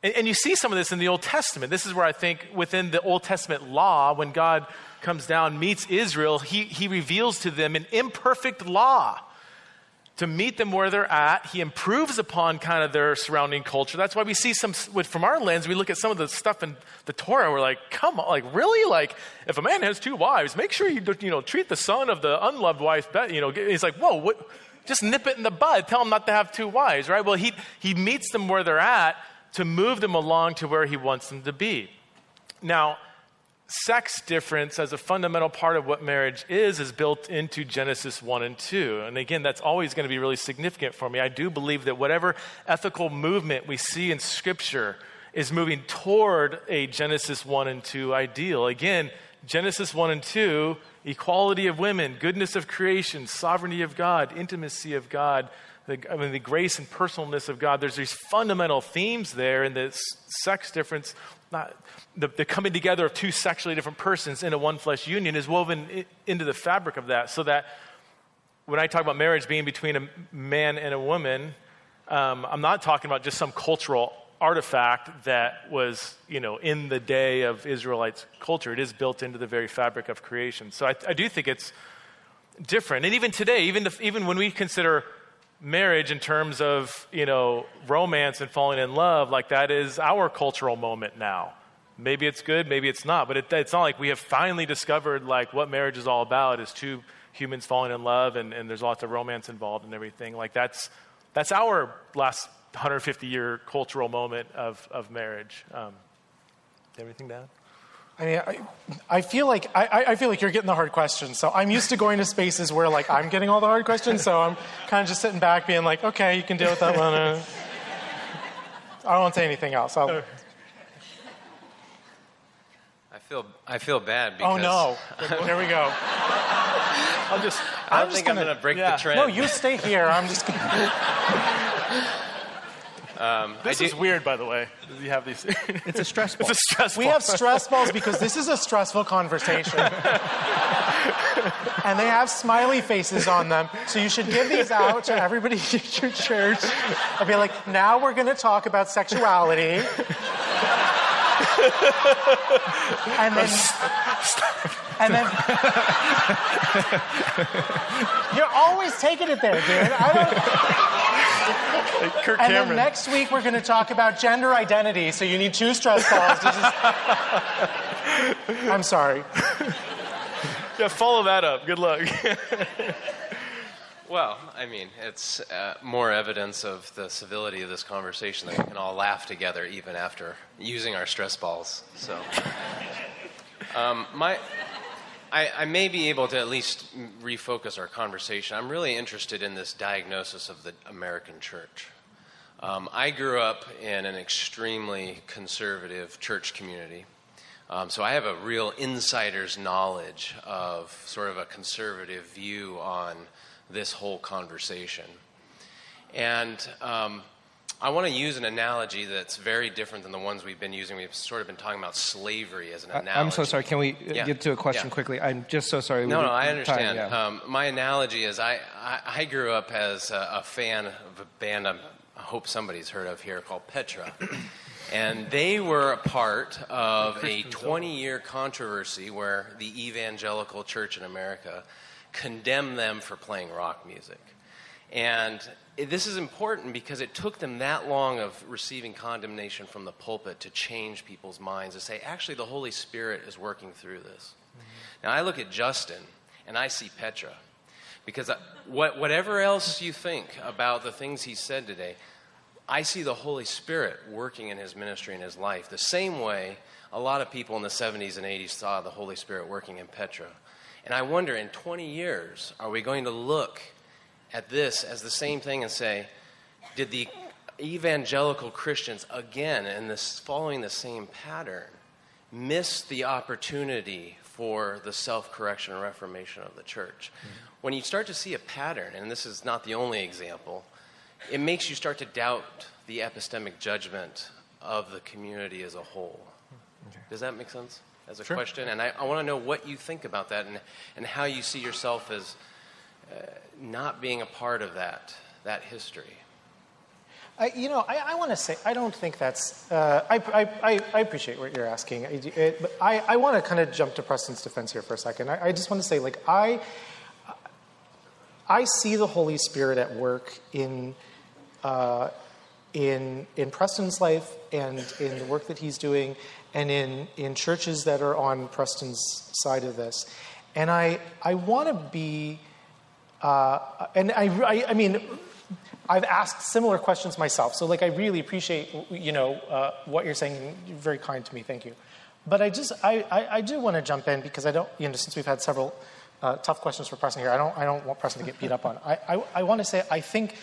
and, and, you see some of this in the Old Testament. This is where I think within the Old Testament law, when God comes down, meets Israel, he, he reveals to them an imperfect law to meet them where they're at. He improves upon kind of their surrounding culture. That's why we see some, from our lens, we look at some of the stuff in the Torah, we're like, come on, like, really? Like, if a man has two wives, make sure you, you know, treat the son of the unloved wife better. You know, he's like, whoa, what? Just nip it in the bud. Tell him not to have two wives, right? Well, he, he meets them where they're at to move them along to where he wants them to be. Now, sex difference as a fundamental part of what marriage is is built into Genesis 1 and 2. And again, that's always going to be really significant for me. I do believe that whatever ethical movement we see in Scripture is moving toward a Genesis 1 and 2 ideal. Again, Genesis 1 and 2, equality of women, goodness of creation, sovereignty of God, intimacy of God, the, I mean, the grace and personalness of God. There's these fundamental themes there, and the sex difference not, the, the, coming together of two sexually different persons in a one flesh union is woven into the fabric of that. So that when I talk about marriage being between a man and a woman, um, I'm not talking about just some cultural artifact that was, you know, in the day of Israelites' culture. It is built into the very fabric of creation. So I, I do think it's different. And even today, even, the, even when we consider marriage in terms of, you know, romance and falling in love, like that is our cultural moment now. Maybe it's good, maybe it's not, but it, it's not like we have finally discovered like what marriage is all about is two humans falling in love and, and there's lots of romance involved and everything. Like that's, that's our last 150 year cultural moment of, of marriage. Um, to add? I mean, I, I feel like I, I feel like you're getting the hard questions. So I'm used to going to spaces where like I'm getting all the hard questions. So I'm kind of just sitting back, being like, okay, you can deal with that one. I won't say anything else. I'll, feel I feel bad oh no! There we go. I'll just, I I'm don't just think I'm gonna- going to break yeah. the trend. No, you stay here. I'm just. Gonna, um, this I is weird, by the way. You have these. It's a stress ball. it's a stressful. we have stress balls because this is a stressful conversation, and they have smiley faces on them. So you should give these out to everybody at your church. I'd be like, now we're going to talk about sexuality. And then, and then, you're always taking it there, dude. I don't. Kirk And Cameron. then next week we're going to talk about gender identity. So you need two stress balls. just- I'm sorry. yeah, follow that up. Good luck. Well, I mean, it's uh, more evidence of the civility of this conversation that we can all laugh together even after using our stress balls. So, um, my, I, I may be able to at least refocus our conversation. I'm really interested in this diagnosis of the American church. Um, I grew up in an extremely conservative church community. Um, so I have a real insider's knowledge of sort of a conservative view on this whole conversation. And um, I want to use an analogy that's very different than the ones we've been using. We've sort of been talking about slavery as an I- analogy. I'm so sorry. Can we uh, Yeah. get to a question Yeah. quickly? I'm just so sorry. No, We- no, I time, understand. yeah. Um, my analogy is I, I, I grew up as a, a fan of a band I'm, I hope somebody's heard of here called Petra. and they were a part of a 20 year controversy where the evangelical church in America condemned them for playing rock music. And this is important because it took them that long of receiving condemnation from the pulpit to change people's minds to say, actually, the Holy Spirit is working through this. Mm-hmm. Now, I look at Justin and I see Petra. Because I- what, whatever else you think about the things he said today, I see the Holy Spirit working in his ministry and his life the same way a lot of people in the 70s and 80s saw the Holy Spirit working in Petra. And I wonder, in 20 years, are we going to look at this as the same thing and say, did the evangelical Christians, again, in this, following the same pattern, miss the opportunity for the self correction and reformation of the church? Mm-hmm. When you start to see a pattern, and this is not the only example, it makes you start to doubt the epistemic judgment of the community as a whole. Hmm. Does that make sense as a question? And I, I want to know what you think about that and, and how you see yourself as uh, not being a part of that, that history. I, you know, I, I want to say I don't think that's. Uh, I, I, I, I appreciate what you're asking, I, it, but I, I want to kind of jump to Preston's defense here for a second. I, I just want to say, like, I, I see the Holy Spirit at work in, uh, in, in Preston's life and in the work that he's doing, and in, in churches that are on Preston's side of this. And I, I want to be, uh, and I, I, I mean, I've asked similar questions myself. So, like, I really appreciate, you know, uh, what you're saying. You're very kind to me. Thank you. But I just, I, I, I do want to jump in because I don't, you know, since we've had several uh, tough questions for Preston here, I don't, I don't want Preston to get beat up on. I, I, I want to say, I think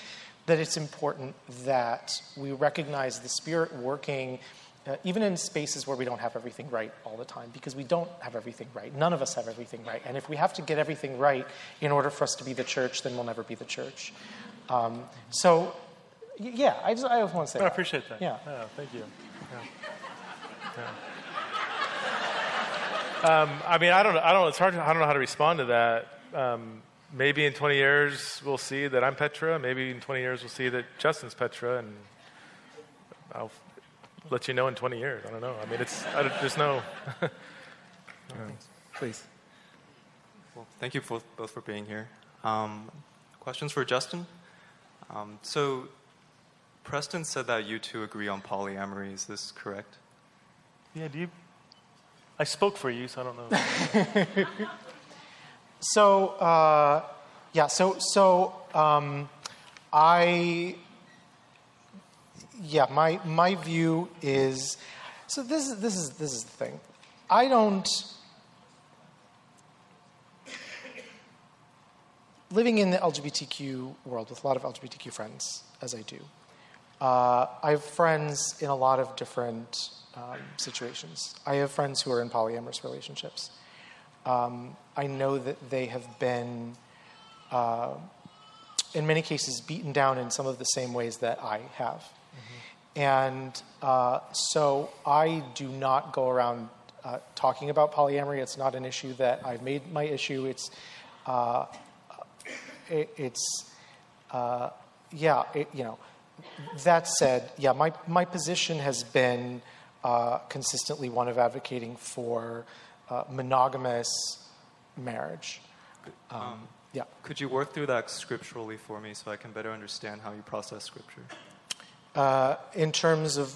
that it's important that we recognize the Spirit working. Uh, even in spaces where we don't have everything right all the time, because we don't have everything right. None of us have everything right. And if we have to get everything right in order for us to be the church, then we'll never be the church. Um, so, yeah, I just, I just want to say I that. appreciate that. Yeah. Yeah, thank you. Yeah. Um, I mean, I don't, I don't. It's hard. To, I don't know how to respond to that. Um, maybe in 20 years we'll see that I'm Petra. Maybe in 20 years we'll see that Justin's Petra, and I'll, let you know in 20 years. I don't know. I mean, it's I don't- there's no. Please. Well, thank you both, both for being here. Um, questions for Justin? Um, so, Preston said that you two agree on polyamory. Is this correct? Yeah. Do you? I spoke for you, so I don't know. So, uh, yeah, so, so um, I, yeah, my, my view is, so this is, this is, this is the thing. I don't, living in the LGBTQ world with a lot of LGBTQ friends, as I do, uh, I have friends in a lot of different um, situations. I have friends who are in polyamorous relationships. Um, I know that they have been, uh, in many cases, beaten down in some of the same ways that I have. And uh, so I do not go around uh, talking about polyamory. It's not an issue that I've made my issue. It's, uh, it, it's uh, yeah, it, you know. That said, yeah, my, my position has been uh, consistently one of advocating for uh, monogamous marriage. Um, yeah. Could you work through that scripturally for me so I can better understand how you process scripture? Uh, in terms of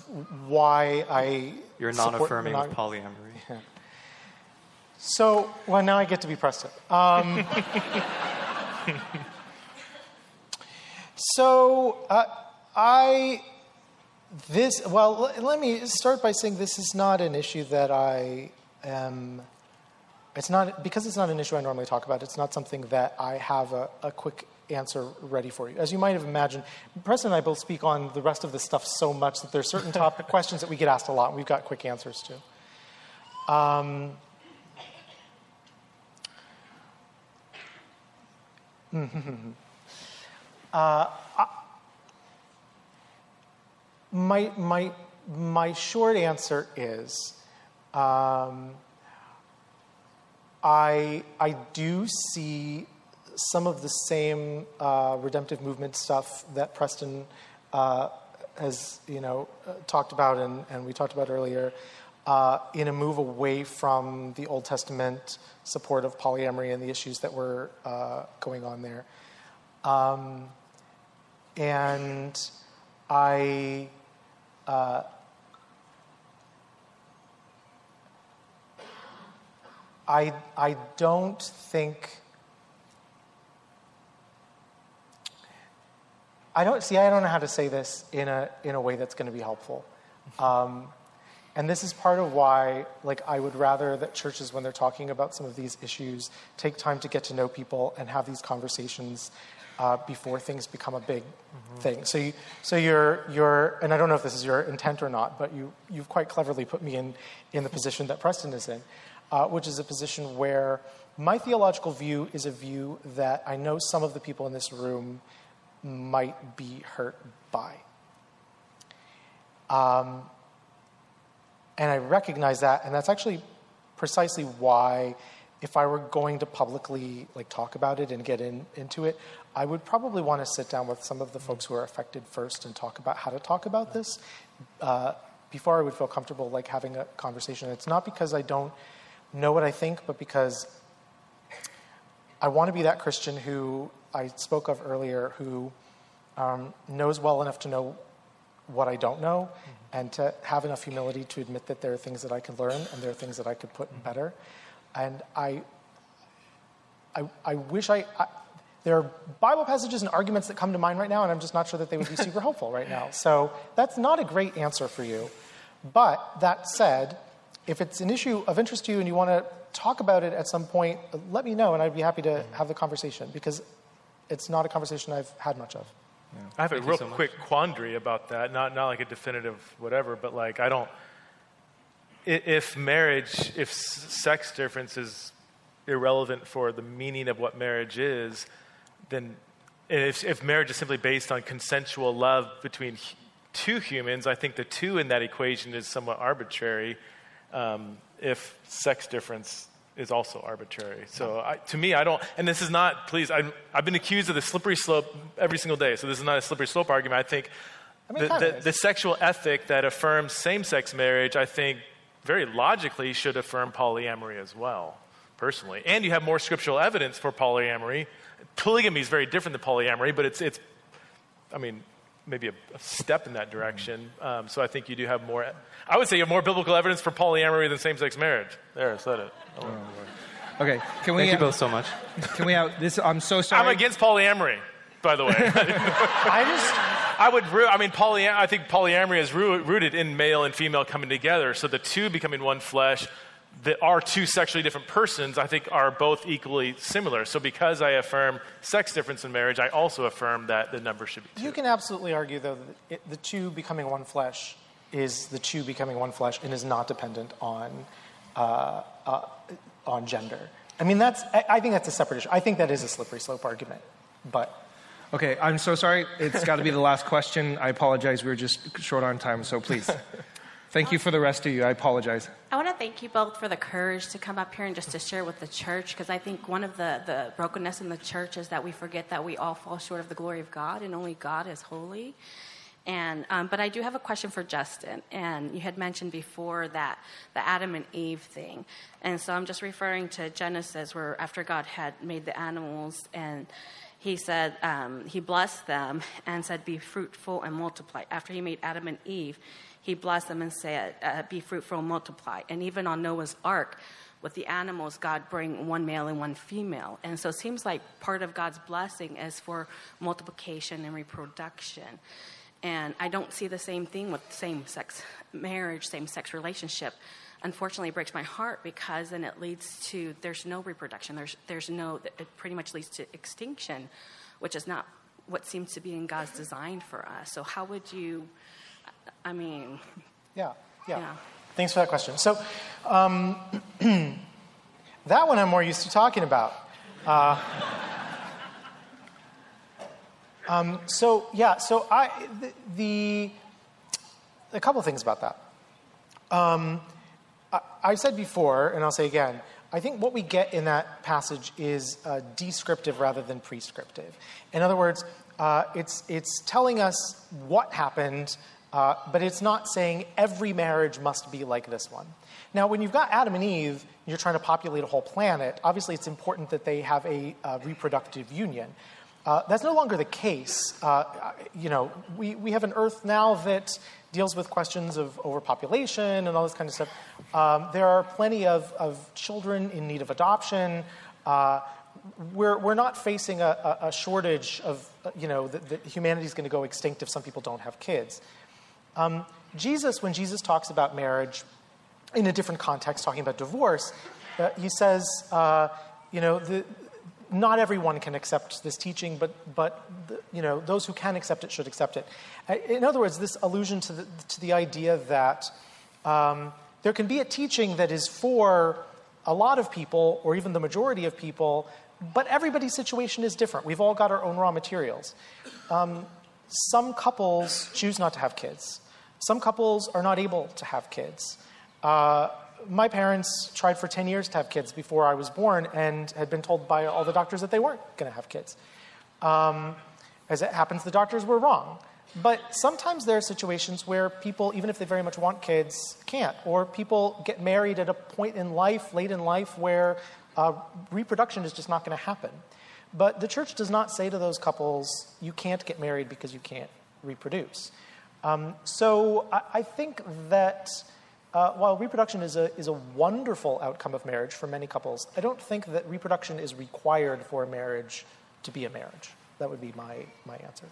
why I You're not affirming monog- with polyamory. Yeah. So, well, now I get to be Preston. Um, so, uh, I, this, well, l- let me start by saying this is not an issue that I am, it's not, because it's not an issue I normally talk about, it's not something that I have a, a quick answer ready for you. As you might have imagined, Preston and I both speak on the rest of this stuff so much that there's certain topic questions that we get asked a lot and we've got quick answers to. Um, uh, I- my, my, my short answer is um, I, I do see some of the same uh, redemptive movement stuff that Preston uh, has, you know, uh, talked about and, and we talked about earlier uh, in a move away from the Old Testament support of polyamory and the issues that were uh, going on there. Um, and I, uh, I, I don't think. I don't see. I don't know how to say this in a in a way that's going to be helpful, um, and this is part of why, like, I would rather that churches, when they're talking about some of these issues, take time to get to know people and have these conversations uh, before things become a big thing. So, you, so you're you're, and I don't know if this is your intent or not, but you you've quite cleverly put me in in the position that Preston is in, uh, which is a position where my theological view is a view that I know some of the people in this room might be hurt by. Um, and I recognize that, and that's actually precisely why, if I were going to publicly like talk about it and get in, into it, I would probably want to sit down with some of the folks who are affected first and talk about how to talk about this uh, before I would feel comfortable like having a conversation. It's not because I don't know what I think, but because I want to be that Christian who I spoke of earlier, who um, knows well enough to know what I don't know, mm-hmm. and to have enough humility to admit that there are things that I can learn and there are things that I could put mm-hmm. better. And I, I, I wish I, I, there are Bible passages and arguments that come to mind right now, and I'm just not sure that they would be super helpful right now. So that's not a great answer for you. But that said, if it's an issue of interest to you and you want to talk about it at some point, let me know, and I'd be happy to mm-hmm. have the conversation because it's not a conversation I've had much of. I have a Thank you real so quick quandary about that. Not not like a definitive whatever, but like I don't. If marriage, if sex difference is irrelevant for the meaning of what marriage is, then if, if marriage is simply based on consensual love between two humans, I think the two in that equation is somewhat arbitrary. Um, if sex difference is also arbitrary. So I, to me, I don't, and this is not, please, I'm, I've been accused of the slippery slope every single day. So this is not a slippery slope argument. I think I mean, the, the, the sexual ethic that affirms same-sex marriage, I think, very logically should affirm polyamory as well, personally. And you have more scriptural evidence for polyamory. Polygamy is very different than polyamory, but it's, it's I mean, maybe a, a step in that direction. Um, so I think you do have more. I would say you have more biblical evidence for polyamory than same-sex marriage. There, I said it. Okay, can we? Thank you both so much. Can we out this? I'm so sorry. I'm against polyamory, by the way. I just. I would. Ru- I mean, poly. I think polyamory is ru- rooted in male and female coming together. So the two becoming one flesh, that are two sexually different persons, I think are both equally similar. So because I affirm sex difference in marriage, I also affirm that the number should be two. You can absolutely argue, though, that it, the two becoming one flesh is the two becoming one flesh and is not dependent on uh, uh, on gender. I mean, that's. I, I think that's a separate issue. I think that is a slippery slope argument, but. Okay, I'm so sorry. It's got to be the last question. I apologize. We were just short on time, so please. Thank you for the rest of you. I apologize. I want to thank you both for the courage to come up here and just to share with the church because I think one of the, the brokenness in the church is that we forget that we all fall short of the glory of God and only God is holy. And, um, but I do have a question for Justin. And you had mentioned before that the Adam and Eve thing. And so I'm just referring to Genesis, where after God had made the animals and he said, um, he blessed them and said, be fruitful and multiply. After he made Adam and Eve, he blessed them and said, uh, be fruitful and multiply. And even on Noah's ark, with the animals, God bring one male and one female. And so it seems like part of God's blessing is for multiplication and reproduction. And I don't see the same thing with same sex marriage, same sex relationship. Unfortunately, it breaks my heart because then it leads to there's no reproduction. There's, there's no, it pretty much leads to extinction, which is not what seems to be in God's design for us. So, how would you, I mean, Yeah, yeah. Yeah. Thanks for that question. So, um, that one I'm more used to talking about. Uh, um, so, yeah, so I, the, the a couple things about that. Um, I, I said before, and I'll say again, I think what we get in that passage is uh, descriptive rather than prescriptive. In other words, uh, it's, it's telling us what happened, uh, but it's not saying every marriage must be like this one. Now, when you've got Adam and Eve, you're trying to populate a whole planet, obviously it's important that they have a uh, reproductive union. Uh, that's no longer the case. Uh, you know, we, we have an Earth now that deals with questions of overpopulation and all this kind of stuff. Um, there are plenty of, of children in need of adoption. Uh, we're, we're not facing a, a, shortage of, uh, you know, that, that humanity is going to go extinct if some people don't have kids. Um, Jesus, when Jesus talks about marriage in a different context, talking about divorce, uh, he says, uh, you know, the, not everyone can accept this teaching, but, but the, you know, those who can accept it should accept it. Uh, In other words, this allusion to the, to the idea that um, there can be a teaching that is for a lot of people, or even the majority of people, but everybody's situation is different. We've all got our own raw materials. Um, some couples choose not to have kids. Some couples are not able to have kids. Uh, my parents tried for 10 years to have kids before I was born and had been told by all the doctors that they weren't going to have kids. Um, as it happens, the doctors were wrong. But sometimes there are situations where people, even if they very much want kids, can't. Or people get married at a point in life, late in life, where uh, reproduction is just not going to happen. But the church does not say to those couples, you can't get married because you can't reproduce. Um, so I, I think that uh, while reproduction is a, is a wonderful outcome of marriage for many couples, I don't think that reproduction is required for a marriage to be a marriage. That would be my, my answer.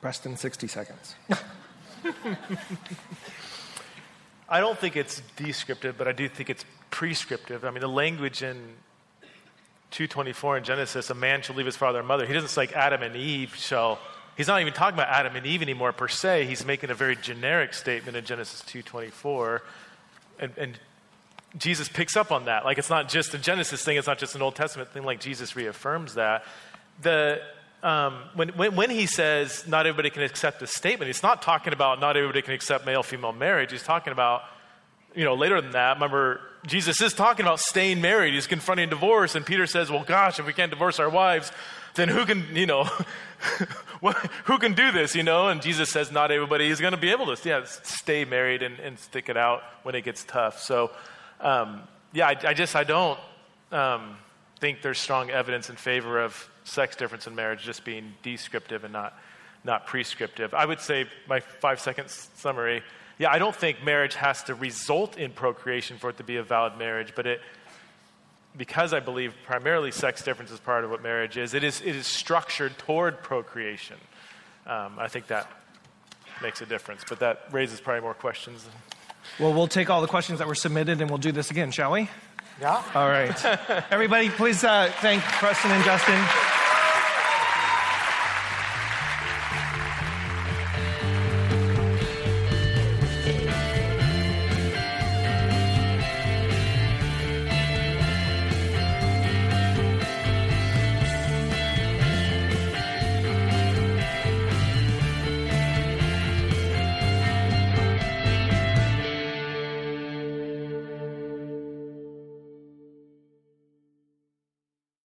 Preston, 60 seconds. I don't think it's descriptive, but I do think it's prescriptive. I mean, the language in 224 in Genesis, a man shall leave his father and mother. He doesn't say like Adam and Eve shall. He's not even talking about Adam and Eve anymore per se. He's making a very generic statement in Genesis 224, and, and Jesus picks up on that. Like it's not just a Genesis thing. It's not just an Old Testament thing. Like Jesus reaffirms that. The um, when, when, when he says not everybody can accept this statement, he's not talking about not everybody can accept male female marriage. He's talking about, you know, later than that, remember Jesus is talking about staying married. He's confronting divorce, and Peter says, Well, gosh, if we can't divorce our wives, then who can, you know, who can do this, you know? And Jesus says, Not everybody is going to be able to yeah, stay married and, and stick it out when it gets tough. So, um, yeah, I, I, just, I don't um, think there's strong evidence in favor of sex difference in marriage just being descriptive and not, not prescriptive. I would say, my five second summary yeah, I don't think marriage has to result in procreation for it to be a valid marriage, but it, because I believe primarily sex difference is part of what marriage is, it is, it is structured toward procreation. Um, I think that makes a difference, but that raises probably more questions. Well, we'll take all the questions that were submitted and we'll do this again, shall we? Yeah. All right. Everybody, please uh, thank Preston and Justin.